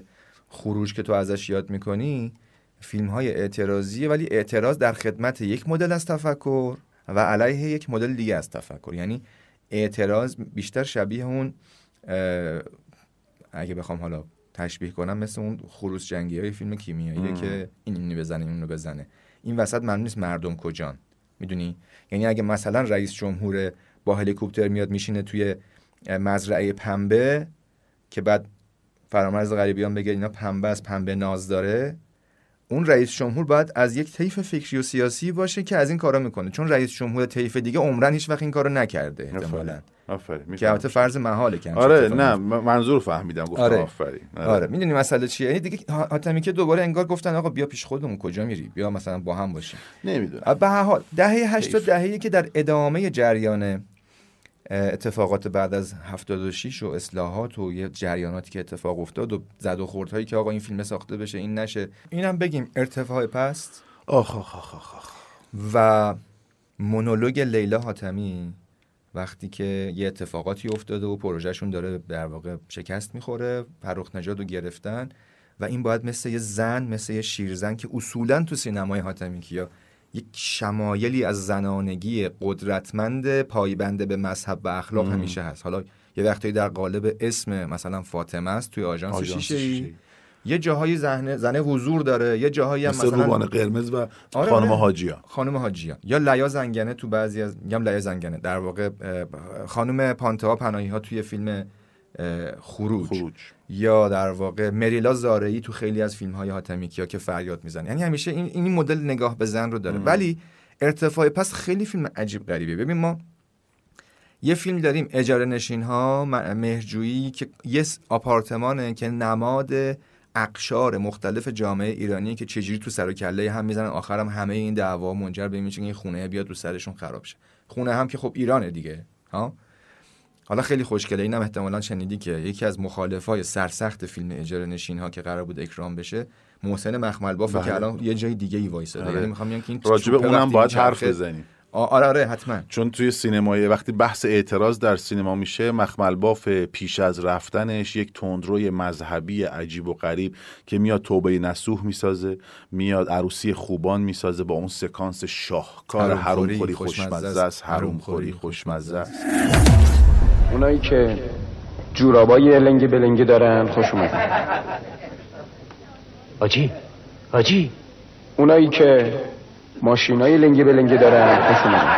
خروج که تو ازش یاد می‌کنی فیلم های اعتراضیه ولی اعتراض در خدمت یک مدل از تفکر و علیه یک مدل دیگه از تفکر یعنی اعتراض بیشتر شبیه اون اگه بخوام حالا تشبیه کنم مثل اون خروس جنگی های فیلم کیمیاییه مم. که این اینو بزنه این اونو بزنه. این وسط معلوم نیست مردم کجان. می‌دونی؟ یعنی اگه مثلا رئیس جمهور با هلیکوپتر میاد میشینه توی مزرعه پنبه که بعد فرامرز غریبیان بگه اینا پنبه از پنبه ناز داره اون رئیس جمهور باید از یک طیف فکری و سیاسی باشه که از این کارا می‌کنه. چون رئیس جمهور طیف دیگه عمرن هیچ وقت این کارو نکرده احتمالاً. آفرین. که البته فرض محاله که آره نه منظور فهمیدم گفتم آره. آفرین. آره, می‌دونی مسئله چیه؟ یعنی دیگه حاتمی که دوباره انگار گفتن آقا بیا پیش خودمون کجا میری؟ بیا مثلا با هم باشیم. نمی‌دونم. به هر حال دهه 80 دهه‌ای که در ادامه جریان اتفاقات بعد از 76 و اصلاحات و یه جریاناتی که اتفاق افتاد و زد و خوردهایی که آقا این فیلم ساخته بشه این نشه اینم بگیم ارتفاع پست آخ آخ آخ آخ آخ. و مونولوگ لیلا حاتمی وقتی که یه اتفاقاتی افتاده و پروژهشون داره در واقع شکست می‌خوره فرخ نژاد رو گرفتن و این باید مثل یه زن مثل یه شیرزن که اصولا تو سینمای حاتمی کیا یک شمایلی از زنانگی قدرتمند پایبنده به مذهب و اخلاق مم. همیشه هست حالا یه وقتایی در قالب اسم مثلا فاطمه است توی آژانس آژانس شیشه ای شیشه‌ای. یه جاهایی زن زن حضور داره یه جاهایی هم مثل مثلا روبان قرمز و آره، خانم آره. حاجیا خانم حاجیا یا لیا زنگنه تو بعضی از میگم لیا زنگنه در واقع خانم پانتها پناهی ها توی فیلم خروج. خروج. یا در واقع مریلا زارعی تو خیلی از فیلم های حاتمی کیا که فریاد می‌زنه. یعنی همیشه این این مدل نگاه به زن رو داره. ولی ارتفاع پس خیلی فیلم عجیب غریبه. ببین ما یه فیلم داریم اجاره نشین ها مهرجویی که یه آپارتمانه که نماد اقشار مختلف جامعه ایرانی که چجوری تو سر و کله هم می‌زنن آخرم همه این دعوا منجر به این میشه که این خونه بیاد رو سرشون خراب شه. خونه هم که خب ایرانه دیگه ها؟ حالا خیلی خوشگله. اینم احتمالا شنیدی که یکی از مخالفای سرسخت فیلم اجاره نشین ها که قرار بود اکرام بشه محسن مخمل باف بله. که الان یه جای دیگه ای وایساده. آره. یعنی می‌خوام بگم که این راجبه اونم باید حرف بزنیم آره آره حتما. چون توی سینمای وقتی بحث اعتراض در سینما میشه مخمل باف پیش از رفتنش یک تندروی مذهبی عجیب و غریب که میاد توبه نسوح می‌سازه میاد عروسی خوبان می‌سازه با اون سکانس شاهکار حرومخوری خوشمزه است. حرومخوری خوشمزه است. اونایی که جورابای لنگی بلنگی دارن خوش اومدن. حاجی حاجی. اونایی که ماشینای لنگی بلنگی دارن خوش اومدن.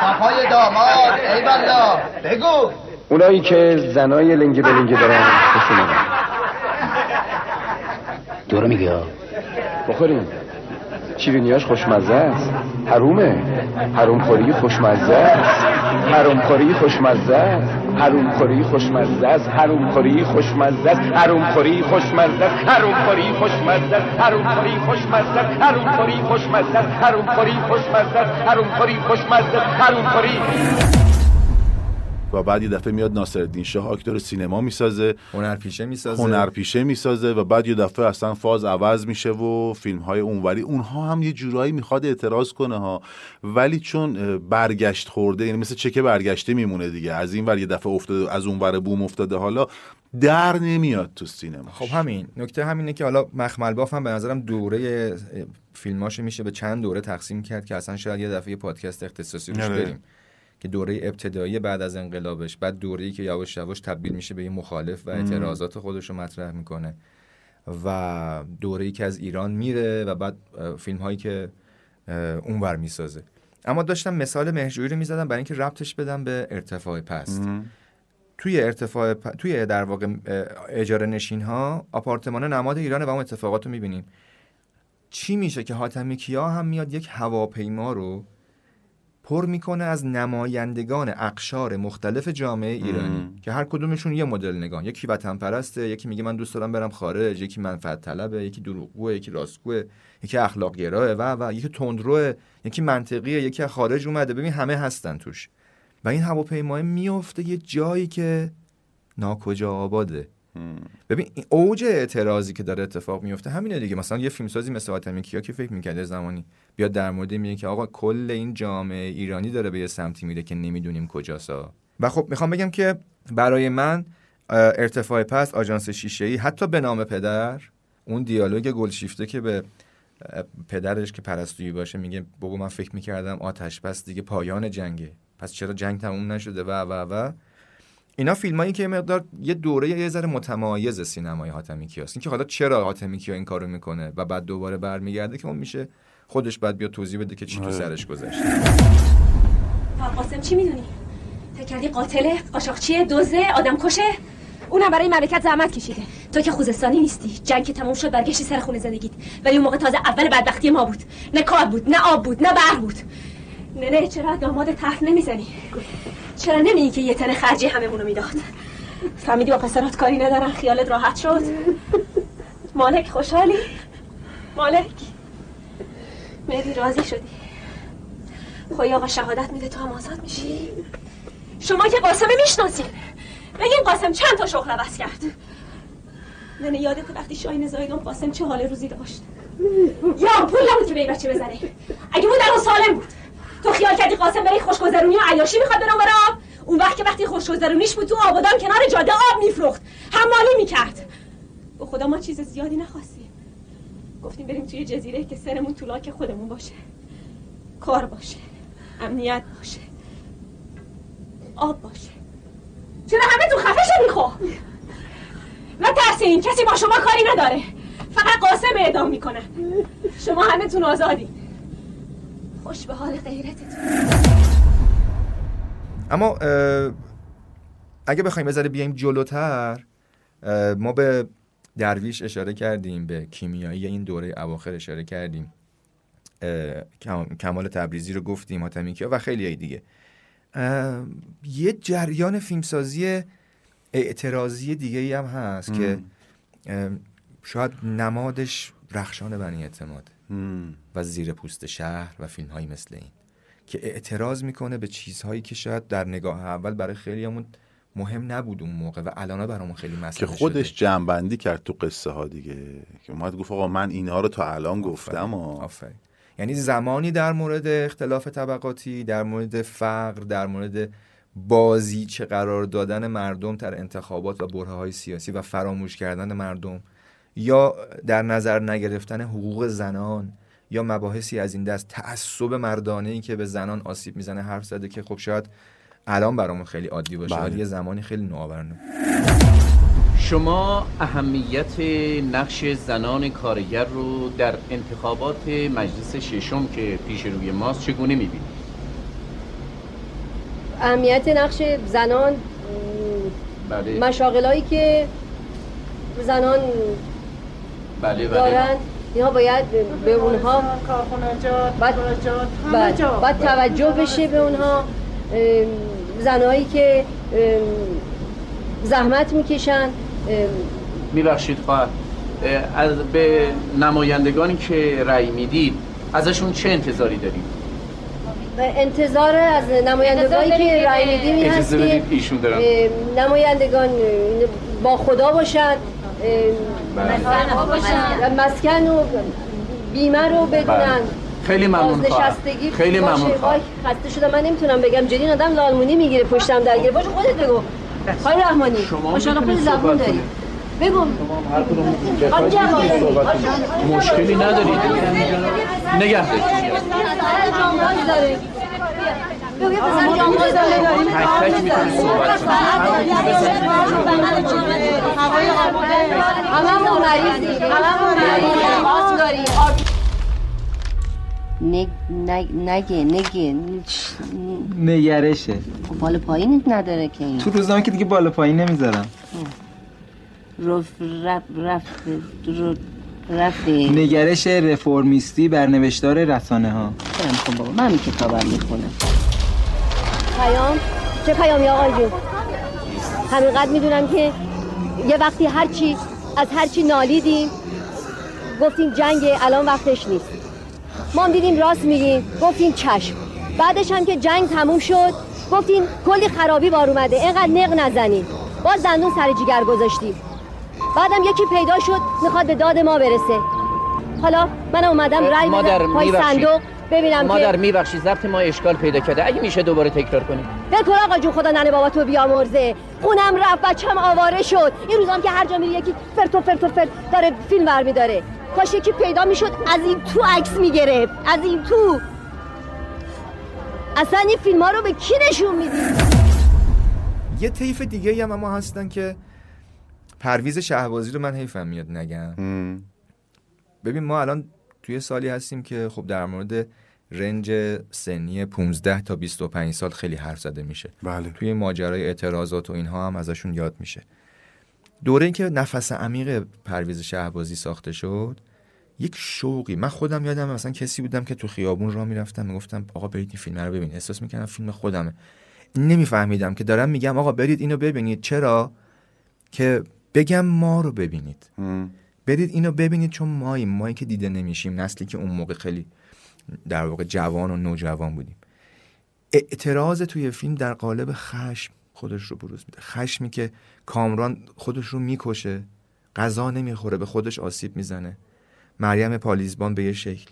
صفای داماد ای والا بگو. اونایی که زنای لنگی بلنگی دارن خوش اومدن. دورو میگه بخوریم. شیرینیاش خوشمزه است. حرومه. حرومخوری خوشمزه است. حرومخوری خوشمزه است. حرومخوری خوشمزه است. حرومخوری خوشمزه است. حرومخوری خوشمزه است. حرومخوری خوشمزه است. حرومخوری خوشمزه است. حرومخوری خوشمزه است. حرومخوری خوشمزه است. حرومخوری خوشمزه است. حرومخوری و بعد یه دفعه میاد ناصرالدین شاه آکتور سینما می‌سازه. هنرپیشه می‌سازه. هنرپیشه می‌سازه و بعد یه دفعه اصلا فاز عوض میشه و فیلم های اونوری. اونها هم یه جورایی می‌خواد اعتراض کنه ها. ولی چون برگشت خورده یعنی مثل چکه برگشته میمونه دیگه. از این ور یه دفعه افتاده از اون ور بوم افتاده. حالا در نمیاد تو سینما. خب همین. نکته همینه که حالا مخمل باف هم به نظرم دوره اه، فیلماشو میشه به چند دوره تقسیم کرد که اصلا شاید یه دفعه پادکست اختصاصی روش آره. بریم. که دوره ابتدایی بعد از انقلابش بعد دوره‌ای که یواش یواش تبدیل میشه به یه مخالف و. اعتراضات خودش رو مطرح می‌کنه. و دوره‌ای که از ایران میره و بعد فیلم هایی که اونور می‌سازه. اما داشتم مثال مهرجویی رو می‌زدم برای اینکه ربطش بدم به ارتفاع پست. توی ارتفاع پ- توی در واقع اجاره نشین ها آپارتمان نماد ایران و اون اتفاقات رو می‌بینیم. چی میشه که حاتمی کیا هم میاد یک هواپیما رو پر می‌کنه از نمایندگان اقشار مختلف جامعه ایرانی که هر کدومشون یه مدل نگاه. یکی وطن پرسته یکی میگه من دوست دارم برم خارج یکی منفعت طلبه یکی دروغگوه یکی راستگوه یکی اخلاق گراه و و یکی تندروه یکی منطقیه یکی از خارج اومده. ببین همه هستن توش. و این هواپیمای میفته یه جایی که ناکجا آباده. ببین اوج اعتراضی که داره اتفاق میفته همینه دیگه. مثلا یه فیلمسازی مثل حاتمی کیا که فکر می‌کرده زمانی بیاد در مورد میگه که آقا کل این جامعه ایرانی داره به یه سمتی میره که نمی‌دونیم کجاسا. و خب می‌خوام بگم که برای من ارتفاع پست آژانس شیشه ای حتی به نام پدر اون دیالوگ گلشیفته که به پدرش که پرستویی باشه میگه بابا من فکر می‌کردم آتش بس دیگه پایان جنگه. پس چرا جنگ تموم نشده؟ و و و. اینا فیلمایی که یه مقدار یه دوره یه ذره متمایز سینمای حاتمی کیاست اینکه حالا چرا حاتمی کیا این کارو می‌کنه و بعد دوباره برمیگرده که اون میشه خودش بعد بیا توضیح بده که چی تو آره. سرش گذشته قاسم چی می‌دونی؟ فکر کردی قاتله؟ قاچاقچیه؟ دوزه؟ آدم کشه؟ اونم برای مملکت زحمت کشیده تو که خوزستانی نیستی جنگ که تموم شد برگشتی سر خونه زندگیت ولی اون موقع تازه اول بدبختی ما بود نه کار بود نه آب بود نه برق بود نه نه چرا داماد طرف نمی‌زنی چرا نمیگی که یه تن خرجی هممونو می‌داد؟ فهمیدی با پسرات کاری ندارن خیالت راحت شد؟ مالک خوشحالی؟ مالک؟ مهدی راضی شدی؟ خواهی آقا شهادت میده تو هم آزاد میشی؟ شما که قاسم می‌شناسین بگین قاسم چند تا شغل عوض کرد؟ ننه یادت وقتی شاهین زایدان قاسم چه حال روزی داشت؟ یا پول نبود که به بچه بزنه اگه بود الان سالم بود. تو خیال کردی قاسم برای خوشگذرونی و عیاشی می‌خواد برام برام اون وقت که وقتی خوشگذرونیش بود تو آبادان کنار جاده آب میفروخت. حمالی می‌کرد. به خدا ما چیز زیادی نخواستیم. گفتیم بریم توی جزیره که سرمون طولاک خودمون باشه. کار باشه. امنیت باشه. آب باشه. چرا همه تو خفه شدی خب؟ نه ترسین کسی با شما کاری نداره. فقط قاسم اعدام می‌کنن شما همه تون آزادی خوش به حال غیرتتون. اما اگه بخوایم بذاره بیایم جلوتر ما به درویش اشاره کردیم به کیمیایی این دوره اواخر اشاره کردیم. کمال تبریزی رو گفتیم حاتمی کیا و خیلی های دیگه. یه جریان فیلمسازی اعتراضی دیگه ای هم هست که اه، شاید نمادش رخشان بنی اعتماد و زیر پوست شهر و فیلم هایی مثل این که اعتراض می‌کنه به چیزهایی که شاید در نگاه اول برای خیلیمون مهم نبود اون موقع و الان برامون خیلی که مسئله خودش جنبندی کرد تو قصه ها دیگه که اومد گفت آقا من اینها رو تا الان گفتم آفرین. یعنی زمانی در مورد اختلاف طبقاتی در مورد فقر در مورد بازی چه قرار دادن مردم در انتخابات و بره های سیاسی و فراموش کردن مردم یا در نظر نگرفتن حقوق زنان یا مباحثی از این دست تعصب مردانه ای که به زنان آسیب می‌زنه حرف زده که خب شاید الان برامون خیلی عادی باشه بله. ولی یه زمانی خیلی نوآورانه شما اهمیت نقش زنان کارگر رو در انتخابات مجلس ششم که پیش روی ماست چگونه می‌بینید؟ اهمیت نقش زنان بله مشاغلایی که زنان بله بله. دارن اینها باید به اونها باید, باید, باید توجه بشه به اونها. ام، زنایی که زحمت می‌کشن. میبخشید خواهر. اه، از به نمایندگانی که رأی می‌دید ازشون چه انتظاری دارید؟ انتظار از نمایندگانی که رای میدیم این هست که ایشون نمایندگان با خدا باشن. ام، مسکن و بیمه رو بدونن. بله. خیلی ممنون خیلی. ممنون خسته شدم. من نمی‌تونم بگم. جدی آدم لالمونی می‌گیره پشتم درگیره باشه خودت بگو. خواهی رحمانی. ماشاءالله خود زبون داری. بگو. مشکلی ندارید. نگه داره بگو یه پسر جانباز داره تک تک می‌تونید صحبت هممون مریضیم هممون مریضیم آس داریم نگ نگ نگه نگه نگرشه. بالا پایین نداره که این. تو روزنامه که دیگه بالا پایین نمی‌ذارم. رف رف رو- رفته نگرش رفرمیستی بر نوشتار رسانه ها بابا. من کتابم می‌خونم. پیام؟ چه پیامی آقای جون؟ همینقدر می‌دونم که یه وقتی هرچی از هرچی نالیدیم گفتیم جنگ الان وقتش نیست. ما هم دیدیم راست میگیم گفتیم چشم. بعدش هم که جنگ تموم شد گفتیم کلی خرابی بار اومده اینقدر نق نزنیم. باز دندون سر جیگر گذاشتیم. بعدم یکی پیدا شد می‌خواد به داد ما برسه. حالا من اومدم رای مادر، بدم پای. صندوق ببینم مادر که میبخشید ضبط ما اشکال پیدا کرده. اگه میشه دوباره تکرار کنیم. ول کن آقا جون خدا ننه بابا تو بیامرزه. خونم رفت بچم آواره شد. این روزام که هر جا میری یکی فرت و فرت و فرت داره فیلم برمی داره کاش یکی پیدا می‌شد از این تو عکس می‌گرفت. از این تو. اصلا این فیلم ها رو به کی نشون میدی؟ یه طیف دیگه هم اما هستن که پرویز شهبازی رو من حیفم میاد نگم. ببین ما الان توی سالی هستیم که خب در مورد رنج سنی 15 تا 25 سال خیلی حرف زده میشه. بله. توی ماجرای اعتراضات و اینها هم ازشون یاد میشه. دوره که نفس عمیق پرویز شهبازی ساخته شد یک شوقی. من خودم یادم مثلا کسی بودم که تو خیابون راه می‌رفتم می‌گفتم آقا برید این فیلم رو ببین احساس می‌کنم فیلم خودمه. نمیفهمیدم که دارم میگم آقا برید اینو ببینید. چرا؟ که بگم ما رو ببینید. برید اینو ببینید چون ماییم. مایی که دیده نمیشیم. نسلی که اون موقع خیلی در واقع جوان و نوجوان بودیم. اعتراض توی فیلم در قالب خشم خودش رو بروز میده. خشمی که کامران خودش رو می‌کشه غذا نمی‌خوره به خودش آسیب می‌زنه. مریم پالیزبان به یه شکل.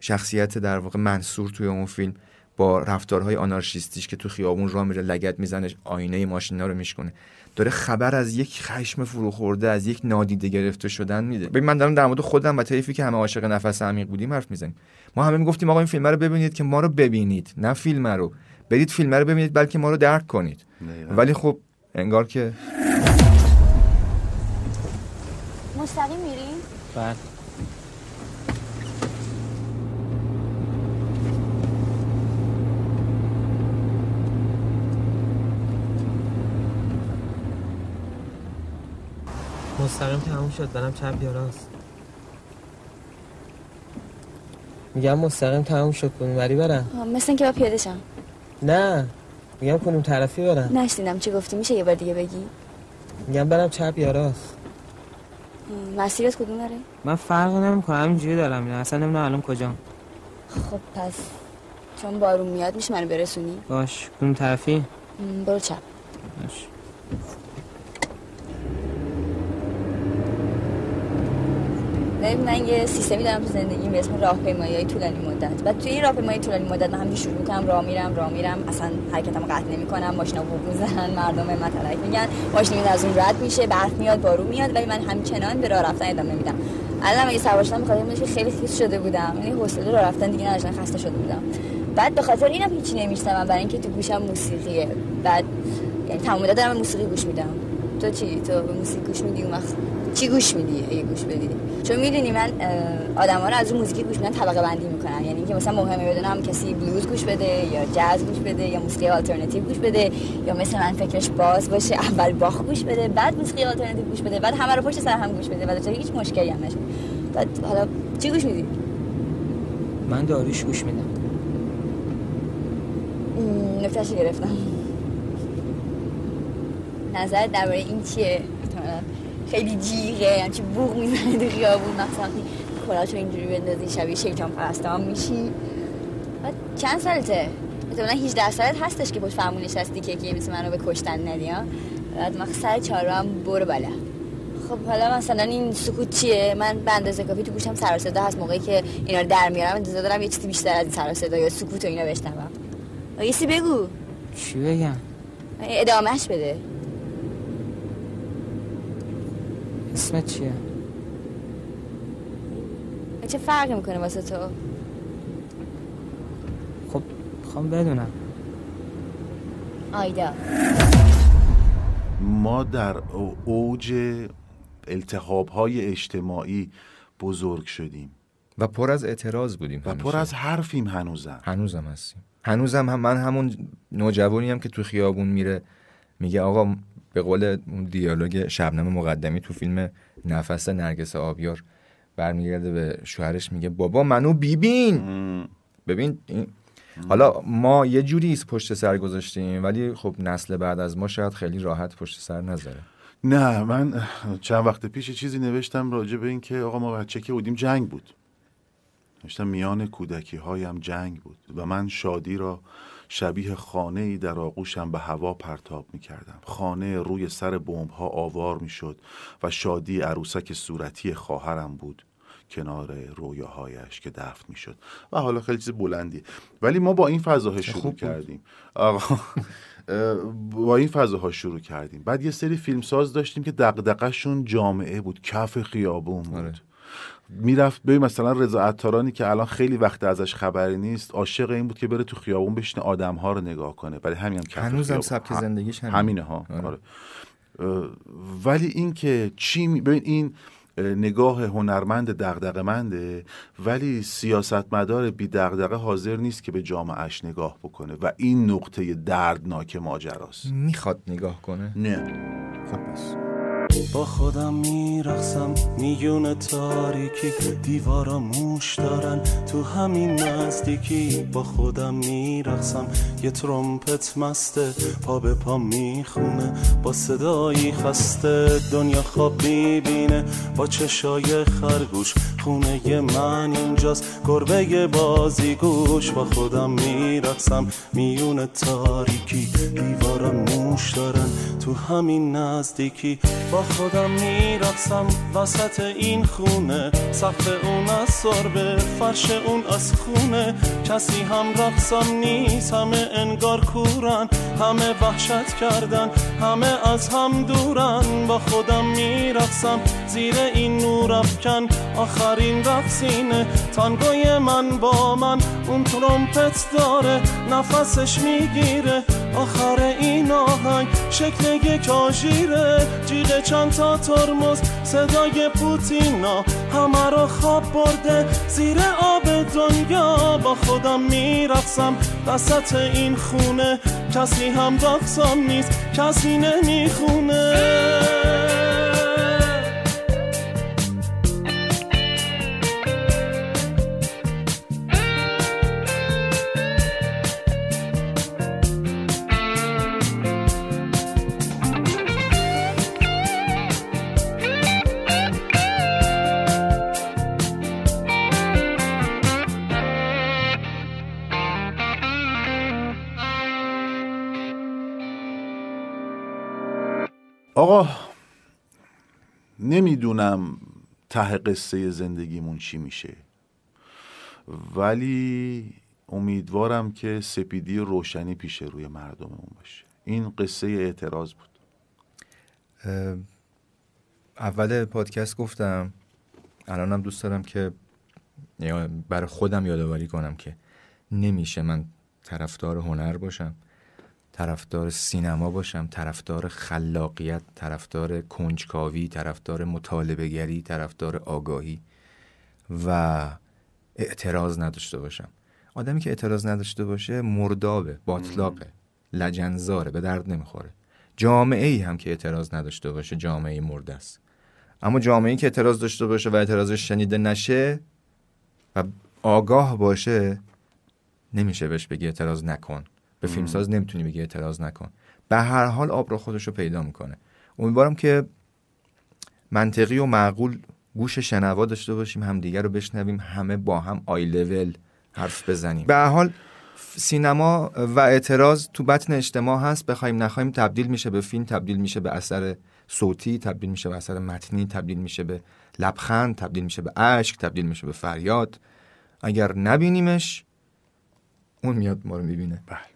شخصیت در واقع منصور توی اون فیلم با رفتارهای آنارشیستیش که تو خیابون راه میره لگت می‌زنه آینه ماشینا رو میشکنه داره خبر از یک خشم فروخورده از یک نادیده گرفته شدن میده. ببین من دارم در مورد خودم و طیفی که همه عاشق نفس عمیق بودیم حرف می‌زنیم. ما همه می‌گفتیم آقا این فیلم رو ببینید که ما رو ببینید نه فیلم رو. برید فیلم رو ببینید بلکه ما رو درک کنید. ولی خب انگار که مستقیم میریم؟ بله. مستقیم تموم شد. برم چپ یا راست؟ میگم مستقیم تموم شد. کنون وری برم. مثل اینکه با پیاده شم. نه. میگم کنون طرفی برم. نشنیدم چی گفتی. میشه یه بار دیگه بگی؟ میگم برم چپ یا راست. مسیرت کدوم داره؟ من فرق نمی‌کنه. همینجوری دارم میرم. اصلا نمی‌دونم الان کجام. خب پس چون بارون میاد میشه منو برسونی؟ باش. کنون طرفی. برو چپ. باش. ببین من یه سیستمی دارم تو زندگیم به اسم راهپیمایی طولانی مدت. بعد توی این راهپیمایی طولانی مدت من همینجوری شروع می‌کنم راه میرم راه میرم. اصلا حرکتمو قطع نمی‌کنم. ماشینا بوق می‌زنن مردم به من تلک میگن. ماشین از اون رد میشه برف میاد بارون میاد. ولی من همچنان به راه رفتن ادامه میدم. الان اگه سوار شدم بخاطر که خیلی خیس شده بودم. یعنی حوصله راه رفتن دیگه نداشتم خسته شده بودم. بعد به خاطر اینم هیچی نمیشتم برای اینکه تو گوشم موسیقیه. بعد یعنی تمام دارم موسیقی گوش میدم. تو چی؟ تو به موسیقی گوش میدی اون وقت؟ چی گوش میدی؟ اگه گوش بدی. چون می‌دونی من آدما رو از اون موزیکی گوش میدن طبقه بندی می‌کنن. یعنی اینکه مثلا مهمه بدونم کسی بلوز گوش بده یا جاز گوش بده یا موسیقی آلترناتیو گوش بده یا مثل من فکرش باز باشه اول باخ گوش بده بعد موسیقی آلترناتیو گوش بده بعد همه رو پشت سر هم گوش بده. بعد هیچ مشکلی هم نشه؟ بعد حالا چی گوش میدی؟ من داریش گوش میدم. نکتهش گرفتم. نظر درباره این چیه؟ خیلی جیغه همچی بوغ می‌زنه تو خیابون وقتی کلاشو اینجوری بندازی شبیه شیطان پرسته هم میشی. بعد چند سالته؟ احتمالا 18 سالت هستش که پشت فرمون نشستی که یکی مثل منو به کشتن ندی ها؟ بعد من سر چهارو هم برو بالا. خب حالا مثلا این سکوت چیه؟ من به اندازه کافی تو گوشم سر صدا هست. موقعی که اینا رو در میارم انتظار دارم یه چیزی بیشتر از این سر صدا یا سکوت و اینا بشنوم. یه چیزی بگو. چی بگم؟ ادامهش بده. اسمت چیه؟ چه فرقی می‌کنه واسه تو؟ خب خوام بدونم. آیدا. ما در اوج التحاب های اجتماعی بزرگ شدیم. و پر از اعتراض بودیم و پر از حرفیم هنوزم. هنوزم هستیم. هنوزم هم من همون نوجوانی هم که تو خیابون میره میگه آقا به قول اون دیالوگ شبنم مقدمی تو فیلم نفس نرگس آبیار برمیگرده به شوهرش میگه بابا منو بیبین. ببین حالا ما یه جوری پشت سر گذاشتیم ولی خب نسل بعد از ما شاید خیلی راحت پشت سر نذاره. نه من چند وقت پیش چیزی نوشتم راجع به این که آقا ما بچه که بودیم جنگ بود. نوشتم میان کودکی هایم جنگ بود و من شادی را شبیه خانه ای در آغوشم به هوا پرتاب می کردم خانه روی سر بمب ها آوار می شد و شادی عروسک صورتی خواهرم بود کنار رویاهایش که دفن می شد و حالا خیلی چیز بلندی ولی ما با این فضاها شروع کردیم. آقا با این فضاها شروع کردیم. بعد یه سری فیلمساز داشتیم که دقدقشون جامعه بود کف خیابون بود. آره. می‌رفت ببین مثلا رضا عطارانی که الان خیلی وقت ازش خبری نیست عاشق این بود که بره تو خیابون بشینه آدم ها رو نگاه کنه. برای همین هم هنوزم سبک زندگیش همینه, همینه ها. آره. آره. ولی این که چی ببین این نگاه هنرمند دغدغه‌منده ولی سیاستمدار بی دغدغه حاضر نیست که به جامعهش نگاه بکنه و این نقطه دردناک ماجراست. می‌خواد نگاه کنه؟ نه. خب بس با خودم میرقصم. میون تاریکی دیوارا موش دارن. تو همین نزدیکی با خودم میرقصم. یه ترومپت مسته پا به پا می‌خونه. با صدایی خسته دنیا خواب می‌بینه. با چشای خرگوش خونه من اینجاست. گربه بازی گوش با خودم میرقصم. میون تاریکی دیوارا موش دارن. تو همین نزدیکی با خودم میرقصم وسط این خونه. سقف اون از سربه فرش اون از خونه. کسی هم رقصم نیست همه انگار کورن. همه وحشت کردن همه از هم دورن. با خودم میرقصم زیر این نور افکن. آخرین رقصینه تانگوی من با من. اون ترومپت داره نفسش می‌گیره. آخر این آهنگ شکل یک آژیره. جیغ چند تا ترمز صدای پوتینا همه رو خواب برده. زیر آب دنیا با خودم میرقصم. وسط این خونه کسی هم رقصم نیست کسی نمی‌خونه. آقا نمی‌دونم ته قصه زندگیمون چی میشه. ولی امیدوارم که سپیدی روشنی پیش روی مردممون باشه. این قصه اعتراض بود. اول پادکست گفتم الانم دوست دارم که برای خودم یادآوری کنم که نمیشه من طرفدار هنر باشم. طرفدار سینما باشم طرفدار خلاقیت طرفدار کنجکاوی طرفدار مطالبهگری طرفدار آگاهی و اعتراض نداشته باشم. آدمی که اعتراض نداشته باشه مردابه باطلاقه لجنزاره به درد نمی‌خوره. جامعه ای هم که اعتراض نداشته باشه جامعه مرده است. اما جامعه ای که اعتراض داشته باشه و اعتراضش شنیده نشه و آگاه باشه نمیشه بهش بگی اعتراض نکن. به فیلمساز نمی‌تونی بگی اعتراض نکن. به هر حال آب را خودش رو پیدا می‌کنه. امیدوارم که منطقی و معقول گوش شنوا داشته باشیم همدیگه رو بشنویم همه با هم آی لول حرف بزنیم. به هر حال سینما و اعتراض تو بطن اجتماع هست. بخوایم نخوایم تبدیل میشه به فیلم تبدیل میشه به اثر صوتی تبدیل میشه به اثر متنی تبدیل میشه به لبخند تبدیل میشه به اشک تبدیل میشه به فریاد. اگر نبینیمش اون میاد ما رو می‌بینه. بله.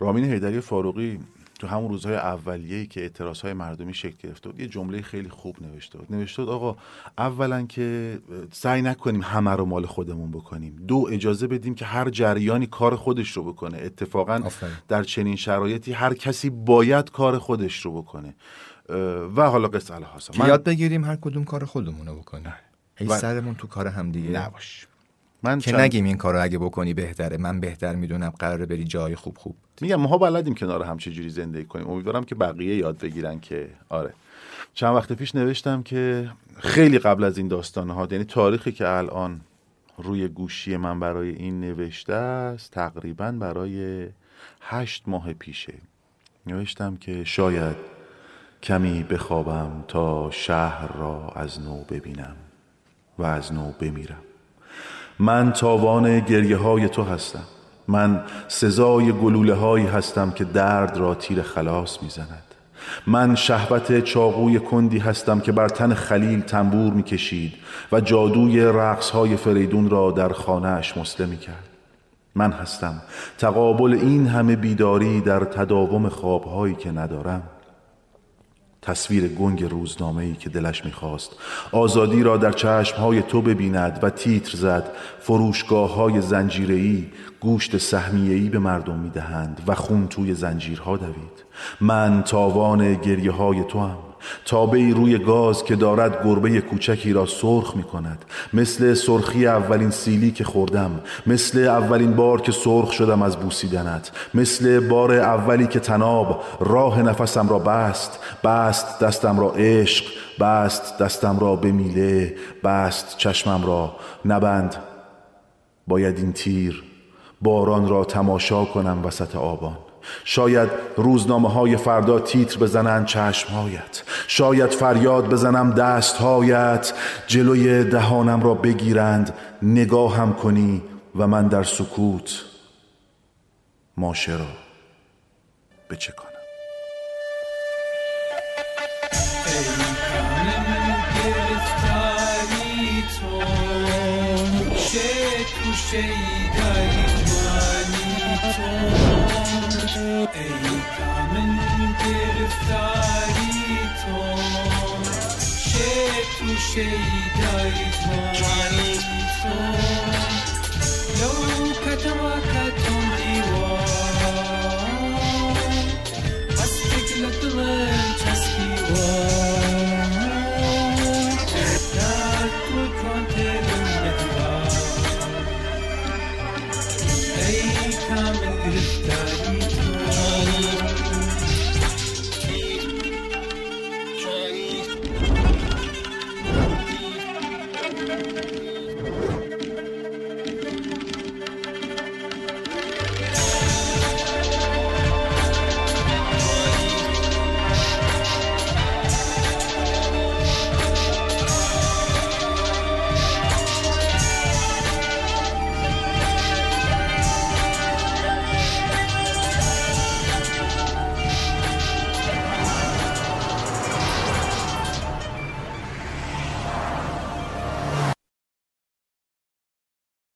رامین حیدری فاروقی تو همون روزهای اولیه‌ای که اعتراض های مردمی شکل گرفته بود یه جمله خیلی خوب نوشته بود. نوشته بود آقا اولا که سعی نکنیم همه رو مال خودمون بکنیم. دو اجازه بدیم که هر جریانی کار خودش رو بکنه. اتفاقا در چنین شرایطی هر کسی باید کار خودش رو بکنه. و حالا قصه من... یاد بگیریم هر کدوم کار خودمون رو بکنیم ای سرمون تو کار همدیگه نباش. من که چند... نگیم این کار رو اگه بکنی بهتره. من بهتر می‌دونم قراره بری جای خوب خوب. میگم ماها بلدیم کنار هم چه جوری زندگی کنیم. امیدوارم که بقیه یاد بگیرن که آره. چند وقت پیش نوشتم که خیلی قبل از این داستان ها یعنی تاریخی که الان روی گوشی من برای این نوشته است تقریبا برای هشت ماه پیشه. نوشتم که شاید کمی بخوابم تا شهر را از نو ببینم و از نو بمیرم. من تاوان گریه های تو هستم. من سزای گلوله هایی هستم که درد را تیر خلاص می‌زند. من شهبت چاقوی کندی هستم که بر تن خلیل تنبور می‌کشید و جادوی رقص های فریدون را در خانهاش مسله می کرد من هستم. تقابل این همه بیداری در تداوم خوابهایی که ندارم. تصویر گنگ روزنامه ای که دلش می‌خواست. آزادی را در چشمهای تو ببیند و تیتر زد. فروشگاه های زنجیری گوشت سهمیه‌ای به مردم می‌دهند و خون توی زنجیرها دوید. من تاوان گریه های تو هم تابه روی گاز که دارد گربه کوچکی را سرخ می کند. مثل سرخی اولین سیلی که خوردم. مثل اولین بار که سرخ شدم از بوسیدنت. مثل بار اولی که تناب راه نفسم را بست. بست دستم را عشق. بست دستم را به میله. بست چشمم را. نبند. باید این تیر باران را تماشا کنم وسط آبان. شاید روزنامه های فردا تیتر بزنن چشمهایت. شاید فریاد بزنم دستهایت. جلوی دهانم را بگیرند. نگاهم کنی و من در سکوت ماشه را کنم؟ ای کامن گرفتاری تو شکل شیدای تو تو